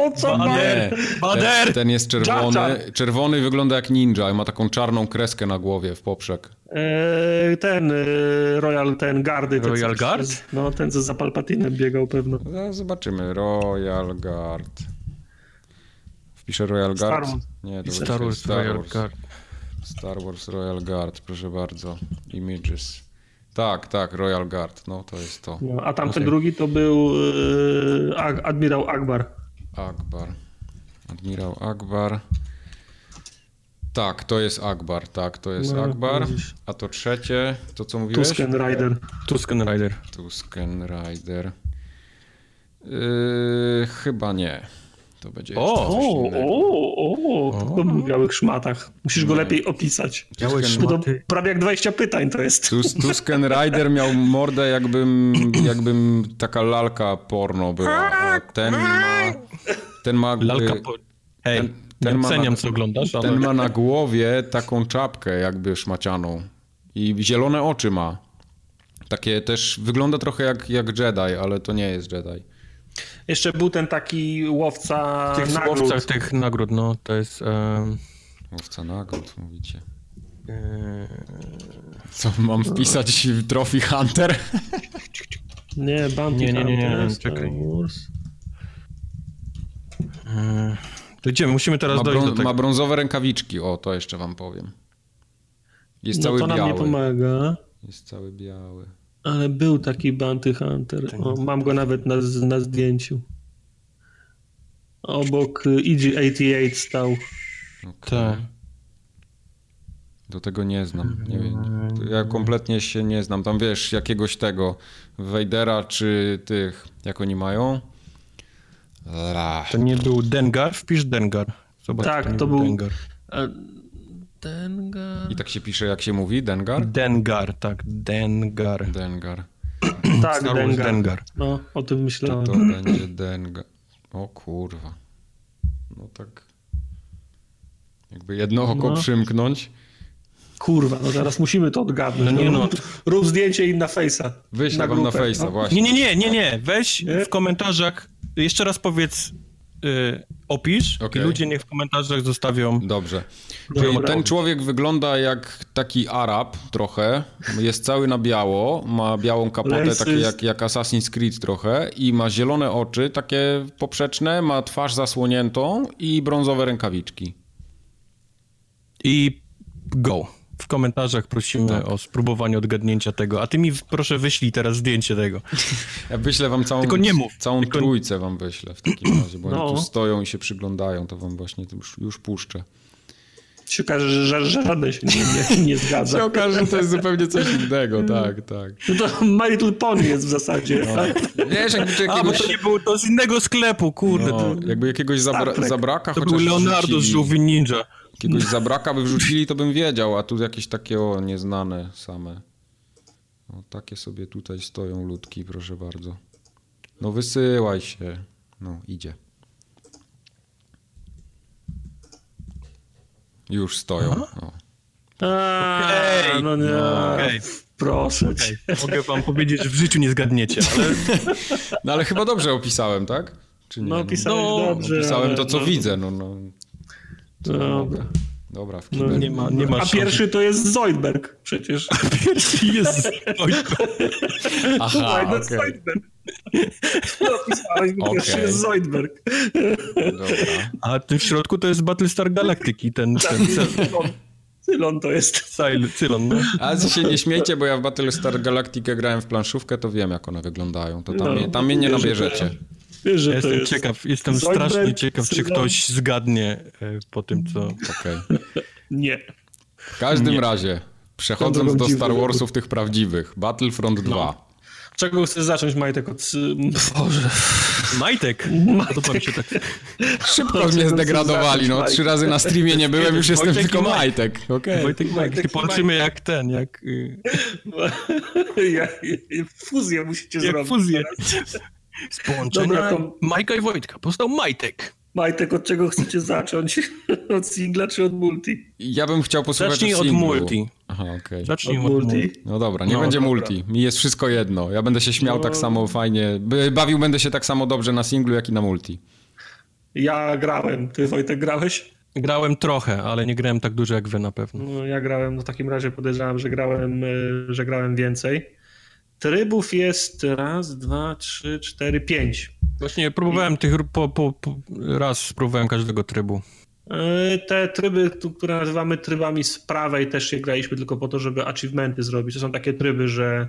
O, co ma? Nie, Bader! ten, ten jest czerwony. Jar. Czerwony wygląda jak ninja i ma taką czarną kreskę na głowie w poprzek. E, ten e, Royal, ten Gardy. ten, Royal Guard? No, ten co za Palpatinem biegał pewno. No, zobaczymy. Royal Guard. Wpiszę Royal Star Guard? Wars. Nie, to Star Wars, Star Royal Wars. Guard. Star Wars Royal Guard, proszę bardzo. Images. Tak, tak, Royal Guard. No to jest to. No, a tamten Okej. drugi to był Ag- admirał Akbar. Akbar. Admirał Akbar. Tak, to jest Akbar, tak, to jest No, Akbar. widzisz. A to trzecie, to co mówiłeś? Tusken Rider. Tusken Rider. Tusken Rider. Yy, chyba nie. To będzie O! coś O, o, o, był w białych szmatach. Musisz go lepiej opisać. Białe szmaty. prawie jak 20 pytań to jest. Tus, Tusken Rider miał mordę jakbym, jakbym taka lalka porno była, a ten ma... Ten ma, Lalka y, po... Hej, ten- ten nie ma oceniam, na- co oglądasz, ale... ten ma na głowie taką czapkę jakby szmacianą i zielone oczy ma. Takie też, wygląda trochę jak, jak Jedi, ale to nie jest Jedi. Jeszcze był ten taki łowca tych nagród. słowcach tych nagród, no, to jest... Um, Łowca nagród, mówicie. e, Co, mam wpisać w Trophy Hunter? Nie, Bounty Nie, nie, nie, nie, Hunter, Star czekaj. E, to idziemy, musimy teraz Ma, dojść do tego. ma brązowe rękawiczki, o, to jeszcze wam powiem. Jest No cały to nam nie pomaga. Jest cały biały. Ale był taki Bounty Hunter. O, mam go nawet na, na zdjęciu. Obok y, EG-88 stał. Okej. Tak. Do tego nie znam. Nie wiem. Ja kompletnie się nie znam. Tam wiesz, jakiegoś tego Vadera czy tych, jak oni mają? To nie był Dengar? Wpisz Dengar. Zobacz, Tak, nie to był- Dengar. Dengar? I tak się pisze, jak się mówi? Dengar? Dengar, tak, Dengar. Dengar. Tak, Star Dengar. Dengar. No, o tym To myślałem. to będzie Dengar. O kurwa. No tak. Jakby jedno oko no. przymknąć. Kurwa, no teraz musimy to odgadnąć. No nie no. Rób zdjęcie im na Face'a. Wyślę na wam na Face'a, no. właśnie. Nie, nie, nie, nie, nie. Weź nie? w komentarzach, jeszcze raz powiedz, yy, opisz okay. i ludzie niech w komentarzach zostawią. Dobrze. ten człowiek wygląda jak taki Arab trochę. Jest cały na biało, ma białą kapotę, takie jak, jak Assassin's Creed trochę i ma zielone oczy, takie poprzeczne, ma twarz zasłoniętą i brązowe rękawiczki. I go. W komentarzach prosimy tak. o spróbowanie odgadnięcia tego, a ty mi proszę wyślij teraz zdjęcie tego. Ja wyślę wam całą, Tylko nie mów. całą Tylko... trójcę wam wyślę w takim razie, bo no. oni tu stoją i się przyglądają, to wam właśnie już, już puszczę się okaże, że, żaden się nie, nie, nie zgadza. [LAUGHS] się okaże, że to jest zupełnie coś innego, [LAUGHS] tak, tak. No to My Little Pony jest w zasadzie. No. Tak? Wiesz, jakby jakiegoś... A, bo to nie było, to z innego sklepu, kurde. No, jakby jakiegoś zabra zabraka To był Leonardo z Żółwi Ninja. Jakiegoś zabraka by wrzucili, to bym wiedział, a tu jakieś takie o, nieznane same. No, takie sobie tutaj stoją ludki, proszę bardzo. No wysyłaj się. No, idzie. Już stoją. No. okay. no nie. No, okay. Proszę okay. Mogę wam powiedzieć, że w życiu nie zgadniecie, ale... No ale chyba dobrze opisałem, tak? Czy nie? No opisałem no, dobrze. Opisałem to, co no. widzę, no. no. Dobra. Dobra, w no, nie ma, nie ma A pierwszy to jest Zoidberg przecież. A pierwszy jest [LAUGHS] Zoidberg. Aha, okej. Okay. Zoidberg. Okay. pierwszy jest Zoidberg. Dobra. A ty w środku to jest Battlestar Galactic ten, ten, ten Cylon to jest. Cyl, Cylon, no. A się nie śmiecie, bo ja w Battlestar Galactica grałem w planszówkę, to wiem, jak one wyglądają. To tam, no, mnie, tam mnie nie nabierzecie. Wiesz, że jestem jest ciekaw, jestem Zoidberg, strasznie ciekaw, czy ktoś zgadnie e, po tym, co... Okay. Nie. W każdym nie. razie, przechodząc do Star Warsów tych prawdziwych, Battlefront 2. No. Czego chcesz zacząć, Majtek? Od... Boże. Majtek? Majtek. się tak... Szybko mnie zdegradowali, no. Trzy razy na streamie nie byłem, już jestem Wojtek tylko Majtek. Okay. Wojtek Majtek. Polczymy jak ten, jak... Y- [LAUGHS] jak... Fuzję musicie jak zrobić. fuzję. Z połączenia Dobra, to... Majka i Wojtka powstał Majtek. Majtek, od czego chcecie zacząć? [LAUGHS] od singla czy od multi? Ja bym chciał posłuchać Zacznij od multi. Aha. Okay. Zacznij od, od multi. multi. No dobra, nie no, będzie dobra. multi. Mi jest wszystko jedno. Ja będę się śmiał no... tak samo fajnie. Bawił będę się tak samo dobrze na singlu, jak i na multi. Ja grałem. Ty, Wojtek, grałeś? Grałem trochę, ale nie grałem tak dużo jak wy na pewno. No, ja grałem, no w takim razie podejrzewam, że grałem, e, że grałem więcej. Trybów jest raz, dwa, trzy, cztery, pięć. Właśnie próbowałem tych, po, po, po, raz spróbowałem każdego trybu. E, te tryby, które nazywamy trybami z prawej, też się graliśmy tylko po to, żeby achievementy zrobić. To są takie tryby, że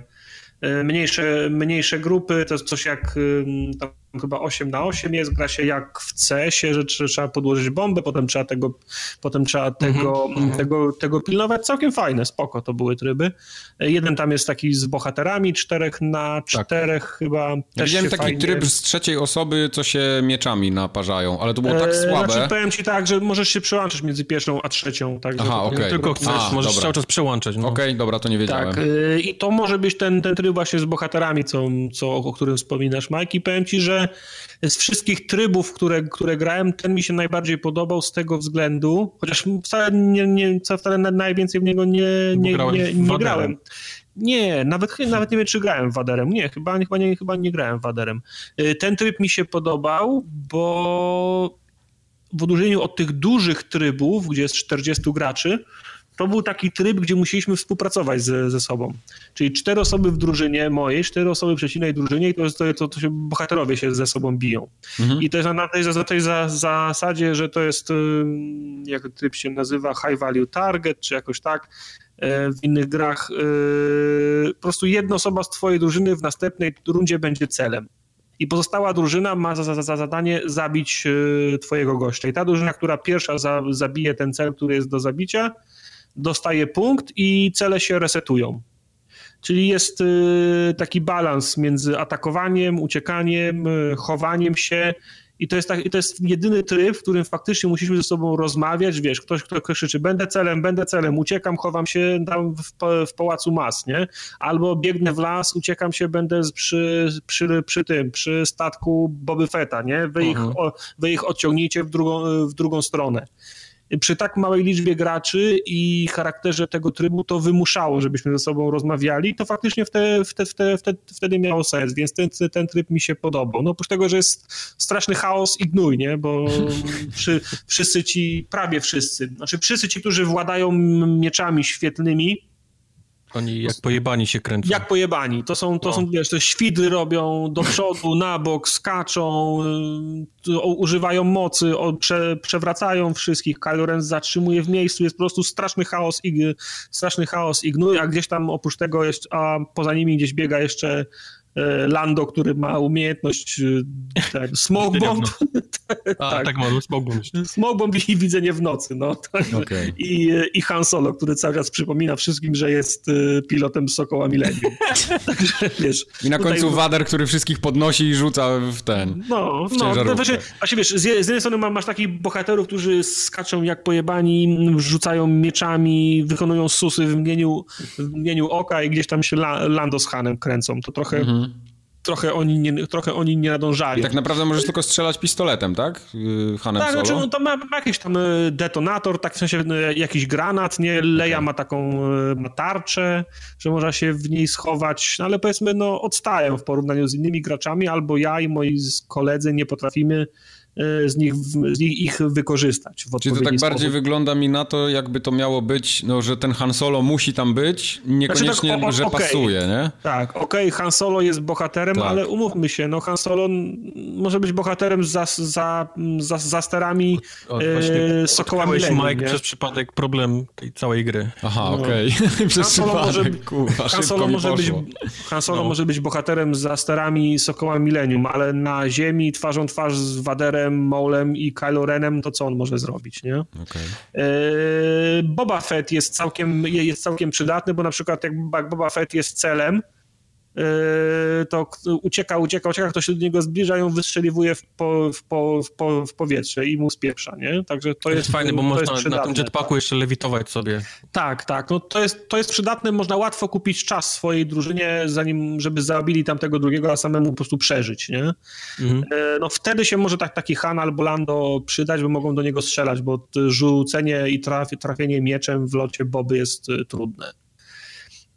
e, mniejsze, mniejsze grupy, to jest coś jak chyba 8 na 8 jest, gra się jak w CS-ie, że trzeba podłożyć bombę, potem trzeba tego, potem trzeba tego, mm -hmm. tego, tego pilnować. Całkiem fajne, spoko to były tryby. Jeden tam jest taki z bohaterami, czterech na tak. czterech tak. chyba. Ja widziałem taki fajnie... tryb z trzeciej osoby, co się mieczami naparzają, ale to było tak e, słabe. Znaczy, powiem ci tak, że możesz się przełączyć między pierwszą a trzecią. Tak, Aha, okej. Okay. Tylko chcesz, a, możesz dobra. cały czas przełączać. No. Okej, okay, dobra, to nie wiedziałem. Tak, e, i to może być ten, ten tryb właśnie z bohaterami, co, co, o którym wspominasz, Mike, i powiem ci, że z wszystkich trybów, które, które grałem, ten mi się najbardziej podobał z tego względu, chociaż wcale, nie, nie, wcale najwięcej w niego nie, nie, nie, nie grałem. Nie, nawet, nawet nie wiem, czy grałem Waderem. Nie, chyba, chyba, nie, chyba nie grałem Waderem. Y, ten tryb mi się podobał, bo w odróżnieniu od tych dużych trybów, gdzie jest 40 graczy, to był taki tryb, gdzie musieliśmy współpracować ze, ze sobą. Czyli cztery osoby w drużynie mojej, cztery osoby przeciwnej drużynie i to, jest, to, to się bohaterowie się ze sobą biją. Mhm. I to jest na tej, za tej za, zasadzie, że to jest, jak tryb się nazywa, high value target, czy jakoś tak, e, w innych grach. E, po prostu jedna osoba z twojej drużyny w następnej rundzie będzie celem i pozostała drużyna ma za, za, za zadanie zabić e, twojego gościa. I ta drużyna, która pierwsza za, zabije ten cel, który jest do zabicia, dostaje punkt i cele się resetują. Czyli jest y, taki balans między atakowaniem, uciekaniem, y, chowaniem się I to jest, tak, i to jest jedyny tryb, w którym faktycznie musimy ze sobą rozmawiać, wiesz, ktoś, kto krzyczy, będę celem, będę celem, uciekam, chowam się tam w, w pałacu mas, nie? Albo biegnę w las, uciekam się, będę przy, przy, przy tym, przy statku Boby Fetta, nie? Wy ich, mhm. wy ich odciągnijcie w drugą, w drugą stronę przy tak małej liczbie graczy i charakterze tego trybu to wymuszało, żebyśmy ze sobą rozmawiali, to faktycznie wtedy, wtedy, wtedy, wtedy miało sens, więc ten, ten tryb mi się podobał. No oprócz tego, że jest straszny chaos i gnój, nie? bo [LAUGHS] przy, wszyscy ci, prawie wszyscy, znaczy wszyscy ci, którzy władają mieczami świetlnymi, oni jak pojebani się kręcą. Jak pojebani. To są, to no. są wiesz, te świdry robią do przodu, na bok, skaczą, y, używają mocy, prze, przewracają wszystkich. Kylo Ren zatrzymuje w miejscu, jest po prostu straszny chaos i, straszny chaos i gnój, a gdzieś tam oprócz tego jest, a poza nimi gdzieś biega jeszcze Lando, który ma umiejętność e, [LAUGHS] [LAUGHS] tak, smoke bomb. A, tak, tak ma, smoke bomb. Smoke bomb i widzenie w nocy, no. [LAUGHS] Okay. I, I Han Solo, który cały czas przypomina wszystkim, że jest e, pilotem Sokoła Millennium. Także, wiesz, I na końcu tutaj... Wader, który wszystkich podnosi i rzuca w ten, No, w no, to właśnie, właśnie wiesz, z, z jednej strony masz takich bohaterów, którzy skaczą jak pojebani, rzucają mieczami, wykonują susy w mgnieniu, w mgnieniu oka i gdzieś tam się Lando z Hanem kręcą. To trochę... Mhm trochę oni nie, trochę oni nie nadążali. I tak naprawdę możesz tylko strzelać pistoletem, tak? Y, Hanem tak, Solo? znaczy, no to ma, ma, jakiś tam y, detonator, tak w sensie y, jakiś granat, nie? Leja okay. ma taką ma tarczę, że można się w niej schować, no ale powiedzmy, no odstają w porównaniu z innymi graczami, albo ja i moi koledzy nie potrafimy z nich, z nich ich wykorzystać. W Czyli to tak bardziej wygląda mi na to, jakby to miało być, no, że ten Han Solo musi tam być, niekoniecznie, znaczy tak, o, o, że okay. pasuje, nie? Tak, okej, okay, Han Solo jest bohaterem, tak. ale umówmy się, no Han Solo może być bohaterem za, za, za, za sterami o, e, Sokoła Millennium, Mike nie? przez przypadek problem tej całej gry. Aha, no. okej. Okay. [LAUGHS] przez może, Kurwa, Han Solo, może być, Han Solo no. może być bohaterem za sterami Sokoła Millennium, ale na ziemi twarzą twarz z Waderem Maulem i Kylo Renem, to co on może zrobić, nie? Okay. E, Boba Fett jest całkiem, jest całkiem przydatny, bo na przykład jak Boba Fett jest celem, to ucieka, ucieka, ucieka, ktoś się do niego zbliża, ją wystrzeliwuje w, po, w, po, w, po, w powietrze i mu spieprza, nie? Także to, jest, fajne, bo można na tym jetpacku jeszcze lewitować sobie. Tak, tak, no to jest, to jest przydatne, można łatwo kupić czas swojej drużynie, zanim, żeby zabili tamtego drugiego, a samemu po prostu przeżyć, nie? Mhm. Yy, no wtedy się może tak, taki Han albo Lando przydać, bo mogą do niego strzelać, bo rzucenie i traf, trafienie mieczem w locie Boby jest y, trudne.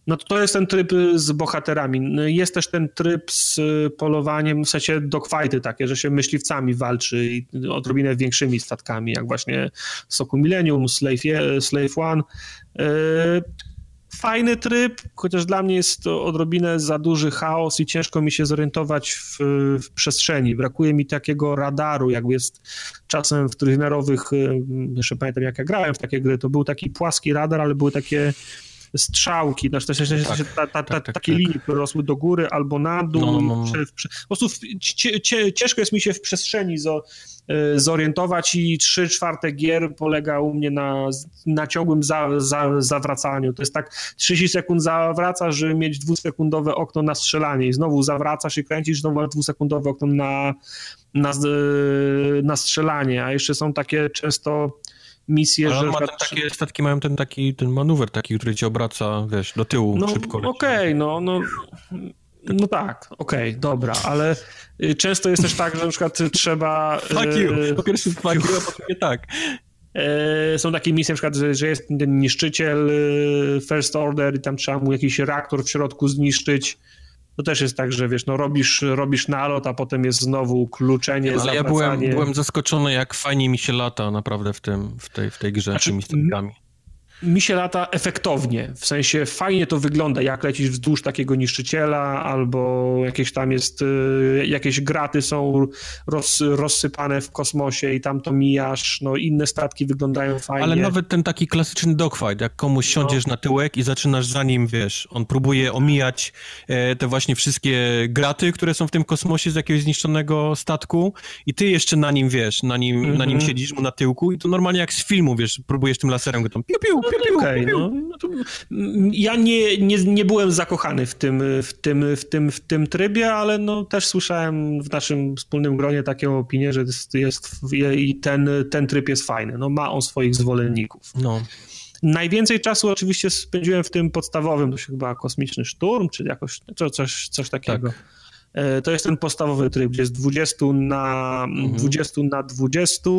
No to jest ten tryb z bohaterami. Jest też ten tryb z polowaniem, w sensie dogfighty takie, że się myśliwcami walczy i odrobinę większymi statkami, jak właśnie Soku Millennium, Slave, Slave One. Fajny tryb, chociaż dla mnie jest to odrobinę za duży chaos i ciężko mi się zorientować w, w przestrzeni. Brakuje mi takiego radaru, jakby jest czasem w trójwymiarowych, jeszcze pamiętam jak ja grałem w takie gry, to był taki płaski radar, ale były takie strzałki, znaczy tak, ta, ta, ta, tak, tak, takie tak. linie, rosły do góry albo na dół. No, no, no. po prostu ciężko jest mi się w przestrzeni zo, e, zorientować i trzy czwarte gier polega u mnie na, na ciągłym za, za, zawracaniu. To jest tak 30 sekund zawracasz, żeby mieć dwusekundowe okno na strzelanie i znowu zawracasz i kręcisz, znowu masz dwusekundowe okno na, na, na strzelanie, a jeszcze są takie często misje, Ale że... Ma takie statki mają ten taki, ten manewr taki, który cię obraca, wiesz, do tyłu no, szybko. Okej, okay, no, no, no tak, okej, okay, dobra, ale y, często jest też tak, że na przykład trzeba... [LAUGHS] Fuck you, y, po pierwsze fuck you, a po drugie tak. Y, są takie misje, na przykład, że jest ten niszczyciel First Order i tam trzeba mu jakiś reaktor w środku zniszczyć to też jest tak, że wiesz, no robisz, robisz nalot, a potem jest znowu kluczenie, Ale zawracanie. ja byłem, byłem zaskoczony, jak fajnie mi się lata naprawdę w tym, w tej, w tej grze znaczy, tymi statkami mi się lata efektownie, w sensie fajnie to wygląda, jak lecisz wzdłuż takiego niszczyciela, albo jakieś tam jest, y, jakieś graty są roz, rozsypane w kosmosie i tam to mijasz, no inne statki wyglądają fajnie. Ale nawet ten taki klasyczny dogfight, jak komuś siądziesz no. na tyłek i zaczynasz za nim, wiesz, on próbuje omijać e, te właśnie wszystkie graty, które są w tym kosmosie z jakiegoś zniszczonego statku i ty jeszcze na nim, wiesz, na nim, mm -hmm. na nim mhm. siedzisz mu na tyłku i to normalnie jak z filmu, wiesz, próbujesz tym laserem go tam piu, piu, no, okay, no, Ja nie, nie, nie byłem zakochany w tym, w, tym, w, tym, w tym trybie, ale no, też słyszałem w naszym wspólnym gronie taką opinię, że jest, jest i ten, ten tryb jest fajny. No, ma on swoich zwolenników. No. Najwięcej czasu oczywiście spędziłem w tym podstawowym, to się chyba kosmiczny szturm, czy jakoś coś, coś takiego. Tak. E, to jest ten podstawowy tryb, gdzie jest 20 na, mhm. 20 na 20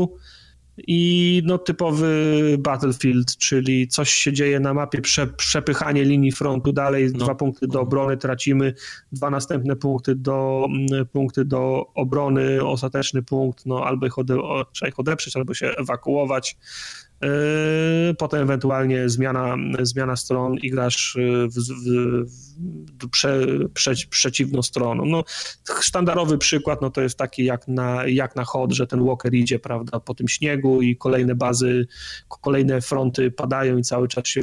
i no, typowy Battlefield, czyli coś się dzieje na mapie, prze, przepychanie linii frontu dalej, no. dwa punkty do obrony tracimy, dwa następne punkty do, punkty do obrony, ostateczny punkt, no albo ich, ode, trzeba ich odeprzeć, albo się ewakuować. Yy, potem ewentualnie zmiana, zmiana stron i grasz w, w, w prze, prze, przeciwną stroną. No, sztandarowy przykład no to jest taki jak na, jak na hod, że ten walker idzie prawda, po tym śniegu i kolejne bazy, kolejne fronty padają i cały czas się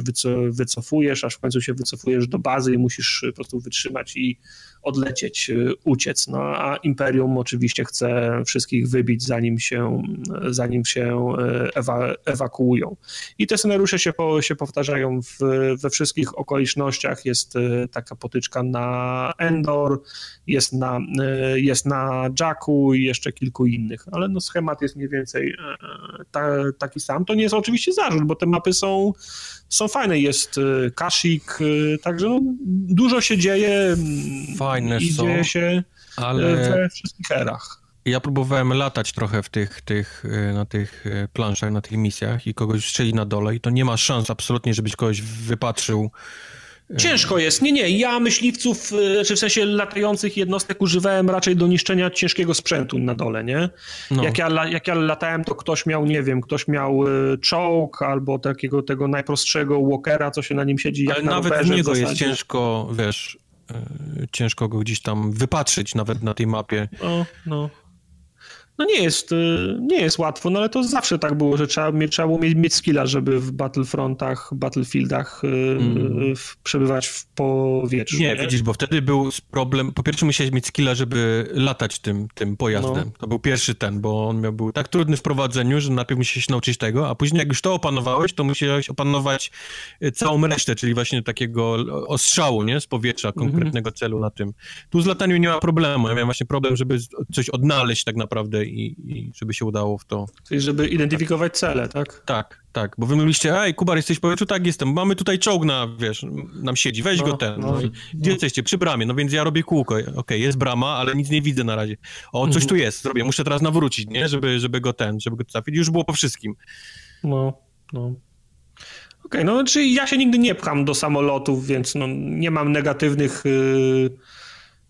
wycofujesz, aż w końcu się wycofujesz do bazy i musisz po prostu wytrzymać i odlecieć, y, uciec. No, a Imperium oczywiście chce wszystkich wybić, zanim się, zanim się y, ewa, ewakuują. I te scenariusze się, po, się powtarzają w, we wszystkich okolicznościach. Jest y, taka potyczka na Endor, jest na, jest na Jacku i jeszcze kilku innych, ale no schemat jest mniej więcej ta, taki sam. To nie jest oczywiście zarzut, bo te mapy są są fajne, jest y, Kasik, y, także no, dużo się dzieje mm, Fajne i są, dzieje się ale... we wszystkich erach. Ja próbowałem latać trochę w tych, tych, y, na tych planszach, na tych misjach i kogoś strzeli na dole i to nie ma szans absolutnie, żebyś kogoś wypatrzył Ciężko jest. Nie, nie. Ja myśliwców, e, czy w sensie latających jednostek używałem raczej do niszczenia ciężkiego sprzętu na dole, nie? No. Jak, ja, jak ja latałem, to ktoś miał, nie wiem, ktoś miał e, czołg albo takiego tego najprostszego walkera, co się na nim siedzi Ale nawet rowerze, w niego jest ciężko, wiesz, e, ciężko go gdzieś tam wypatrzyć nawet na tej mapie. No, no no nie jest, y, nie jest łatwo, no ale to zawsze tak było, że trzeba, trzeba było mieć, mieć skilla, żeby w Battlefrontach, Battlefieldach mm. przebywać w powietrzu. Nie, nie, widzisz, bo wtedy był problem, po pierwsze musiałeś mieć skilla, żeby latać tym, tym pojazdem. No. To był pierwszy ten, bo on miał, był tak trudny w prowadzeniu, że najpierw musiałeś się nauczyć tego, a później jak już to opanowałeś, to musiałeś opanować y, całą resztę, czyli właśnie takiego ostrzału, nie, z powietrza, mhm. konkretnego mm. celu na tym. Tu z lataniem nie ma problemu, ja miałem właśnie problem, żeby coś odnaleźć tak naprawdę i, i żeby się udało w to. Czyli żeby identyfikować cele, tak? Tak, tak, bo wy mówiliście, ej, Kubar, jesteś w powietrzu? Tak, jestem. Mamy tutaj czołg na, wiesz, nam siedzi, weź no, go ten. No, no gdzie jesteście? Przy bramie, no więc ja robię kółko. Okej, okay, jest brama, ale nic nie widzę na razie. O, coś mhm. tu jest, zrobię, muszę teraz nawrócić, nie? Żeby, żeby go ten, żeby go trafić. Już było po wszystkim. No, no. Okej, okay, no czyli ja się nigdy nie pcham do samolotów, więc no, nie mam negatywnych... Yy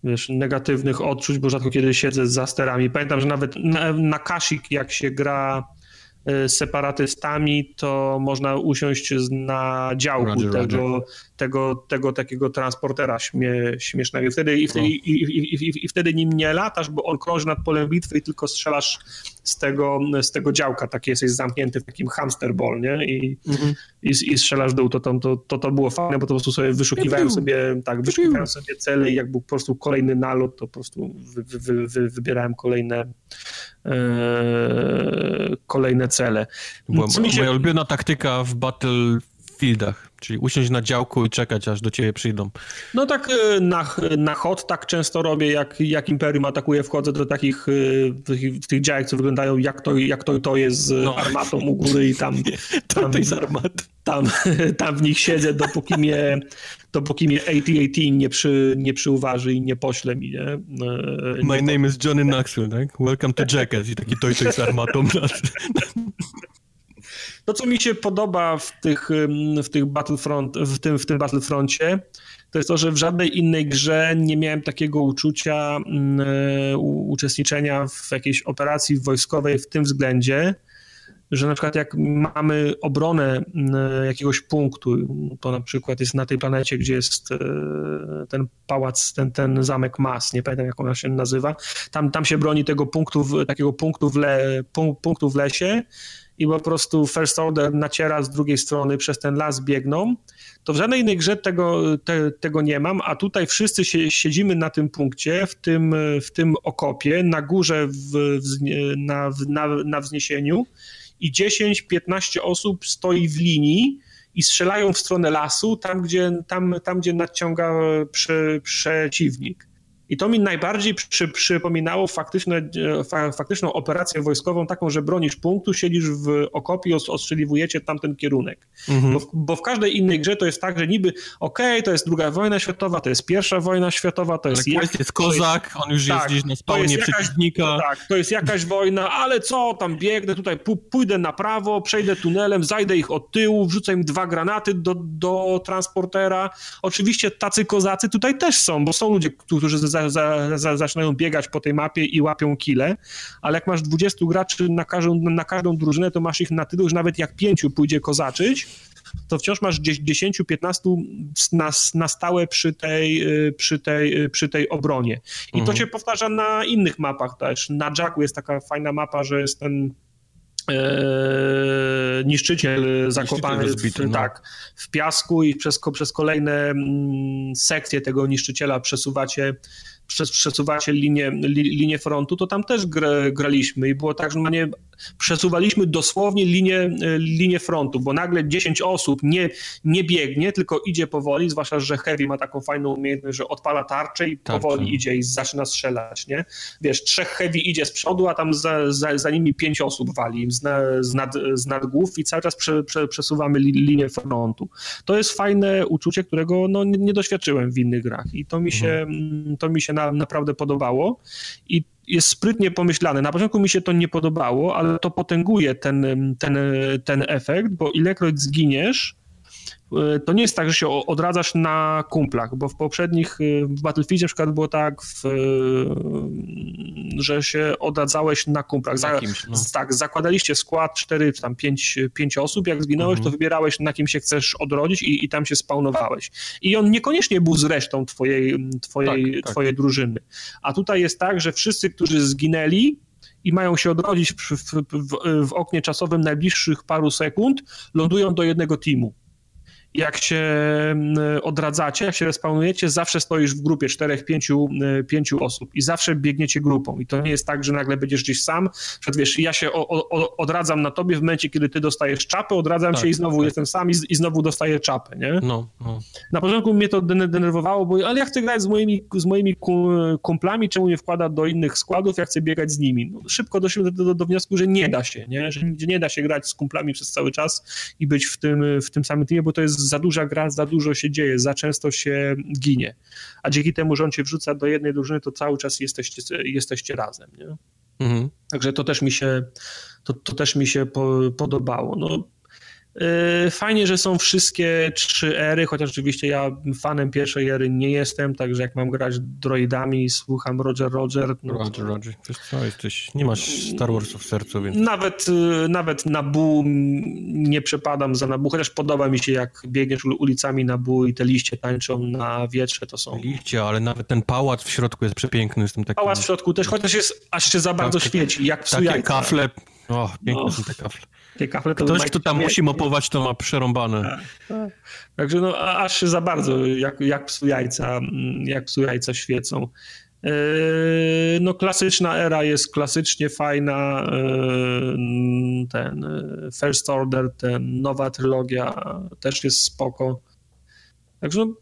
wiesz, negatywnych odczuć, bo rzadko kiedy siedzę za sterami. Pamiętam, że nawet na, na Kasik, jak się gra separatystami, to można usiąść na działku Roger, tego, Roger. tego, tego takiego transportera śmie, śmiesznego. I wtedy, i, wtedy, no. i, i, i, wtedy nim nie latasz, bo on krąży nad polem bitwy i tylko strzelasz z tego, z tego działka, taki jesteś zamknięty w takim hamster ball, nie? I, mhm. i, i strzelasz dół, to, to, to, to było fajne, bo to po prostu sobie wyszukiwałem sobie, tak, wyszukiwałem sobie cele i jak był po prostu kolejny nalot, to po prostu wy, wy, wy, wybierałem kolejne e, kolejne cele. Była się... moja ulubiona taktyka w Battlefieldach Czyli usiąść na działku i czekać, aż do ciebie przyjdą. No tak e, na, na hot tak często robię, jak, jak Imperium atakuje, wchodzę do takich e, tych, tych działek, co wyglądają jak to, jak to, to jest z no. armatą u góry i tam... [LAUGHS] to, tam, jest armat. Tam, [LAUGHS] tam w nich siedzę, dopóki mnie, dopóki mnie AT-AT nie, przy, nie przyuważy i nie pośle mi, nie? E, My nie name is Johnny Knoxville, tak? Welcome to Jackass i taki toj, toj z armatą. [LAUGHS] To, co mi się podoba w, tych, w, tych Battlefront, w, tym, w tym Battlefroncie, to jest to, że w żadnej innej grze nie miałem takiego uczucia u, uczestniczenia w jakiejś operacji wojskowej w tym względzie, że na przykład jak mamy obronę jakiegoś punktu, to na przykład jest na tej planecie, gdzie jest e, ten pałac, ten, ten zamek Mas, nie pamiętam jak ona się nazywa, tam, tam się broni tego punktu, takiego punktu w, le, punktu w lesie i po prostu First Order naciera z drugiej strony, przez ten las biegną, to w żadnej innej grze tego, te, tego nie mam, a tutaj wszyscy się, siedzimy na tym punkcie, w tym, w tym okopie, na górze, w, na, na, na wzniesieniu i 10-15 osób stoi w linii i strzelają w stronę lasu, tam gdzie, tam, tam, gdzie nadciąga przy, przeciwnik. I to mi najbardziej przy, przypominało faktyczne, e, fa, faktyczną operację wojskową, taką, że bronisz punktu, siedzisz w okopie i ostrzeliwujecie tamten kierunek. Mhm. Bo, w, bo, w, każdej innej grze to jest tak, że niby okej, okay, to jest druga wojna światowa, to jest pierwsza wojna światowa, to jest... Ale jak, jest kozak, on już tak, jest gdzieś na spawnie przeciwnika. Tak, to jest jakaś wojna, ale co, tam biegnę, tutaj pójdę na prawo, przejdę tunelem, zajdę ich od tyłu, wrzucę im dwa granaty do, do transportera. Oczywiście tacy kozacy tutaj też są, bo są ludzie, którzy za, za, za, zaczynają biegać po tej mapie i łapią kile, ale jak masz 20 graczy na każdą, na każdą drużynę, to masz ich na tyle, że nawet jak pięciu pójdzie kozaczyć, to wciąż masz 10-15 na, na stałe przy tej, y, przy tej, y, przy tej obronie. I mhm. to się powtarza na innych mapach też. Na Jacku jest taka fajna mapa, że jest ten e, niszczyciel zakopany w, no. tak, w piasku i przez, przez kolejne mm, sekcje tego niszczyciela przesuwacie przesuwacie linię, li, linię frontu, to tam też graliśmy i było tak, że nie, przesuwaliśmy dosłownie linię, linię frontu, bo nagle 10 osób nie, nie biegnie, tylko idzie powoli, zwłaszcza, że Heavy ma taką fajną umiejętność, że odpala tarczę i powoli idzie i zaczyna strzelać, nie? Wiesz, trzech Heavy idzie z przodu, a tam za, za, za nimi pięć osób wali z, na, z, nad, z nad głów i cały czas prze, prze, przesuwamy li, linię frontu. To jest fajne uczucie, którego no, nie, nie doświadczyłem w innych grach i to mi się, mhm. to mi się na, naprawdę podobało i jest sprytnie pomyślane. Na początku mi się to nie podobało, ale to potęguje ten, ten, ten efekt, bo ilekroć zginiesz, to nie jest tak, że się odradzasz na kumplach, bo w poprzednich, e, w Battlefieldzie na przykład było tak, w, e, że się odradzałeś na kumplach. Za, kimś, no. Tak, zakładaliście skład 4 czy tam 5, 5 osób, jak zginąłeś, mhm. to wybierałeś na kim się chcesz odrodzić i, i tam się spawnowałeś. I on niekoniecznie był z resztą twojej, twojej, tak, tak. twojej drużyny. A tutaj jest tak, że wszyscy, którzy zginęli, i mają się odrodzić w, w, w, w oknie czasowym najbliższych paru sekund, lądują do jednego teamu jak się mm, odradzacie, jak się respawnujecie, zawsze stoisz w grupie czterech, pięciu, y, pięciu osób i zawsze biegniecie grupą. I to nie jest tak, że nagle będziesz gdzieś sam. Przed wiesz, ja się o, o, odradzam na tobie w momencie, kiedy ty dostajesz czapę, odradzam tak, się i znowu tak. jestem sam i, i, znowu dostaję czapę, nie? No, no. Na początku mnie to denerwowało, bo ale ja chcę grać z moimi, z moimi kumplami, czemu nie wkłada do innych składów, ja chcę biegać z nimi. No, szybko doszedłem do, do, do, wniosku, że nie da się, nie? Że nie da się grać z kumplami przez cały czas i być w tym, w tym samym teamie, bo to jest za duża gra, za dużo się dzieje, za często się ginie. A dzięki temu, że on cię wrzuca do jednej drużyny, to cały czas jesteście, jesteście razem. Nie? Mhm. Także to też mi się, to, to też mi się po, podobało. No, fajnie, że są wszystkie trzy ery, chociaż oczywiście ja fanem pierwszej ery nie jestem, także jak mam grać droidami, słucham Roger Roger. No Roger to... Roger, wiesz co, jesteś, nie masz Star Warsów w sercu, więc... Nawet, y, nawet Nabu nie przepadam za Nabu, chociaż podoba mi się jak biegniesz ulicami Nabu i te liście tańczą na wietrze, to są... Liście, ale nawet ten pałac w środku jest przepiękny, jestem taki... Pałac w środku też, chociaż jest, aż się za bardzo tak, świeci, jak psu Takie kafle, o, piękne no. są te kafle. Kafle to Ktoś, kto tam musi mopować, to ma przerąbane. Tak, tak. Także no, aż się za bardzo, jak, jak, psu jajca, jak psu jajca świecą. Yy, no klasyczna era jest klasycznie fajna, yy, ten yy, First Order, ten nowa trylogia też jest spoko. Także no,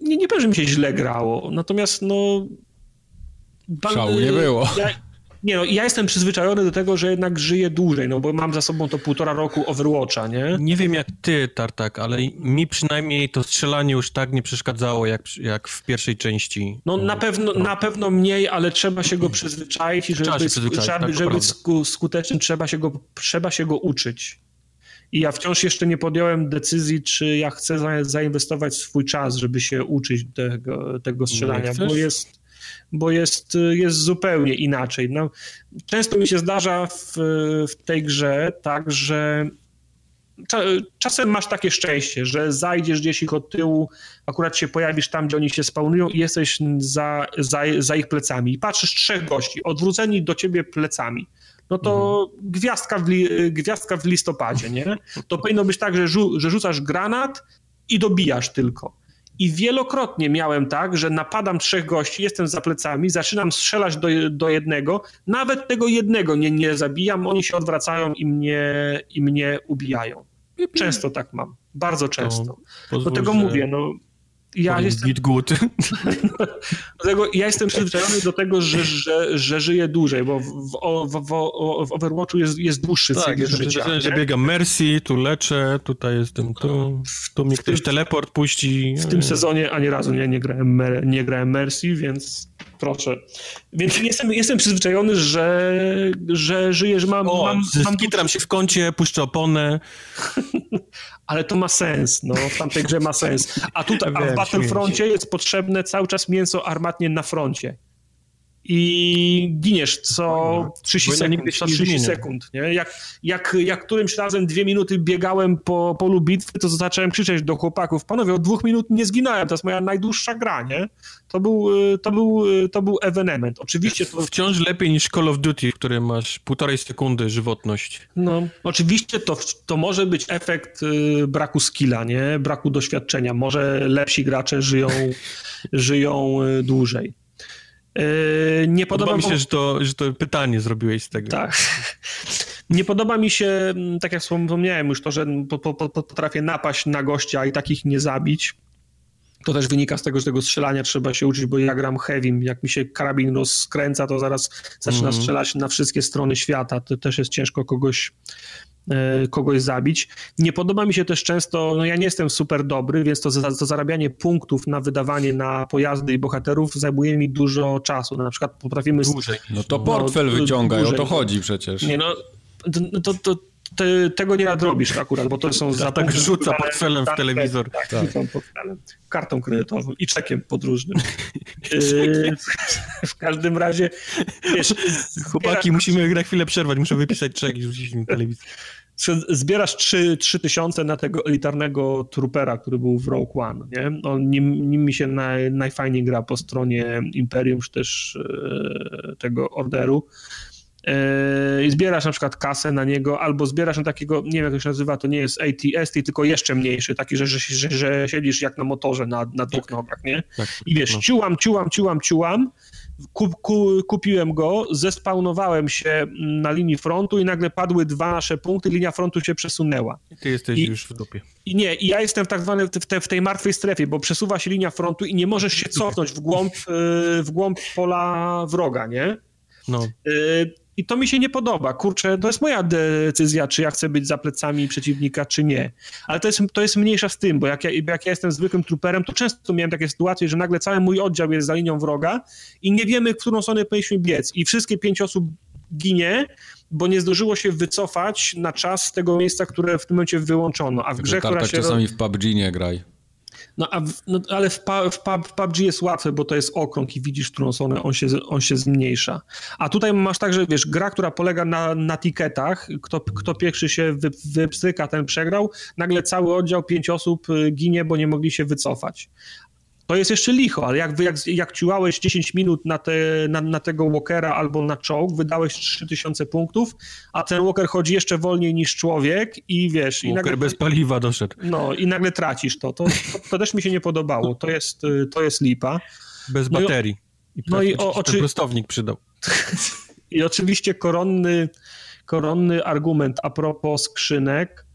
nie, nie powiem, że mi się źle grało, natomiast no... Szału nie było. Ja, nie no, ja jestem przyzwyczajony do tego, że jednak żyję dłużej, no bo mam za sobą to półtora roku Overwatcha, nie? Nie wiem jak ty, Tartak, ale mi przynajmniej to strzelanie już tak nie przeszkadzało jak, jak w pierwszej części. No na pewno, no. na pewno mniej, ale trzeba się go przyzwyczaić i żeby, być, przyzwyczaić, żeby, tak, żeby być skutecznym, trzeba się, go, trzeba się go uczyć. I ja wciąż jeszcze nie podjąłem decyzji, czy ja chcę zainwestować swój czas, żeby się uczyć tego, tego strzelania, bo jest bo jest, jest zupełnie inaczej. No, często mi się zdarza w, w tej grze tak, że czasem masz takie szczęście, że zajdziesz gdzieś ich od tyłu, akurat się pojawisz tam, gdzie oni się spawnują i jesteś za, za, za ich plecami i patrzysz trzech gości, odwróceni do ciebie plecami no to mhm. gwiazdka, w li, gwiazdka w listopadzie, nie? To powinno być tak, że, że rzucasz granat i dobijasz tylko. I wielokrotnie miałem tak, że napadam trzech gości, jestem za plecami, zaczynam strzelać do, do jednego, nawet tego jednego nie, nie zabijam, oni się odwracają i mnie, i mnie ubijają. Często tak mam, bardzo często. Pozwól, Do tego że mówię, no ja jestem, good. [LAUGHS] dlatego ja jestem przyzwyczajony do tego, że, że, że żyję dłużej, bo w, w, w, w, Overwatchu jest, jest dłuższy Tak, cykl jestem życia. przyzwyczajony, że biegam Mercy, tu leczę, tutaj jestem tu, tu mi ktoś tym- teleport puści. W tym sezonie ani razu nie, nie, grałem, nie grałem Mercy, więc proszę. Więc jestem, jestem przyzwyczajony, że, że żyję, że mam, O, mam, mam skitram się w kącie, puszczę oponę. [LAUGHS] ale to ma sens, no, w tamtej grze ma sens. A tutaj, a w Battlefroncie jest potrzebne cały czas mięso armatnie na froncie. I giniesz co 30 Wojna sekund, co nie 30 zmienia. sekund, nie? Jak, jak, jak którymś razem dwie minuty biegałem po polu bitwy, to zacząłem krzyczeć do chłopaków, panowie, od dwóch minut nie zginąłem, to jest moja najdłuższa gra, nie? To był, y, to był, y, to był ewenement. Oczywiście to, Wciąż lepiej niż Call of Duty, w którym masz półtorej sekundy żywotność. No, oczywiście to, to może być efekt y, braku skilla, nie? Braku doświadczenia. Może lepsi gracze żyją, [LAUGHS] żyją dłużej. Y, nie podoba, Podoba mi się, że to, że to pytanie zrobiłeś z tego. Tak. [LAUGHS] Nie podoba mi się, mm, tak jak wspomniałem już to, że po, po, po, potrafię napaść na gościa i takich nie zabić. To też wynika z tego, że tego strzelania trzeba się uczyć, bo ja gram heavy. Jak mi się karabin rozkręca, to zaraz zaczyna Mhm. strzelać na wszystkie strony świata. To też jest ciężko kogoś, kogoś zabić. Nie podoba mi się też często, no ja nie jestem super dobry, więc to, za- to zarabianie punktów na wydawanie na pojazdy i bohaterów zajmuje mi dużo czasu. Na przykład potrafimy... Dłużej. No to portfel No, wyciągaj, o dłużej. to chodzi przecież. Nie no, to, to, to te, tego nie nadrobisz akurat, bo to są za tak rzuca portfelem w tak, telewizor. Tak, tak. rzucam portfelem, kartą kredytową i czekiem podróżnym. [LAUGHS] Yy, w każdym razie, wiesz, Chłopaki, musimy na chwilę przerwać, muszę wypisać czek i rzucić mi telewizor. Zbierasz, zbierasz 3, 3 tysiące na tego elitarnego troopera, który był w Rogue One, nie? On, nim, nim mi się naj, najfajniej gra po stronie Imperium, czy też e, tego Orderu. E, I zbierasz na przykład kasę na niego, albo zbierasz na takiego, nie wiem jak to się nazywa, to nie jest ATST, tylko jeszcze mniejszy, taki, że, że, że, że siedzisz jak na motorze na, na dwóch nogach, nie? Tak, I wiesz, no. ciułam, ciułam, ciułam, ciułam, kup, ku, kupiłem go, zespawnowałem się na linii frontu i nagle padły dwa nasze punkty, linia frontu się przesunęła. Ty jesteś I- już w dupie. I nie, i ja jestem w tak zwanej, w, te, w tej martwej strefie, bo przesuwa się linia frontu i nie możesz się cofnąć w głąb, y, w głąb pola wroga, nie? No. Y, I to mi się nie podoba. Kurczę, to jest moja decyzja, czy ja chcę być za plecami przeciwnika, czy nie. Ale to jest, to jest mniejsza z tym, bo jak ja, jak ja jestem zwykłym truperem, to często miałem takie sytuacje, że nagle cały mój oddział jest za linią wroga i nie wiemy, w którą stronę powinniśmy biec. I wszystkie pięć osób ginie, bo nie zdążyło się wycofać na czas z tego miejsca, które w tym momencie wyłączono. A w grze, która się... czasami w PUBG nie graj. No, a w, no, ale w, w, w PUBG jest łatwe, bo to jest okrąg i widzisz, którą stronę on się, on się zmniejsza. A tutaj masz tak, że wiesz, gra, która polega na, na tiketach, kto, kto pierwszy się wy, wypstryka, ten przegrał, nagle cały oddział, pięć osób y, ginie, bo nie mogli się wycofać. To jest jeszcze licho, ale jak, jak, jak ciułałeś 10 minut na, te, na, na tego walkera albo na czołg, wydałeś 3000 punktów, a ten walker chodzi jeszcze wolniej niż człowiek i wiesz... i Walker nagle... bez paliwa doszedł. No i nagle tracisz to. To, to, to też mi się nie podobało. To jest, y, to jest lipa. Bez No i- baterii. I no i o- oczy- ten prostownik przydał. [LAUGHS] I oczywiście koronny, koronny argument a propos skrzynek.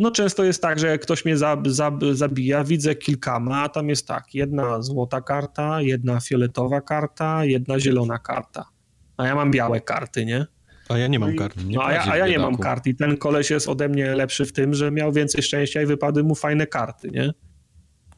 No często jest tak, że jak ktoś mnie zab, zab, zabija, widzę kilkama, a tam jest tak, jedna złota karta, jedna fioletowa karta, jedna zielona karta. A ja mam białe karty, nie? A ja nie mam No i- kart. Nie No, a ja, a ja nie mam biedaku. kart i ten koleś jest ode mnie lepszy w tym, że miał więcej szczęścia i wypadły mu fajne karty, nie?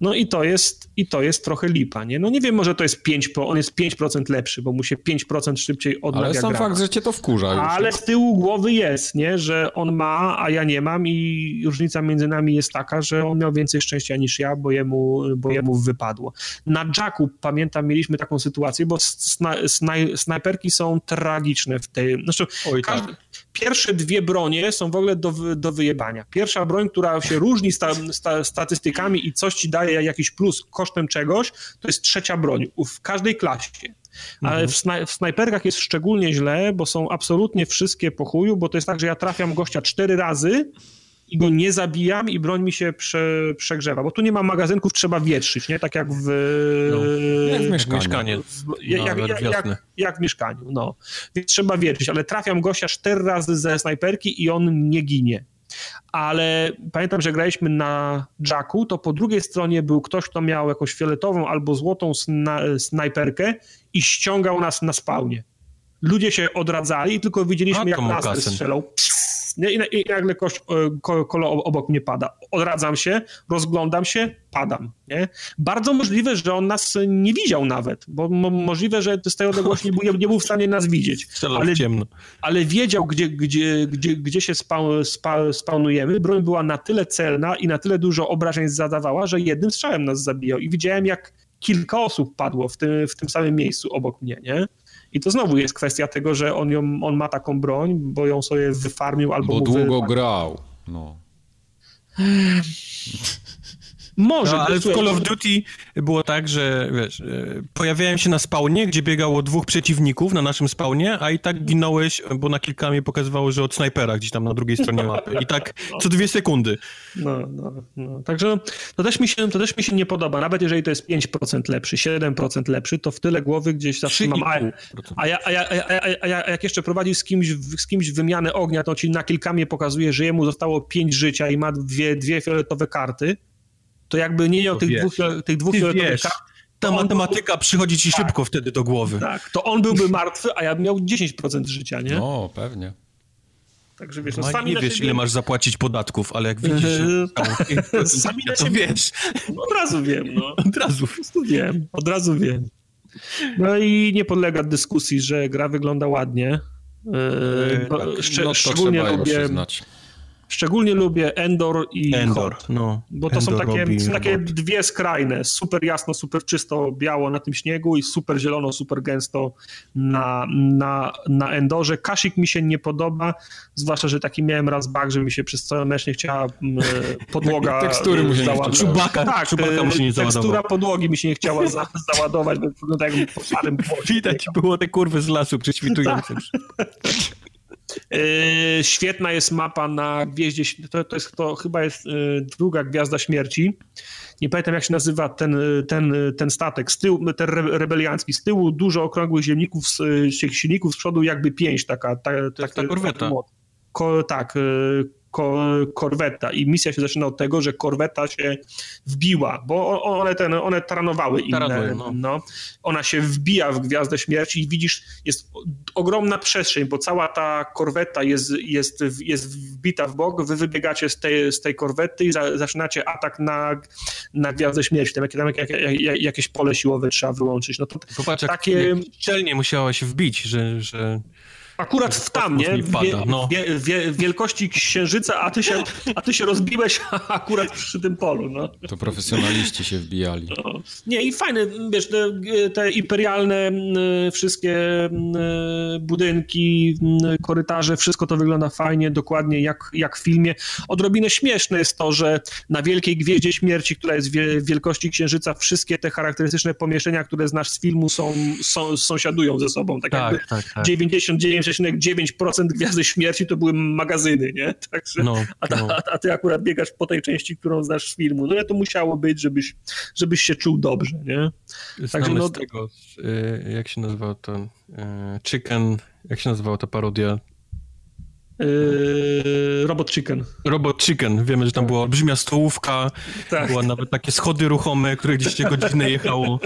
No i to jest, i to jest trochę lipa, nie? No nie wiem, może to jest 5, po- on jest 5% lepszy, bo mu się 5% szybciej odnawia Ale sam fakt, że cię to wkurza już. Ale z tyłu głowy jest, nie? Że on ma, a ja nie mam i różnica między nami jest taka, że on miał więcej szczęścia niż ja, bo jemu, bo jemu wypadło. Na Jacku, pamiętam, mieliśmy taką sytuację, bo sna, snaj, snajperki są tragiczne w tej... Znaczy, Oj każdy, tak. Pierwsze dwie bronie są w ogóle do, do wyjebania. Pierwsza broń, która się różni sta, sta, statystykami i coś ci daje jakiś plus kosztem czegoś, to jest trzecia broń w każdej klasie. Ale w, snaj, w snajperkach jest szczególnie źle, bo są absolutnie wszystkie po chuju, bo to jest tak, że ja trafiam gościa cztery razy i go nie zabijam i broń mi się prze, przegrzewa, bo tu nie ma magazynków, trzeba wietrzyć, nie? Tak jak w... No, jak w mieszkaniu. No, jak, jak, jak, jak w mieszkaniu, no. Więc trzeba wierzyć, ale trafiam gościa cztery razy ze snajperki i on nie ginie. ale pamiętam, że graliśmy na Jacku, to po drugiej stronie był ktoś, kto miał jakąś fioletową albo złotą sna snajperkę i ściągał nas na spawnie. Ludzie się odradzali i tylko widzieliśmy, jak laser strzelał. Nie? I, I, nagle kość, e, kolo obok mnie pada. Odradzam się, rozglądam się, padam. Nie? Bardzo możliwe, że on nas nie widział nawet, bo mo możliwe, że z tej odległości nie był, nie był w stanie nas widzieć. Ale, ciemno. ale wiedział, gdzie, gdzie, gdzie, gdzie się spa, spawnujemy. Broń była na tyle celna i na tyle dużo obrażeń zadawała, że jednym strzałem nas zabijał. I widziałem, jak kilka osób padło w tym, w tym samym miejscu obok mnie, nie? I to znowu jest kwestia tego, że on, ją, on ma taką broń, bo ją sobie wyfarmił albo Bo długo wypadł. grał. No. Może, No, ale w Call of Duty było tak, że wiesz, e, pojawiałem się na spawnie, gdzie biegało dwóch przeciwników na naszym spawnie, a i tak ginąłeś, bo na kilka mi pokazywało, że od snajpera gdzieś tam na drugiej stronie mapy. I tak co dwie sekundy. No, no, no. Także no, to, też mi się, to też mi się nie podoba. Nawet jeżeli to jest 5% lepszy, 7% lepszy, to w tyle głowy gdzieś zawsze mam. A, 3,5%. a, ja, a, ja, a, ja, a, ja, a jak jeszcze prowadzi z kimś, z kimś wymianę ognia, to ci na kilka mnie pokazuje, że jemu zostało 5 życia i ma dwie, dwie fioletowe karty, to jakby nie miał To tych wiesz. dwóch, tych dwóch fioletowych ta matematyka przychodzi ci szybko wtedy do głowy. tak, to on byłby martwy, a ja bym miał 10% życia, nie? no, pewnie. Także wiesz, no, No, sami nie wiesz, siebie- ile masz zapłacić podatków, ale jak widzisz, [LAUGHS] Eee, sami na [LAUGHS] to siebie- wiesz, No, od razu wiem, no. [LAUGHS] od razu. Po prostu wiem, od razu wiem. No i nie podlega dyskusji, że gra wygląda ładnie. Yy, bo tak. szcze- no szczególnie, lubię, przyznać. Szczególnie lubię Endor i Endor, Hot, no. bo to są Endor takie, robi są takie dwie skrajne, super jasno, super czysto biało na tym śniegu i super zielono, super gęsto na, na, na Endorze. Kasik mi się nie podoba, zwłaszcza, że taki miałem raz bug, że mi się przez cały mecz nie chciała mm, [LAUGHS] podłoga Tekstury mu się nie załadować. Czubaka, Tak, czubaka mu się nie tekstura załadował. podłogi mi się nie chciała za, [LAUGHS] załadować, bo wygląda jak po szarym [LAUGHS] błocie. Widać było te kurwy z lasu prześwitujące. Yy, świetna jest mapa na gwieździe, to, to, jest, to chyba jest yy, druga Gwiazda Śmierci. Nie pamiętam jak się nazywa ten, yy, ten, yy, ten statek, z tyłu, ten re, rebeliancki. Z tyłu dużo okrągłych ziemników, yy, silników, z przodu jakby pięść taka. Ta, To jest ta korweta. tak, yy, korweta i misja się zaczyna od tego, że korweta się wbiła, bo one, ten, one taranowały inne. Taranują, no. no. Ona się wbija w Gwiazdę Śmierci i widzisz, jest ogromna przestrzeń, bo cała ta korweta jest, jest, jest wbita w bok, wy wybiegacie z tej, z tej korwety i za, zaczynacie atak na, na Gwiazdę Śmierci, tam, tam jak, jak, jak, jakieś pole siłowe trzeba wyłączyć. No to Popatrz, jak, Takie- jak szczelnie musiała się wbić, że, że Akurat w tam, nie? Wie, no. wie, wie, wielkości księżyca, a ty, się, a ty się rozbiłeś [LAUGHS] akurat przy tym polu, no. To profesjonaliści się wbijali. No. Nie, i fajne, wiesz, te, te imperialne wszystkie budynki, korytarze, wszystko to wygląda fajnie, dokładnie jak, jak w filmie. Odrobinę śmieszne jest to, że na Wielkiej Gwieździe Śmierci, która jest wie, wielkości Księżyca, wszystkie te charakterystyczne pomieszczenia, które znasz z filmu są, są sąsiadują ze sobą. Tak, jakby tak, tak, tak. 99,9% Gwiazdy Śmierci to były magazyny, nie? Także, No, a, ta, no. a, ty akurat biegasz po tej części, którą znasz z filmu. No ale to musiało być, żebyś, żebyś się czuł dobrze, nie? Znamy no- z tego, y, jak się nazywał to, y, Chicken, jak się nazywała ta parodia? Yy, Robot Chicken. Robot Chicken, wiemy, że tam była olbrzymia stołówka, Tak. była nawet takie schody ruchome, które gdzieś się godzinę jechało. [LAUGHS]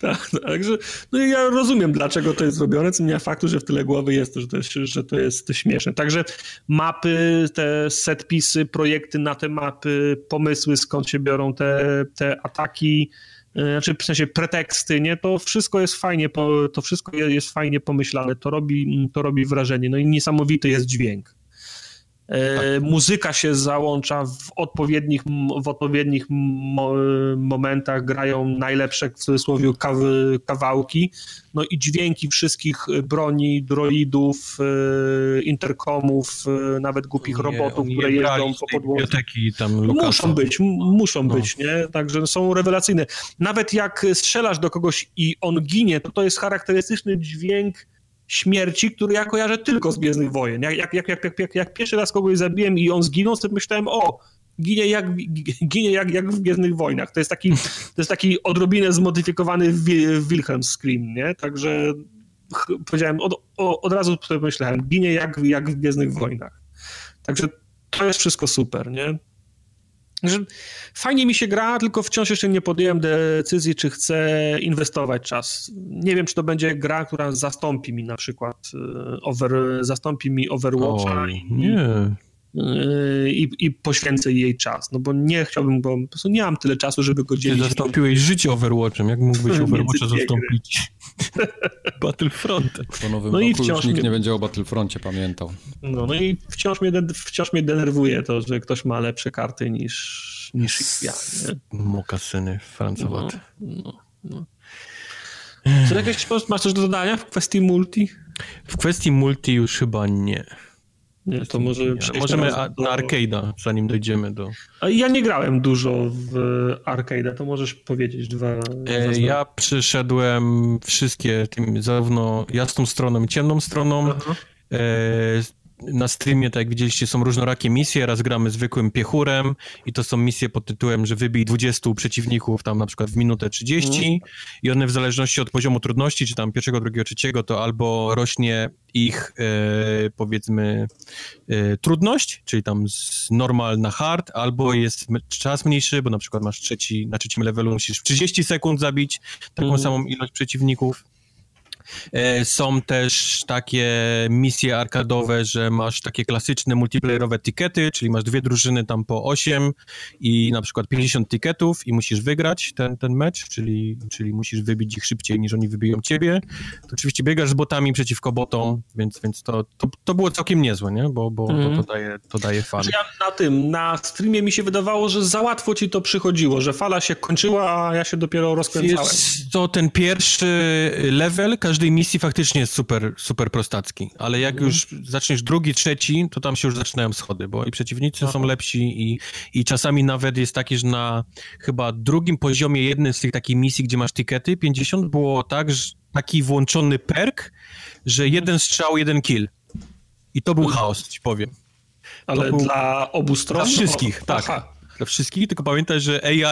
Tak, także no ja rozumiem, dlaczego to jest zrobione, co nie faktu, że w tyle głowy jest że to jest, że to jest śmieszne. Także mapy, te setpisy, projekty na te mapy, pomysły, skąd się biorą te, te ataki, znaczy w sensie preteksty, nie? To wszystko jest fajnie, to wszystko je- jest fajnie pomyślane, to robi, to robi wrażenie. No i niesamowity jest dźwięk. E, Muzyka się załącza w odpowiednich, w odpowiednich mo, momentach, grają najlepsze w cudzysłowie kawałki, no i dźwięki wszystkich broni, droidów, e, interkomów, e, nawet głupich Nie, robotów, które je jeżdżą po podłodze. Muszą być, muszą No. być, nie? Także są rewelacyjne. Nawet jak strzelasz do kogoś i on ginie, to to jest charakterystyczny dźwięk śmierci, który ja kojarzę tylko z Gwiezdnych Wojen. Jak, jak, jak, jak, jak, jak, pierwszy raz kogoś zabiłem i on zginął, to myślałem, o, ginie jak, ginie jak, jak w Gwiezdnych Wojnach. To jest taki, to jest taki odrobinę zmodyfikowany Wi- Wilhelm Scream, nie? Także powiedziałem, od, od razu sobie myślałem, ginie jak, jak w Gwiezdnych Wojnach. Także to jest wszystko super, nie? Że fajnie mi się gra, tylko wciąż jeszcze nie podjąłem decyzji, czy chcę inwestować czas. Nie wiem, czy to będzie gra, która zastąpi mi na przykład e, over, zastąpi mi Overwatcha. Oj, nie. I, I poświęcę jej czas, no bo nie chciałbym, bo po prostu nie mam tyle czasu, żeby go Ty dzielić. zastąpiłeś życie Overwatchem. Jak mógłbyś [LAUGHS] Overwatcha zastąpić [LAUGHS] Battlefrontem? Po nowym No i wciąż nikt mnie- nie będzie o Battlefroncie pamiętał. No, no i wciąż mnie, wciąż mnie denerwuje to, że ktoś ma lepsze karty niż, niż ja. Nie? Mokasyny francowate. No, no. Co jakieś, masz coś do dodania w kwestii multi? W kwestii multi już chyba nie. Nie, to może Nie, Możemy teraz a, do- na arcade'a, zanim dojdziemy do... Ja nie grałem dużo w arcade'a, to możesz powiedzieć dwa... E, ja przeszedłem wszystkie, tym, zarówno jasną stroną i ciemną stroną. Aha. Na streamie, tak jak widzieliście, są różnorakie misje. Raz gramy zwykłym piechurem i to są misje pod tytułem, że wybij 20 przeciwników tam na przykład w minutę 30 i one w zależności od poziomu trudności, czy tam pierwszego, drugiego, trzeciego, to albo rośnie ich e, powiedzmy e, trudność, czyli tam z normal na hard, albo jest czas mniejszy, bo na przykład masz trzeci, na trzecim levelu musisz w 30 sekund zabić taką Mhm. samą ilość przeciwników. E, Są też takie misje arkadowe, że masz takie klasyczne multiplayerowe tikety, czyli masz dwie drużyny tam po 8 i na przykład 50 tiketów i musisz wygrać ten, ten mecz, czyli, czyli musisz wybić ich szybciej niż oni wybiją ciebie. To oczywiście biegasz z botami przeciwko botom, więc, więc to, to, to było całkiem niezłe, nie? bo, bo Mhm. to, to, daje, to daje fan. Że ja na tym, na streamie mi się wydawało, że za łatwo ci to przychodziło, że fala się kończyła, a ja się dopiero rozkręcałem. Wiesz, to ten pierwszy level każdej misji faktycznie jest super, super prostacki, ale jak już zaczniesz drugi, trzeci, to tam się już zaczynają schody, bo i przeciwnicy są lepsi i, i czasami nawet jest taki, że na chyba drugim poziomie jednej z tych takich misji, gdzie masz tikety, 50, było tak, że taki włączony perk, że jeden strzał, jeden kill. I to był chaos, ci powiem. Ale był- dla obu stron? Dla wszystkich, tak. Aha. Dla wszystkich, tylko pamiętaj, że AI,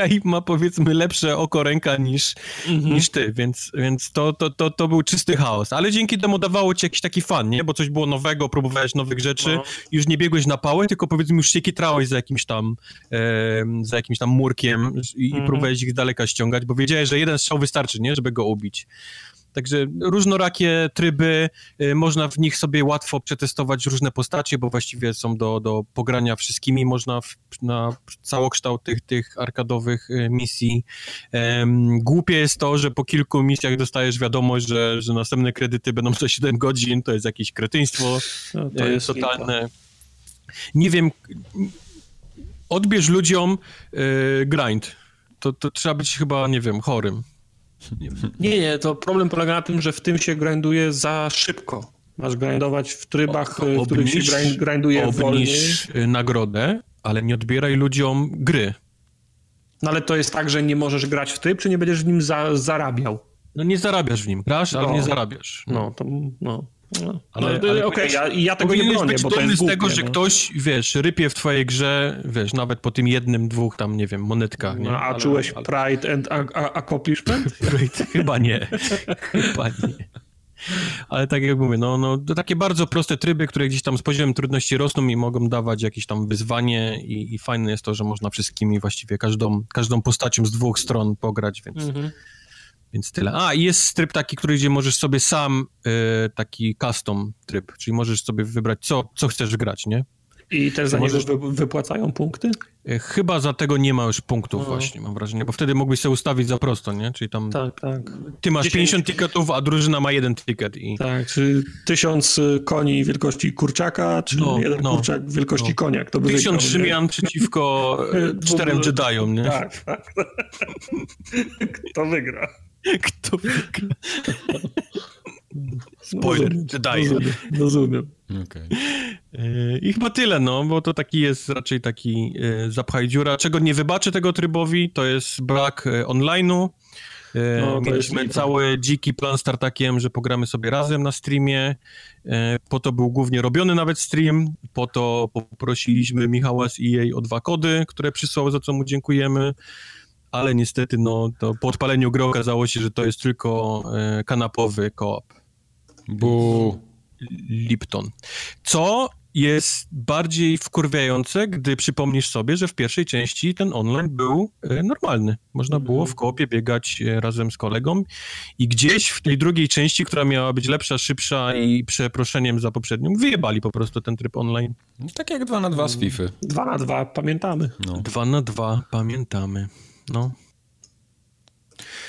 AI [LAUGHS] ma powiedzmy lepsze oko ręka niż, Mhm. niż ty, więc, więc to, to, to, to był czysty chaos. Ale dzięki temu dawało ci jakiś taki fan, nie? Bo coś było nowego, próbowałeś nowych rzeczy, No. już nie biegłeś na pałę, tylko powiedzmy już się kitrałeś za jakimś tam em, za jakimś tam murkiem i, Mhm. i próbowałeś ich z daleka ściągać, bo wiedziałeś, że jeden strzał wystarczy, nie? Żeby go ubić. Także różnorakie tryby, y, można w nich sobie łatwo przetestować różne postacie, bo właściwie są do, do pogrania wszystkimi, można w, na całokształt tych, tych arkadowych y, misji. Em, głupie jest to, że po kilku misjach dostajesz wiadomość, że, że następne kredyty będą za 7 godzin, to jest jakieś kretyństwo No, to jest totalne. Nie wiem, odbierz ludziom y, grind. To, to trzeba być chyba, nie wiem, chorym. Nie, nie, to problem polega na tym, że w tym się grinduje za szybko. Masz grindować w trybach, To w których się obniż- grind, grinduje wolniej. Obniż nagrodę, ale nie odbieraj ludziom gry. No ale to jest tak, że nie możesz grać w tryb, czy nie będziesz w nim za, zarabiał? No nie zarabiasz w nim. Grasz, ale No. nie zarabiasz. No, to no. No. Ale, no, ale Okej, ja, ja tego nie bronię, bo to dumny jest z tego, głupie, że no. ktoś, wiesz, rypie w twojej grze, wiesz, nawet po tym jednym, dwóch tam, nie wiem, monetkach, nie? No, a Ale- czułeś ale- pride and a- a- accomplishment? [LAUGHS] Chyba nie. Chyba nie. Ale tak jak mówię, no, no to takie bardzo proste tryby, które gdzieś tam z poziomem trudności rosną i mogą dawać jakieś tam wyzwanie i, i fajne jest to, że można wszystkimi właściwie każdą, każdą postacią z dwóch stron pograć, więc, Mhm. Więc tyle. A, i jest tryb taki, który gdzie możesz sobie sam y, taki custom tryb, czyli możesz sobie wybrać, co, co chcesz grać, nie? I też za Możesz- niego wy, wypłacają punkty? Y, Chyba za tego nie ma już punktów No. właśnie, mam wrażenie, bo wtedy mógłbyś sobie ustawić za prosto, nie? Czyli tam Tak, tak. ty masz 10 50 tiketów, a drużyna ma jeden ticket i... Tak, czy tysiąc y, koni wielkości kurczaka, czy No, jeden no, kurczak wielkości no. konia, kto by Tysiąc? Rzymian przeciwko [LAUGHS] czterem Jediom, nie? Tak, tak. [LAUGHS] Kto wygra? Kto wygra? [LAUGHS] Spoiler, Rozumiem, Jedi. Rozumiem, rozumiem. Okej. E, I chyba tyle, no, bo to taki jest raczej taki e, zapchaj dziura. Czego nie wybaczę tego trybowi, to jest brak e, online'u. No, Mieliśmy cały dziki plan z Tartakiem, że pogramy sobie razem na streamie. Po to był głównie robiony nawet stream. Po to poprosiliśmy Michała z EA o dwa kody, które przysłał, za co mu dziękujemy. Ale niestety, no, to po odpaleniu gry okazało się, że to jest tylko e, kanapowy koop. Bu. Lipton. Co jest bardziej wkurwiające, gdy przypomnisz sobie, że w pierwszej części ten online był e, normalny. Można było w koopie biegać e, razem z kolegą i gdzieś w tej drugiej części, która miała być lepsza, szybsza i przeproszeniem za poprzednią, wyjebali po prostu ten tryb online. Tak jak 2 na 2 z FIFA. Dwa na dwa, pamiętamy. No, Dwa na dwa, pamiętamy. No.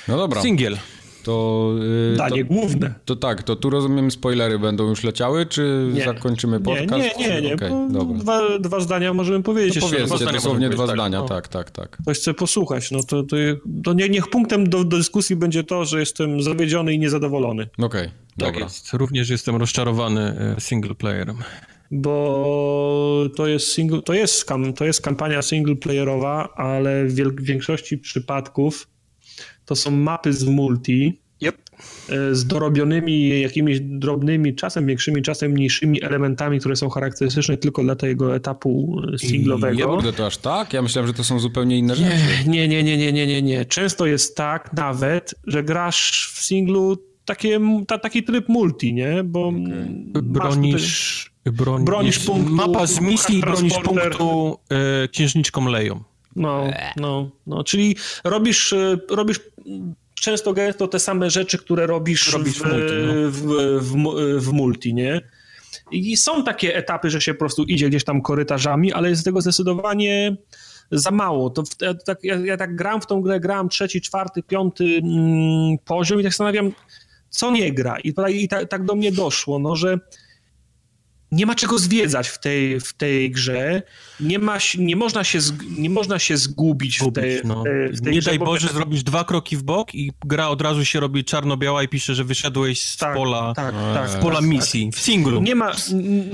no dobra, Singiel. to, yy, Danie to, główne. to tak, to tu rozumiem spoilery będą już leciały, czy Nie. zakończymy podcast? Nie, nie, nie, nie. Bo dobra. Dwa, dwa zdania możemy powiedzieć. Jeszcze. powiedzcie, zdania dosłownie dwa tak. zdania, No. tak, tak, tak. Ktoś chce posłuchać, no to, to, to nie, niech punktem do, do dyskusji będzie to, że jestem zawiedziony i niezadowolony. Okej, Tak dobra. jest. Również jestem rozczarowany e, single playerem. Bo to jest, single, to jest, kam, to jest kampania singleplayerowa, ale w większości przypadków to są mapy z multi Yep. e, z dorobionymi jakimiś drobnymi, czasem większymi, czasem mniejszymi elementami, które są charakterystyczne tylko dla tego etapu e, singlowego. Kurde, to aż tak? Ja myślałem, że to są zupełnie inne rzeczy. Nie, nie, nie, nie, nie, nie, nie. Często jest tak nawet, że grasz w singlu takie, ta, taki tryb multi, nie? Bo masz tutaj- Bronisz, Bronisz punktu, Mapa z misji i bronisz punktu e, księżniczką Leją. No, no, no, czyli robisz, e, robisz często gęsto te same rzeczy, które robisz, Robisz w, w multi, no. w, w, w multi, nie? I są takie etapy, że się po prostu idzie gdzieś tam korytarzami, ale jest tego zdecydowanie za mało. To ja, tak, ja, ja tak gram w tą grę, gram trzeci, czwarty, piąty mm, poziom i tak zastanawiam, co nie gra. I, i tak, tak do mnie doszło, no, że nie ma czego zwiedzać w tej, w tej grze. Nie, ma, nie, można się, nie można się zgubić, w tej, no. w tej, w tej Nie grze, daj bo- Boże, zrobisz dwa kroki w bok i gra od razu się robi czarno-biała i pisze, że wyszedłeś z Tak, pola, tak, Eee. tak, z pola tak, misji, w singlu. Nie ma,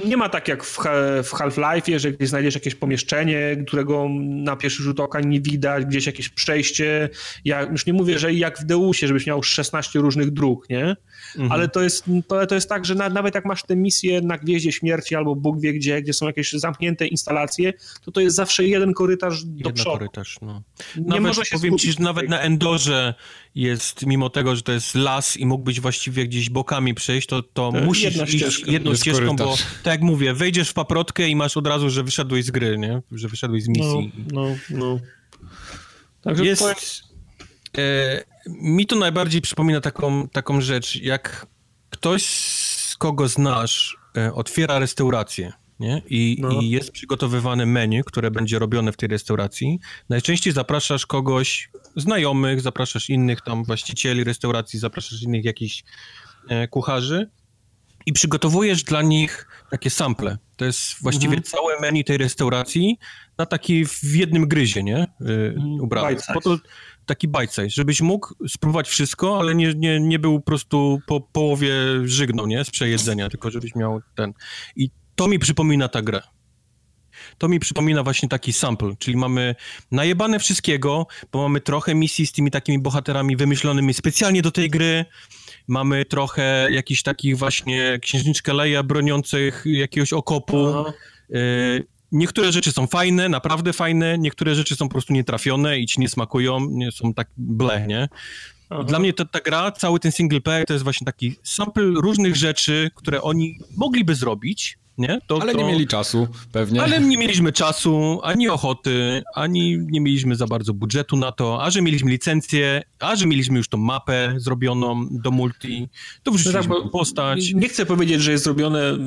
nie ma tak jak w, w Half-Life'ie, że gdzieś znajdziesz jakieś pomieszczenie, którego na pierwszy rzut oka nie widać, gdzieś jakieś przejście. Ja już nie mówię, że jak w Deusie, żebyś miał 16 różnych dróg, nie? Mhm. Ale to jest, to, to jest tak, że na, nawet jak masz te misje na Gwieździe Śmierci albo Bóg wie gdzie, gdzie są jakieś zamknięte instalacje, to to jest zawsze jeden korytarz do Jeden przodu. korytarz, no. Nie Nawet, można się powiem ci, że nawet na Endorze jest, mimo tego, że to jest las i mógłbyś właściwie gdzieś bokami przejść, to, to To musisz jedna iść ścieżka. jedną Jest ścieżką, bo korytarz. tak jak mówię, wejdziesz w paprotkę i masz od razu, że wyszedłeś z gry, nie? Że wyszedłeś z No, misji. no, no. Także Jest, to e, mi to najbardziej przypomina taką, taką rzecz, jak ktoś, z kogo znasz, e, otwiera restaurację, nie? I, No. I jest przygotowywane menu, które będzie robione w tej restauracji. Najczęściej zapraszasz kogoś, znajomych, zapraszasz innych tam właścicieli restauracji, zapraszasz innych jakichś e, kucharzy i przygotowujesz dla nich takie sample. To jest właściwie Mhm. całe menu tej restauracji na taki w jednym gryzie, nie? Y, ubrane. size. Po to taki size, żebyś mógł spróbować wszystko, ale nie, nie, nie był po prostu po połowie żygnął, nie? Z przejedzenia, tylko żebyś miał ten. I to mi przypomina ta grę. To mi przypomina właśnie taki sample, czyli mamy najebane wszystkiego, bo mamy trochę misji z tymi takimi bohaterami wymyślonymi specjalnie do tej gry, mamy trochę jakichś takich właśnie księżniczkę Leia broniących jakiegoś okopu. Aha. Niektóre rzeczy są fajne, naprawdę fajne, niektóre rzeczy są po prostu nietrafione i ci nie smakują, nie są tak ble, nie? Aha. Dla mnie ta, ta gra, cały ten single player to jest właśnie taki sample różnych rzeczy, które oni mogliby zrobić, nie? To, Ale to... nie mieli czasu, pewnie. Ale nie mieliśmy czasu, ani ochoty, ani nie mieliśmy za bardzo budżetu na to, a że mieliśmy licencję, a że mieliśmy już tą mapę zrobioną do multi, to wrzuciliśmy No tak, postać. Nie chcę powiedzieć, że jest zrobione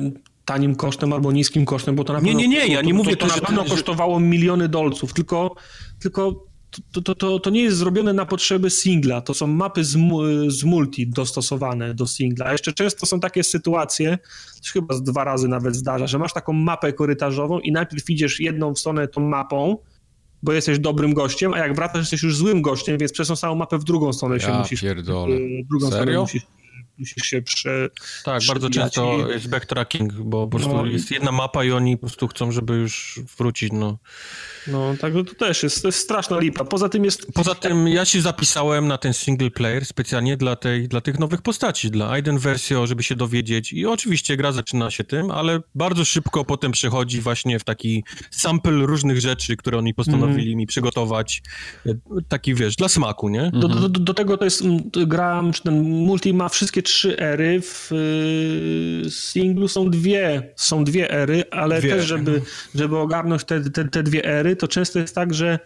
tanim kosztem albo niskim kosztem, bo to na Nie, pewno, nie, nie, ja nie to, mówię to, to też, na pewno że- kosztowało miliony dolców, tylko, tylko to, to, to, to nie jest zrobione na potrzeby singla, to są mapy z, z multi dostosowane do singla. A jeszcze często są takie sytuacje, to się chyba z dwa razy nawet zdarza, że masz taką mapę korytarzową i najpierw idziesz jedną w stronę tą mapą, bo jesteś dobrym gościem, a jak wracasz, jesteś już złym gościem, więc przez tą samą mapę w drugą stronę się Ja musisz... pierdolę. w drugą stronę Serio? musisz, musisz się prze, Tak, bardzo często i- jest backtracking, bo po prostu No jest jedna mapa i oni po prostu chcą, żeby już wrócić, no. No, także to też jest, to jest straszna lipa. Poza tym jest... Poza tym ja się zapisałem na ten single player specjalnie dla, tej, dla tych nowych postaci, dla Aiden Versio, żeby się dowiedzieć i oczywiście gra zaczyna się tym, ale bardzo szybko potem przechodzi właśnie w taki sample różnych rzeczy, które oni postanowili mi przygotować, taki wiesz, dla smaku, nie? Do, do, do, tego to jest mm, gra, czy ten multi ma wszystkie trzy ery, w y, singlu są dwie, są dwie ery, ale dwie. też, żeby, żeby ogarnąć te, te, te dwie ery, to często jest tak, że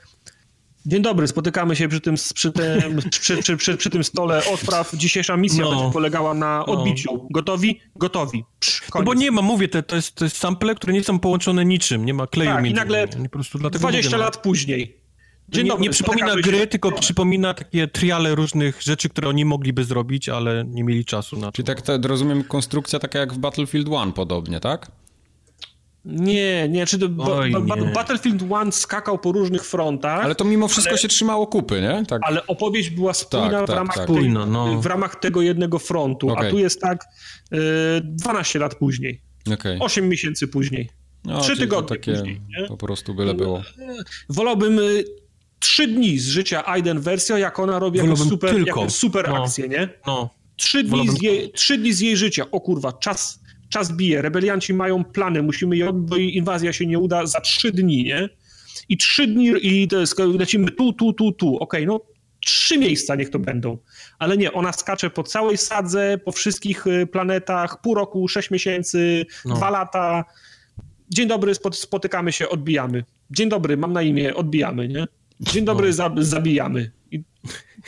Dzień dobry, spotykamy się przy tym, przy tym, przy, przy, przy, tym stole odpraw. Dzisiejsza misja no. będzie polegała na no. odbiciu. No. Gotowi? Gotowi. Psz, no bo nie ma, mówię, to, to, jest, to jest sample, które nie są połączone niczym, nie ma kleju tak, i nagle po prostu 20 mówię, lat no. później. Dzień nie, dobry, nie przypomina gry, tylko przypomina takie triale różnych rzeczy, które oni mogliby zrobić, ale nie mieli czasu na to. Czyli tak, tak rozumiem, konstrukcja taka jak w Battlefield 1 podobnie, tak? Nie, nie, czy to Oj, ba, ba, nie. Battlefield 1 skakał po różnych frontach. Ale to mimo wszystko ale, się trzymało kupy, nie? Tak. Ale opowieść była spójna tak, w, tak, ramach tak. Tej, no. w ramach tego jednego frontu, okay. a tu jest tak y, 12 lat później. Okay. 8 miesięcy później. No, 3 tygodnie takie później. Nie? Po prostu byle było. Wolałbym y, trzy dni z życia Aiden wersja, jak ona robi jakąś super, jakąś super no. akcję, nie? No. Trzy dni, z jej, trzy dni z jej życia. O kurwa, czas czas bije, rebelianci mają plany, musimy je bo inwazja się nie uda za trzy dni, nie? I trzy dni i to jest, lecimy tu, tu, tu, tu. Okej, okay, no trzy miejsca niech to będą. Ale nie, ona skacze po całej sadze, po wszystkich y, planetach, pół roku, sześć miesięcy, no. dwa lata. Dzień dobry, spotykamy się, odbijamy. Dzień dobry, mam na imię, odbijamy, nie? Dzień dobry, no. zabijamy. I...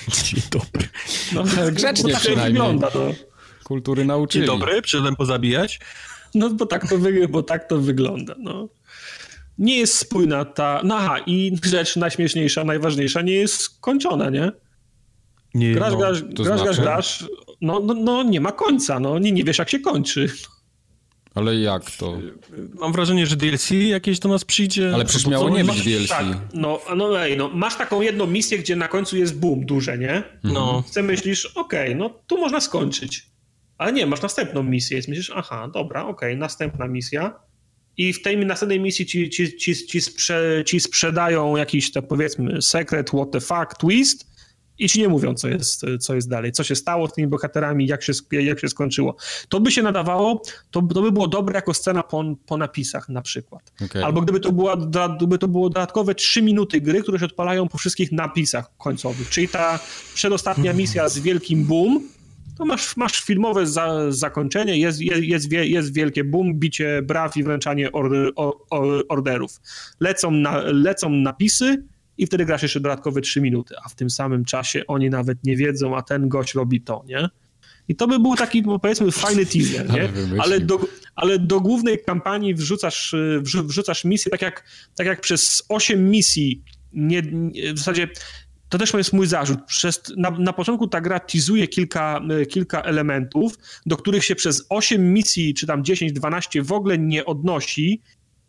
Dzień dobry. No, [LAUGHS] grzecznie tak przynajmniej. Wygląda, no kultury nauczyli. Dzień dobry, przyszedłem pozabijać. No bo tak to, wy, bo tak to wygląda, no. Nie jest spójna ta... No aha, i rzecz najśmieszniejsza, najważniejsza nie jest skończona, nie? Nie, grasz, no, grasz, grasz, znaczy? grasz, grasz, no, no, no nie ma końca, no nie, nie wiesz jak się kończy. Ale jak to? Mam wrażenie, że DLC jakieś do nas przyjdzie. Ale przecież miało nie być DLC. Tak, no, no, ej, no, masz taką jedną misję, gdzie na końcu jest boom duże, nie? No. Chcę myślisz, okej, okay, no tu można skończyć. Ale nie, masz następną misję i myślisz, aha, dobra, okej, okay, następna misja. I w tej następnej misji ci, ci, ci, ci, sprze, ci sprzedają jakiś, tak powiedzmy, secret, what the fuck, twist i ci nie mówią, co jest, co jest dalej, co się stało z tymi bohaterami, jak się, jak się skończyło. To by się nadawało, to, to by było dobre jako scena po, po napisach na przykład. Okay. Albo gdyby to, była, gdyby to było dodatkowe trzy minuty gry, które się odpalają po wszystkich napisach końcowych, czyli ta przedostatnia misja z wielkim boom, to masz, masz filmowe za, zakończenie, jest, jest, jest wielkie boom, bicie braw i wręczanie order, orderów. Lecą, na, lecą napisy i wtedy grasz jeszcze dodatkowe 3 minuty, a w tym samym czasie oni nawet nie wiedzą, a ten gość robi to, nie? I to by był taki, powiedzmy, fajny teaser, nie? Ale do, ale do głównej kampanii wrzucasz, wrzucasz misję, tak jak, tak jak przez 8 misji nie, w zasadzie to też jest mój zarzut. Przez, na, na początku ta gra teasuje kilka, e, kilka elementów, do których się przez 8 misji, czy tam 10-12 w ogóle nie odnosi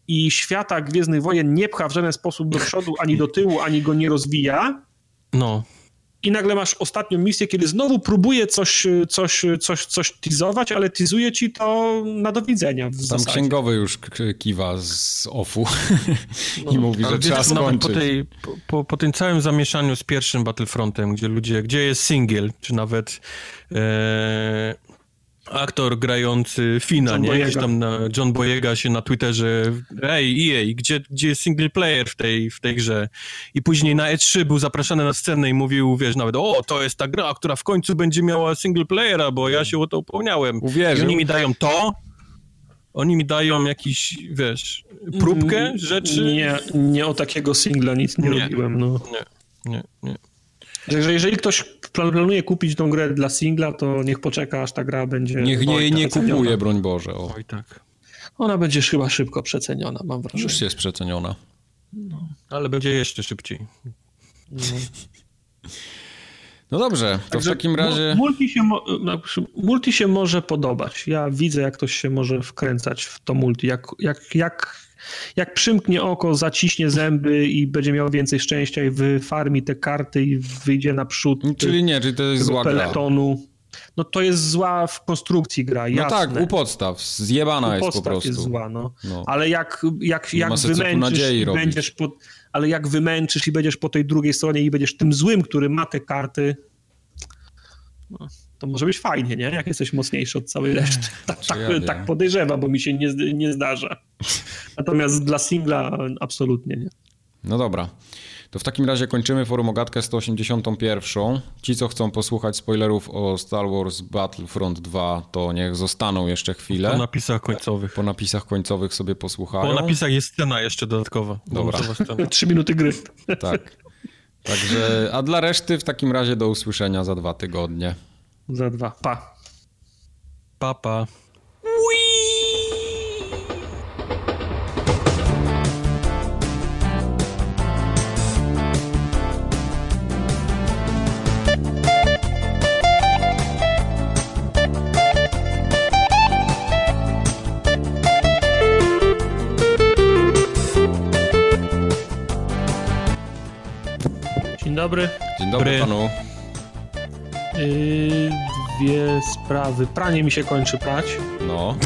i świata Gwiezdnych Wojen nie pcha w żaden sposób do przodu, ani do tyłu, ani go nie rozwija. No i nagle masz ostatnią misję, kiedy znowu próbuje coś, coś, coś, coś teasować, ale teasuje ci to na do widzenia. W Tam zasadzie. księgowy już kiwa z offu [LAUGHS] no. i mówi, że trzeba skończyć. Po, tej, po, po, tym całym zamieszaniu z pierwszym Battlefrontem, gdzie ludzie, gdzie jest single, czy nawet e, aktor grający Fina, John nie? Boyega. Gdzieś tam na John Boyega się na Twitterze ej, EA, gdzie, gdzie jest single player w tej, w tej grze? I później na E3 był zapraszany na scenę i mówił, wiesz, nawet, o, to jest ta gra, która w końcu będzie miała single playera, bo ja się o to upomniałem. Uwierzył. I oni mi dają to, oni mi dają jakiś, wiesz, próbkę mm, rzeczy. Nie, nie o takiego singla nic nie, nie robiłem, no. Nie, nie, nie. Także jeżeli ktoś planuje kupić tą grę dla singla, to niech poczeka, aż ta gra będzie. Niech nie, nie kupuje, broń Boże. O. Oj, tak. Ona będzie chyba szybko przeceniona, mam wrażenie. Już jest przeceniona. No. Ale będzie jeszcze szybciej. No. No dobrze, to Także w takim razie. Multi się, no, multi się może podobać. Ja widzę, jak ktoś się może wkręcać w to multi. Jak, jak, jak jak przymknie oko, zaciśnie zęby i będzie miał więcej szczęścia i wyfarmi te karty i wyjdzie naprzód. Czyli nie, czyli to jest zła peletonu. gra. No to jest zła w konstrukcji gra, jasne. No tak, u podstaw, zjebana u jest podstaw po prostu. jest zła, no. no. Ale jak, jak, jak wymęczysz i będziesz po, ale jak wymęczysz i będziesz po tej drugiej stronie i będziesz tym złym, który ma te karty, no, to może być fajnie, nie? Jak jesteś mocniejszy od całej reszty. Tak, tak, ja tak podejrzewam, bo mi się nie, nie zdarza. Natomiast dla singla absolutnie nie. No dobra. To w takim razie kończymy forum ogatkę 181. Ci, co chcą posłuchać spoilerów o Star Wars Battlefront 2, to niech zostaną jeszcze chwilę. Po napisach końcowych. Po napisach końcowych sobie posłuchają. Po napisach jest scena jeszcze dodatkowa. Dobra. [LAUGHS] Trzy minuty gry. Tak. Także, a dla reszty w takim razie do usłyszenia za dwa tygodnie. Za dwa. Pa. Papa. Pa. Dzień dobry. Dzień dobry Dobry. panu. Yy, dwie sprawy. Pranie mi się kończy prać. No.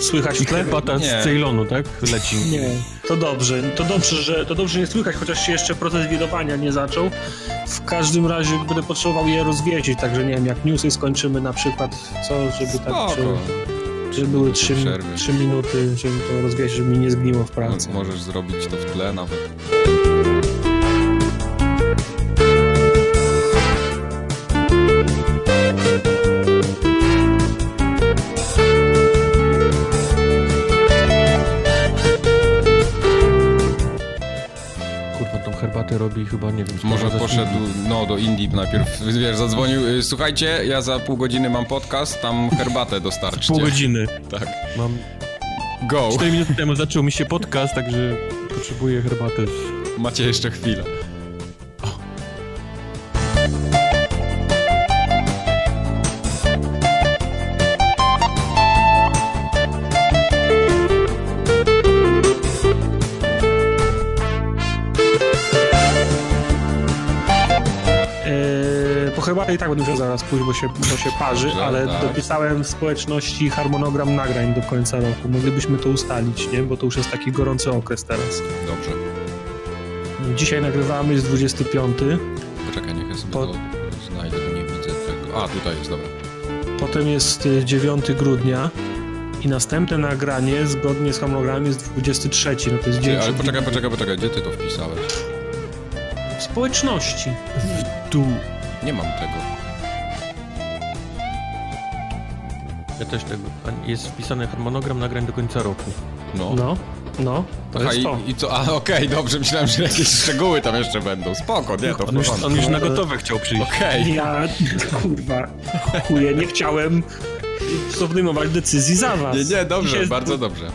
Słychać w tle? Bata Nie. z Ceylonu, tak? Leci. Nie. To dobrze. To dobrze, że to dobrze nie słychać, chociaż się jeszcze proces widowania nie zaczął. W każdym razie będę potrzebował je rozwiesić, także nie wiem, jak newsy skończymy na przykład, co, żeby tak Spoko. czy, czy były trzy, Przerwy. trzy minuty, żeby to rozwiesić, żeby mi nie zgniło w pracy. Możesz zrobić to w tle nawet. Herbatę robi chyba, nie wiem. Może poszedł, no do Indii najpierw, wiesz, zadzwonił, y, słuchajcie, ja za pół godziny mam podcast, tam herbatę dostarczcie. Pół godziny. Tak. Mam Go. 4 minuty temu [LAUGHS] zaczął mi się podcast, także potrzebuję herbatę. z- Macie jeszcze chwilę. Herbatę i tak będę musiał zaraz pójść, bo się, bo się parzy, Dobrze, ale tak. dopisałem w społeczności harmonogram nagrań do końca roku. Moglibyśmy to ustalić, nie? Bo to już jest taki gorący okres teraz. Dobrze. Dzisiaj nagrywamy, jest 25. Poczekaj, niech ja sobie Po- to znajdę, nie widzę tego. A, tutaj jest, dobra. Potem jest y, 9 grudnia i następne nagranie zgodnie z harmonogramem jest 23, no to jest dzień ale poczekaj, poczekaj, poczekaj, gdzie ty to wpisałeś? W społeczności. Tu. Nie mam tego. Ja też tego. a Jest wpisany harmonogram nagrań do końca roku. No. No, no, to Aha, jest to. i, i co? A, okej, dobrze, myślałem, że jakieś szczegóły tam jeszcze będą. Spoko, nie, to w On już, porządku. on już na gotowe chciał przyjść. Okej. Ja, kurwa, chuje, nie chciałem podejmować decyzji za was. Nie, nie, dobrze, Dzisiaj- bardzo dobrze.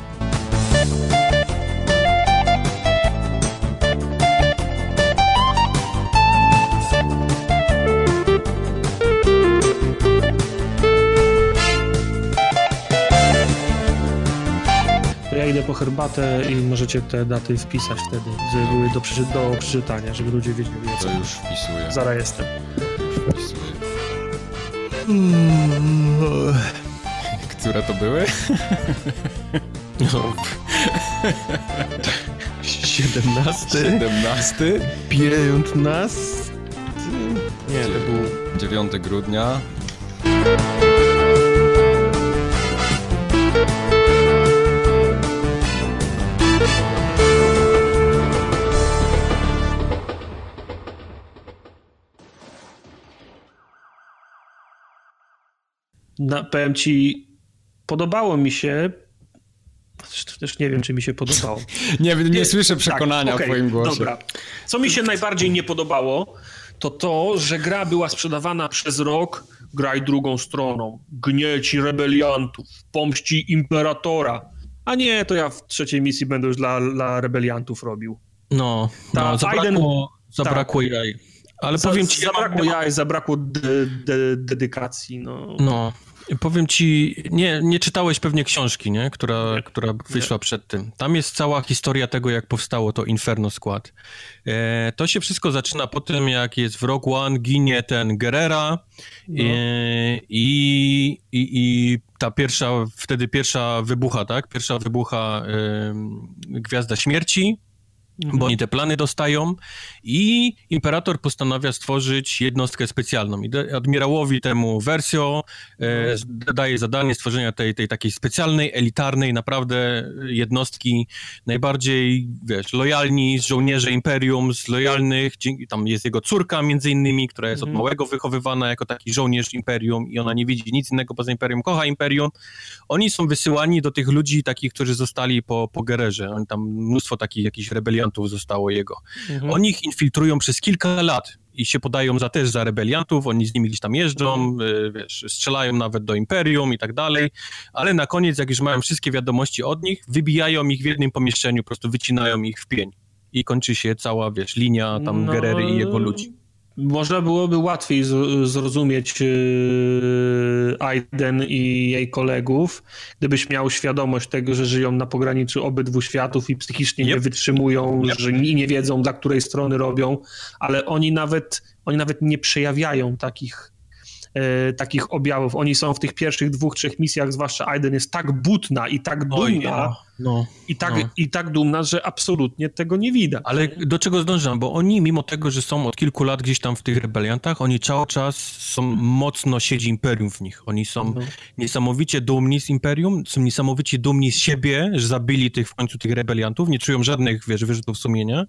Idę po herbatę i możecie te daty wpisać wtedy, żeby były do, przeczy do przeczytania, żeby ludzie wiedzieli co. To już wpisuję. Zaraz jestem. wpisuję. Które to były? No. 17, 17. 15. Nie, to był 9 grudnia. Na, powiem ci, podobało mi się. Też nie wiem, czy mi się podobało. [LAUGHS] Nie, nie, słyszę przekonania Tak, w okej, twoim głosie. Dobra. Co mi się najbardziej nie podobało, to to, że gra była sprzedawana przez rok. Graj drugą stroną. Gnieci rebeliantów, pomści imperatora. A nie, to ja w trzeciej misji będę już dla, dla rebeliantów robił. No, Ta no zabrakło, Biden- zabrakło jaj. Ale Za- powiem ci, ja mam, zabrakło jaj, zabrakło de, de, dedykacji. No. No, powiem ci, nie, nie czytałeś pewnie książki, nie? Która, Nie. która wyszła przed tym. Tam jest cała historia tego, jak powstało to Inferno Skład. E, to się wszystko zaczyna po tym, jak jest w Rogue One, ginie ten Gerera No. e, i, i, i ta pierwsza, wtedy pierwsza wybucha, tak? Pierwsza wybucha em, Gwiazda Śmierci. Bo oni te plany dostają i imperator postanawia stworzyć jednostkę specjalną. I admirałowi temu Versio e, daje zadanie stworzenia tej, tej takiej specjalnej, elitarnej naprawdę jednostki, najbardziej, wiesz, lojalni z żołnierzy Imperium, z lojalnych, tam jest jego córka między innymi, która jest od mhm. małego wychowywana jako taki żołnierz Imperium i ona nie widzi nic innego poza Imperium, kocha Imperium. Oni są wysyłani do tych ludzi takich, którzy zostali po, po Gererze. Oni tam mnóstwo takich jakichś rebeliantów rebeliantów zostało jego. Mhm. Oni ich infiltrują przez kilka lat i się podają za też za rebeliantów, oni z nimi gdzieś tam jeżdżą, mhm. wiesz, strzelają nawet do imperium i tak dalej, ale na koniec, jak już mają wszystkie wiadomości od nich, wybijają ich w jednym pomieszczeniu, po prostu wycinają ich w pień. I kończy się cała, wiesz, linia tam no, Gerery i jego ludzi można byłoby łatwiej zrozumieć yy, Aiden i jej kolegów, gdybyś miał świadomość tego, że żyją na pograniczu obydwu światów i psychicznie yep. nie wytrzymują, yep. że nie wiedzą, dla której strony robią, ale oni nawet, oni nawet nie przejawiają takich e, takich objawów. Oni są w tych pierwszych dwóch, trzech misjach, zwłaszcza Aiden jest tak butna i tak dumna, Oj, no, no, i, tak, no. i tak dumna, że absolutnie tego nie widać. Ale do czego zdążam? Bo oni, mimo tego, że są od kilku lat gdzieś tam w tych rebeliantach, oni cały czas są mocno siedzi imperium w nich. Oni są no. niesamowicie dumni z imperium, są niesamowicie dumni z siebie, że zabili tych w końcu tych rebeliantów, nie czują żadnych, wiesz, wyrzutów sumienia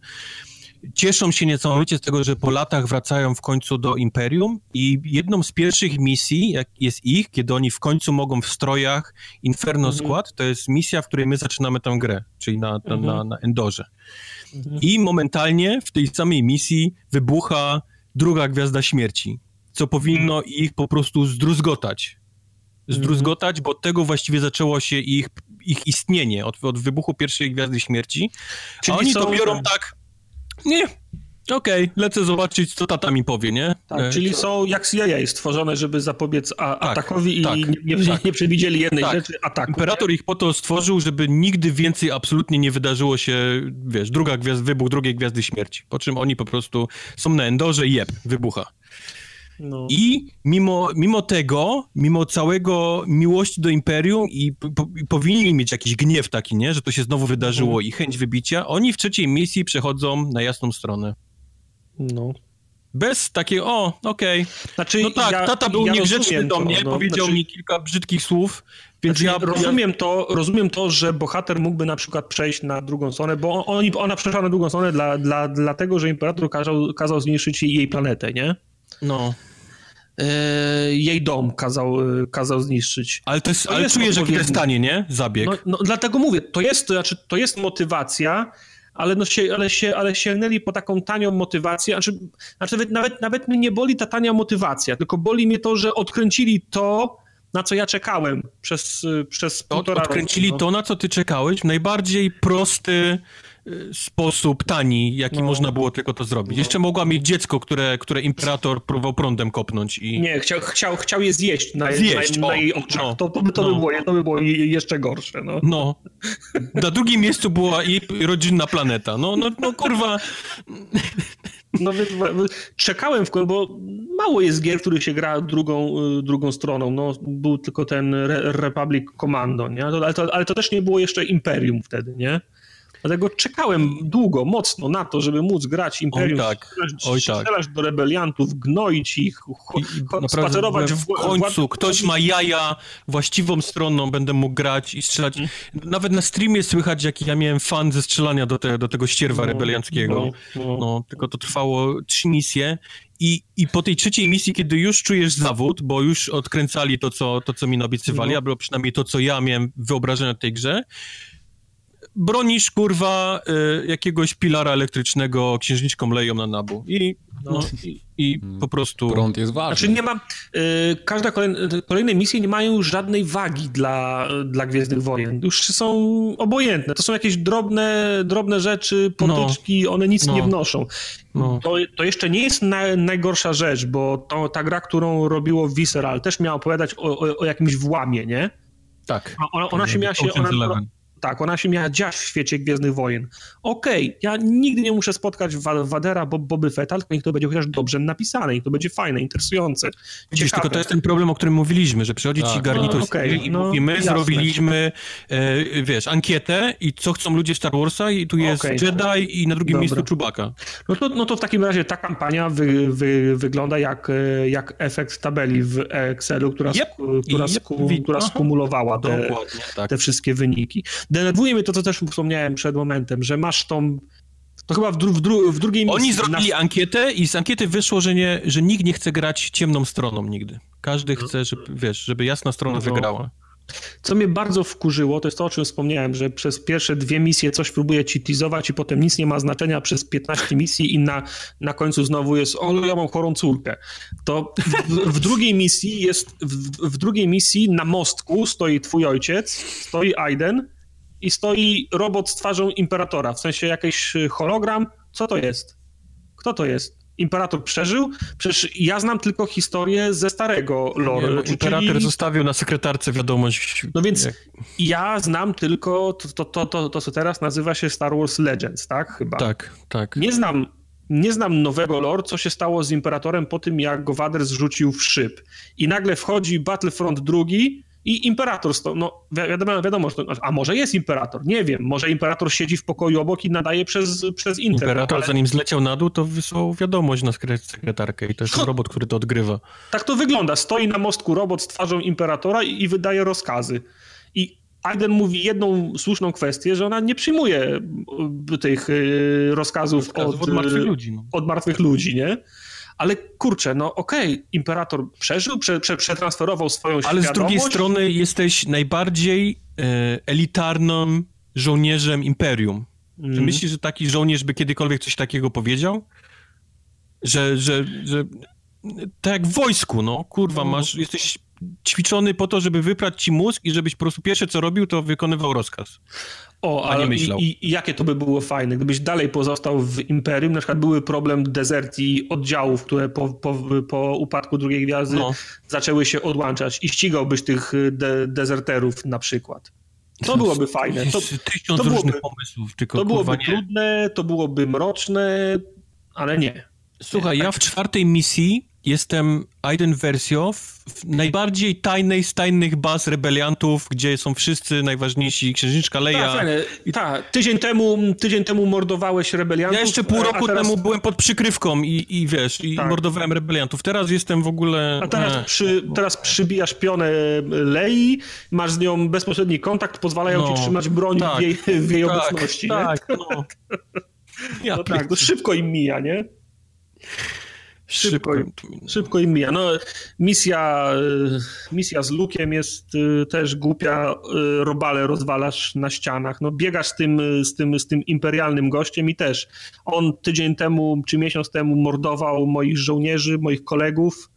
cieszą się niesamowicie z tego, że po latach wracają w końcu do Imperium i jedną z pierwszych misji jak jest ich, kiedy oni w końcu mogą w strojach Inferno mhm. Squad, to jest misja, w której my zaczynamy tę grę, czyli na, na, mhm. na, na Endorze. Mhm. I momentalnie w tej samej misji wybucha druga Gwiazda Śmierci, co powinno mhm. ich po prostu zdruzgotać. Zdruzgotać, bo od tego właściwie zaczęło się ich, ich istnienie, od, od wybuchu pierwszej Gwiazdy Śmierci. Czyli A oni są... to biorą tak nie, Okej, okay, lecę zobaczyć, co tata mi powie, nie? Tak, e, czyli są jak CIA stworzone, żeby zapobiec a, tak, atakowi tak, i nie, nie, tak. nie, przewidzieli jednej tak. rzeczy, ataku. Imperator nie? ich po to stworzył, żeby nigdy więcej absolutnie nie wydarzyło się, wiesz, druga gwiazd, wybuch drugiej Gwiazdy Śmierci. Po czym oni po prostu są na endorze i jeb, wybucha. No. I mimo, mimo tego, mimo całego miłości do Imperium i, po, i powinni mieć jakiś gniew taki, nie? Że to się znowu wydarzyło mhm. i chęć wybicia, oni w trzeciej misji przechodzą na jasną stronę. No. Bez takiego, o, okej. Okay. Znaczy, no tak, ja, tata był ja niegrzeczny do mnie, no, powiedział znaczy... mi kilka brzydkich słów, więc znaczy, ja... Rozumiem to, rozumiem to, że bohater mógłby na przykład przejść na drugą stronę, bo on, ona przeszła na drugą stronę dla, dla, dlatego, że imperator kazał, kazał zniszczyć jej planetę, nie? No. E, jej dom kazał, e, kazał zniszczyć. Ale, to jest, to ale jest czujesz, jaki to jest stanie, nie? Zabieg. No, no, dlatego mówię, to jest, to, znaczy, to jest motywacja, ale, no się, ale, się, ale sięgnęli po taką tanią motywację. Znaczy, znaczy nawet, nawet, nawet mnie nie boli ta tania motywacja, tylko boli mnie to, że odkręcili to, na co ja czekałem przez, przez półtora roku. Odkręcili no. to, na co ty czekałeś najbardziej prosty sposób tani, jaki no. można było tylko to zrobić. No. Jeszcze mogła mieć dziecko, które, które imperator próbował prądem kopnąć i... Nie, chciał, chciał, chciał je zjeść na, zjeść, na, na jej oczach. No, to, to, by, to, no. by było, to by było jeszcze gorsze, no. No. Na drugim miejscu była jej rodzinna planeta. No, no, no kurwa... No czekałem w końcu, bo mało jest gier, których się gra drugą, drugą stroną. No, był tylko ten Re Republic Commando, nie? Ale to, ale to też nie było jeszcze Imperium wtedy, nie? Dlatego czekałem długo, mocno na to, żeby móc grać Imperium, Oj tak. Oj tak. strzelać do rebeliantów, gnoić ich, I, spacerować w, w końcu ktoś ma jaja właściwą stroną, będę mógł grać i strzelać. Hmm. Nawet na streamie słychać, jaki ja miałem fan ze strzelania do, te, do tego ścierwa no, rebelianckiego. No, no. no, tylko to trwało trzy misje i, I po tej trzeciej misji, kiedy już czujesz zawód, bo już odkręcali to, co, to, co mi naobiecywali, no. albo przynajmniej to, co ja miałem wyobrażenie o tej grze, bronisz, kurwa, y, jakiegoś pilara elektrycznego księżniczką leją na nabu. I, no, no i, i, hmm. po prostu... Prąd jest ważny. Znaczy nie ma... Y, każda kolejna, kolejne misje nie mają już żadnej wagi dla, dla Gwiezdnych Wojen. Już są obojętne. To są jakieś drobne, drobne rzeczy, potyczki, no. one nic no. nie wnoszą. No. To, to jeszcze nie jest na, najgorsza rzecz, bo to, ta gra, którą robiło Visceral, też miała opowiadać o, o, o jakimś włamie, nie? Tak. ona, ona się miała się... Ona, tak, ona się miała dziać w świecie Gwiezdnych Wojen. Okej, okay, ja nigdy nie muszę spotkać Wadera, bo Boby Fetta, tylko niech to będzie chociaż dobrze napisane, niech to będzie fajne, interesujące, Widzisz, tylko to jest ten problem, o którym mówiliśmy, że przychodzi tak. ci garnitur no, okay, i no, mówi, my jasne. zrobiliśmy, e, wiesz, ankietę i co chcą ludzie Star Warsa i tu jest okay. Jedi i na drugim Dobra. miejscu Chewbacca. No to, no to w takim razie ta kampania wy, wy, wygląda jak, e, jak efekt tabeli w Excelu, która, yep. która, yep. Sku, która skumulowała te, tak. te wszystkie wyniki. Denerwuje mnie to, co też wspomniałem przed momentem, że masz tą to chyba w, dru, w, dru, w drugiej Oni zrobili na... ankietę i z ankiety wyszło, że, nie, że nikt nie chce grać ciemną stroną nigdy. Każdy chce, żeby, wiesz, żeby jasna strona no. wygrała. Co mnie bardzo wkurzyło, to jest to, o czym wspomniałem, że przez pierwsze dwie misje coś próbuje ci teasować i potem nic nie ma znaczenia przez 15 misji i na, na końcu znowu jest o, ja mam chorą córkę. To w, w drugiej misji jest, w, w, drugiej misji na mostku stoi twój ojciec, stoi Aiden i stoi robot z twarzą imperatora, w sensie jakiś hologram. Co to jest? Kto to jest? Imperator przeżył? Przecież ja znam tylko historię ze starego lore. Nie, no, imperator czyli... zostawił na sekretarce wiadomość. No więc jak... ja znam tylko to, to, to, to, to, co teraz nazywa się Star Wars Legends, tak? Chyba. Tak, tak. Nie znam, nie znam nowego lore, co się stało z Imperatorem po tym, jak go Wader zrzucił w szyb. I nagle wchodzi Battlefront drugi i imperator, sto, no wiadomo, wiadomo a może jest imperator, nie wiem, może imperator siedzi w pokoju obok i nadaje przez, przez internet. Imperator ale... zanim zleciał na dół, to wysłał wiadomość na sekretarkę i to jest no, robot, który to odgrywa. Tak to wygląda, stoi na mostku robot z twarzą imperatora i, i wydaje rozkazy. I Aiden mówi jedną słuszną kwestię, że ona nie przyjmuje tych y, rozkazów, rozkazów od, od, martwych ludzi. No. Od martwych ludzi, nie? Ale kurczę, no okej, okay, imperator przeżył, prze, prze, przetransferował swoją ale świadomość. Ale z drugiej strony jesteś najbardziej e, elitarnym żołnierzem imperium. Mm. Czy mhm. myślisz, że taki żołnierz by kiedykolwiek coś takiego powiedział? Że, że, że tak jak w wojsku, no, kurwa, no. masz, jesteś ćwiczony po to, żeby wyprać ci mózg i żebyś po prostu pierwsze co robił, to wykonywał rozkaz. O, a nie myślał. I, I, jakie to by było fajne, gdybyś dalej pozostał w Imperium, na przykład były problem dezertii oddziałów, które po, po, po upadku drugiej gwiazdy no. zaczęły się odłączać i ścigałbyś tych de, dezerterów na przykład. To byłoby fajne. To, tysiąc to byłoby, pomysłów, tylko To byłoby trudne, to byłoby mroczne, ale nie. Słuchaj, ja w czwartej misji jestem Aiden Versio w najbardziej tajnej z tajnych baz rebeliantów, gdzie są wszyscy najważniejsi, księżniczka Leia. Tak, I... tak. Tydzień, temu, tydzień temu mordowałeś rebeliantów. Ja jeszcze pół roku teraz... temu byłem pod przykrywką i, i wiesz, i tak. mordowałem rebeliantów. Teraz jestem w ogóle... A teraz, przy, teraz przybijasz pionę Lei, masz z nią bezpośredni kontakt, pozwalają no, ci trzymać broń tak, w jej, w jej tak, obecności. Tak, nie? [LAUGHS] no. Ja no tak, to szybko im mija, nie? Szybko, szybko im mija. No, misja, y, misja z lukiem jest y, też głupia. Y, robale rozwalasz na ścianach. No, biegasz z tym, z, tym, z tym imperialnym gościem i też on tydzień temu czy miesiąc temu mordował moich żołnierzy, moich kolegów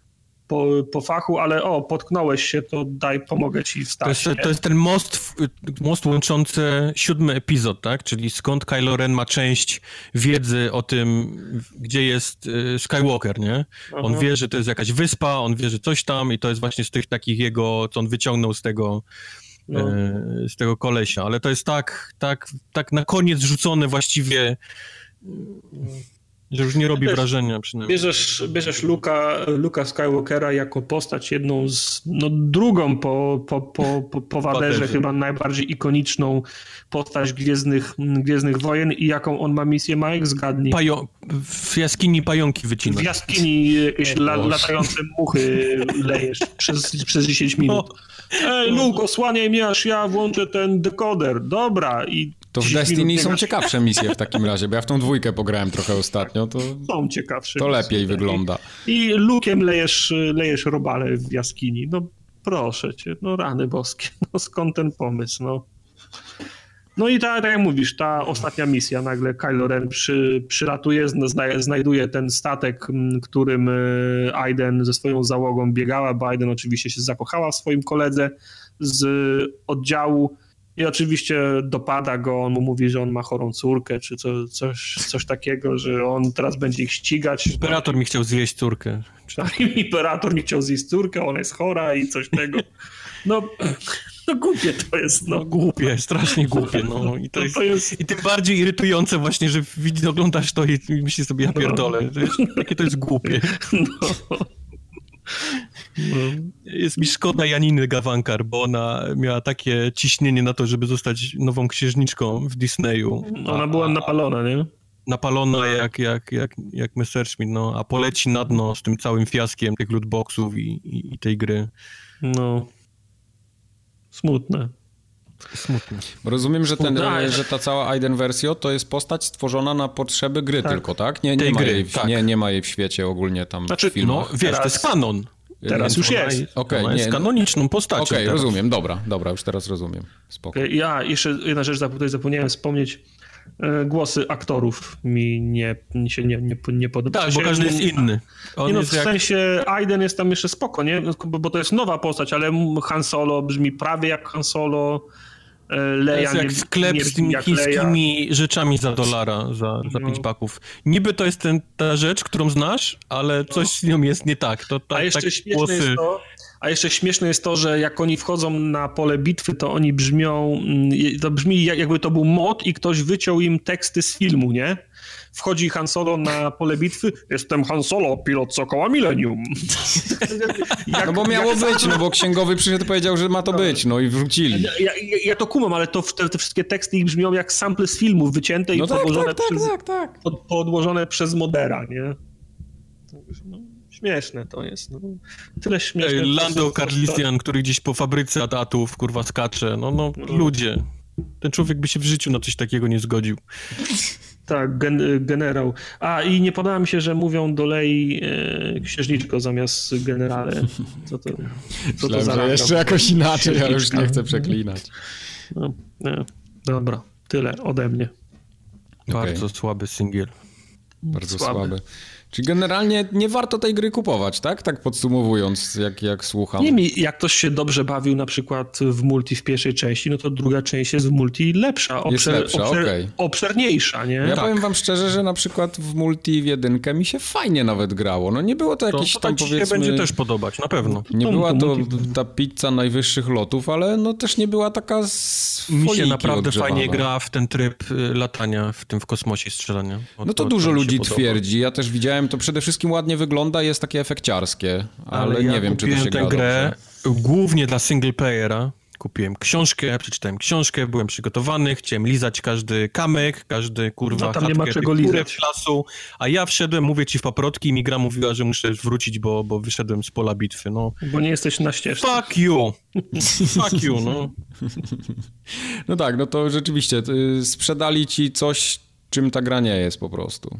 po, po fachu, ale o, potknąłeś się, to daj, pomogę ci wstać. To jest, to jest ten most, most łączący siódmy epizod, tak? Czyli skąd Kylo Ren ma część wiedzy o tym, gdzie jest y, Skywalker, nie? Aha. On wie, że to jest jakaś wyspa, on wie, że coś tam i to jest właśnie z tych takich jego, co on wyciągnął z tego no. Y, z tego kolesia, ale to jest tak, tak, tak na koniec rzucone właściwie że już nie robi wrażenia przynajmniej. Bierzesz, bierzesz Luka, Luka Skywalkera jako postać jedną z, no drugą po, po, po, po, po Waderze, chyba najbardziej ikoniczną postać Gwiezdnych, Gwiezdnych Wojen i jaką on ma misję, Mike? Zgadnij. Pajo w jaskini pająki wycinać. W jaskini jakieś la, latające muchy lejesz przez, przez 10 minut. Ej, Luke, osłaniaj mnie, aż ja włączę ten dekoder. Dobra, i to w Destiny są ciekawsze misje w takim razie, bo ja w tą dwójkę pograłem trochę ostatnio, to... Są ciekawsze. To lepiej misje, wygląda. I lukiem lejesz, lejesz robale w jaskini. No proszę cię, no rany boskie, [LAUGHS] no skąd ten pomysł, no. No i tak, tak jak mówisz, ta ostatnia misja, nagle Kylo Ren przy, przylatuje, zna, znajduje ten statek, którym e, Aiden ze swoją załogą biegała, bo Aiden oczywiście się zakochała w swoim koledze z oddziału i oczywiście dopada go, on mu mówi, że on ma chorą córkę, czy co, coś, coś takiego, że on teraz będzie ich ścigać. Imperator mi chciał zjeść córkę. Tak, [LAUGHS] imperator mi chciał zjeść córkę, ona jest chora i coś tego. No, No głupie to jest, no. No głupie, strasznie głupie, no. [LAUGHS] I to, No jest, to jest- I tym bardziej irytujące właśnie, że widz, oglądasz to i, myślisz sobie, ja pierdolę, to jest, jakie to jest głupie. [LAUGHS] Jest mi szkoda Janiny Gawankar, bo ona miała takie ciśnienie na to, żeby zostać nową księżniczką w Disneyu. Ona była napalona, nie? napalona jak, jak, jak, jak Messerschmitt, no, a poleci na dno z tym całym fiaskiem tych lootboxów i, i, i tej gry. No. Smutne. Smutne. Rozumiem, że, ten, że ta cała Aiden Versio to jest postać stworzona na potrzeby gry Tak. tylko, tak? Nie, nie, Tej ma gry, jej, w- tak. nie, nie ma jej w świecie ogólnie tam Znaczy, w filmach. No, wiesz, Teraz- to jest kanon. Teraz Więc już ona jest. Okej, ona jest nie, no- kanoniczną postacią Okej, teraz. rozumiem, dobra, dobra, już teraz rozumiem. Spoko. Ja jeszcze jedna rzecz tutaj zapomniałem wspomnieć. E, Głosy aktorów mi nie, mi się nie, nie, nie podobają. Tak, bo każdy jest inny. On Nie no, jest w jak... sensie Aiden jest tam jeszcze spoko, nie? Bo, bo to jest nowa postać, ale Han Solo brzmi prawie jak Han Solo. E, To Leia jest jak nie, sklep nie z tymi chińskimi rzeczami za dolara, za, za No. pięć baków. Niby to jest ten, ta rzecz, którą znasz, ale coś z nią jest nie tak. To, tak A jeszcze tak śmieszne głosy... jest to, a jeszcze śmieszne jest to, że jak oni wchodzą na pole bitwy, to oni brzmią, mm, to brzmi jak- jakby to był mod i ktoś wyciął im teksty z filmu, nie? Wchodzi Han Solo na pole bitwy, jestem Han Solo, pilot Sokoła Millennium. Jak- [LAUGHS] No bo miało jak- być, no bo księgowy przyszedł i powiedział, że ma to być, no i wrzucili. Ja, ja, ja to kumam, ale to te, te wszystkie teksty ich brzmią jak sample z filmu, wycięte i No tak, podłożone, tak, tak, przez, tak, tak. pod, podłożone przez modera, nie? No, śmieszne to jest. No. Tyle śmieszne. Ej, Lando Carlisian, który gdzieś po fabryce adatów, kurwa, skacze. No, no, ludzie. Ten człowiek by się w życiu na coś takiego nie zgodził. [LAUGHS] Tak, gen, generał. A i nie podoba mi się, że mówią do Lei e, księżniczko zamiast generale. Co to, co to za że jeszcze jakoś inaczej, ale już Księżniczka. nie chcę przeklinać. No, nie. Dobra, tyle ode mnie. Bardzo słaby singiel. Bardzo Słaby. słaby. Czyli generalnie nie warto tej gry kupować, tak? Tak podsumowując, jak, jak słucham. Nie mi, jak ktoś się dobrze bawił na przykład w multi w pierwszej części, no to druga część jest w multi lepsza. Jest lepsza, okej. Obszerniejsza, nie? Ja Tak. powiem wam szczerze, że na przykład w multi w jedynkę mi się fajnie nawet grało. No nie było to To, jakieś to tam tak ci się powiedzmy... będzie też podobać, na pewno. Nie To- była to to multi- ta pizza najwyższych lotów, ale no też nie była taka z Mi się naprawdę odgrzewana. fajnie gra w ten tryb y, latania, w tym w kosmosie strzelania. No to, dużo ludzi twierdzi. Ja też widziałem, to przede wszystkim ładnie wygląda, jest takie efekciarskie, ale, ja nie wiem, czy to kupiłem się tę gra grę dobrze. głównie dla single playera. Kupiłem książkę, przeczytałem książkę, byłem przygotowany, chciałem lizać każdy kamyk, każdy kurwa No tam nie ma czego lizać. w lasu, a ja wszedłem, mówię ci w paprotki i mi gra mówiła, że muszę wrócić, bo, bo wyszedłem z pola bitwy, no. Bo nie jesteś na ścieżce. Fuck you! Fuck you, no. [LAUGHS] No tak, no to rzeczywiście y, sprzedali ci coś, czym ta gra nie jest po prostu.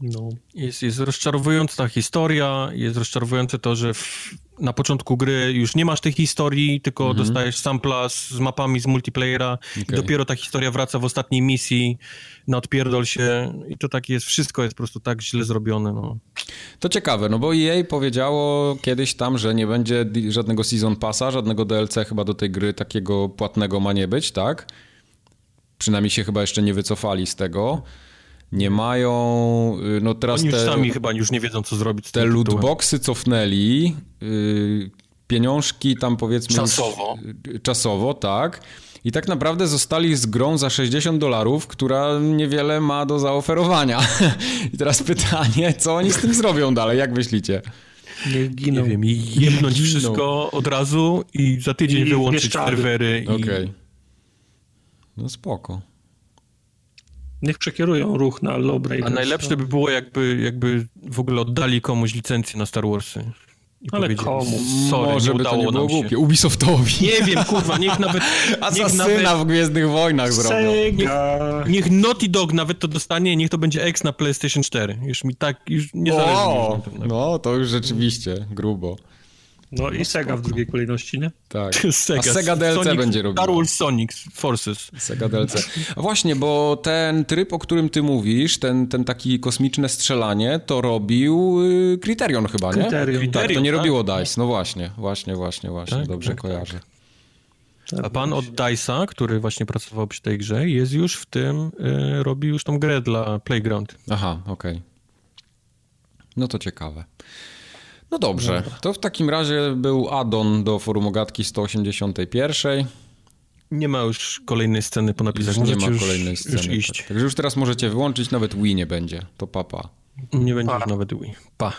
No. Jest, jest rozczarowująca ta historia, jest rozczarowujące to, że w, na początku gry już nie masz tej historii, tylko Mhm. dostajesz sampla z, z mapami z multiplayera i Okej. dopiero ta historia wraca w ostatniej misji na odpierdol się i to tak jest, wszystko jest po prostu tak źle zrobione, no. To ciekawe, no bo EA powiedziało kiedyś tam, że nie będzie żadnego Season Passa, żadnego DLC chyba do tej gry takiego płatnego ma nie być, tak? Przynajmniej się chyba jeszcze nie wycofali z tego. Nie mają, y, no teraz Oni już te, sami chyba już nie wiedzą, co zrobić z te lootboxy cofnęli, y, pieniążki tam powiedzmy... już- Czasowo. y, Czasowo, tak. I tak naprawdę zostali z grą za 60 dolarów, która niewiele ma do zaoferowania. [LAUGHS] I teraz pytanie, co oni z tym zrobią dalej, jak myślicie? Niech giną. Nie wiem, i jebnąć wszystko od razu i za tydzień I wyłączyć serwery. I... Okej. No spoko. Niech przekierują ruch na Lawbreakers. A najlepsze by było, jakby, jakby w ogóle oddali komuś licencję na Star Warsy. Ale komu? Sorry, Może nie by to udało nie było nam się. głupie. Ubisoftowi. Nie wiem, kurwa, niech nawet... [LAUGHS] niech, Asasyna nawet w Gwiezdnych Wojnach zrobią. Sega. niech Naughty Dog nawet to dostanie, niech to będzie X na PlayStation 4. Już mi tak, już nie zależy O, mi na tym. no to już rzeczywiście grubo. No i Sega w drugiej kolejności, nie? Tak. [LAUGHS] Sega, A Sega DLC Sonic, będzie robił. Star Wars Sonic Forces. Sega DLC. A właśnie, bo ten tryb, o którym ty mówisz, ten, ten taki kosmiczne strzelanie, to robił y, Criterion chyba, nie? Criterion. Tak, to nie tak? robiło DICE. No właśnie, właśnie, właśnie, właśnie. Tak, Dobrze tak, kojarzę. A pan od DICE'a, który właśnie pracował przy tej grze, jest już w tym, y, robi już tą grę dla Playground. Aha, okej. No to ciekawe. No dobrze, to w takim razie był addon do forum ogatki 181. Nie ma już kolejnej sceny po napisach. Już nie ma kolejnej sceny. Już iść. Tak. Także już teraz możecie wyłączyć, nawet Wii nie będzie. To papa. Nie będzie Pa. już nawet Wii. Pa.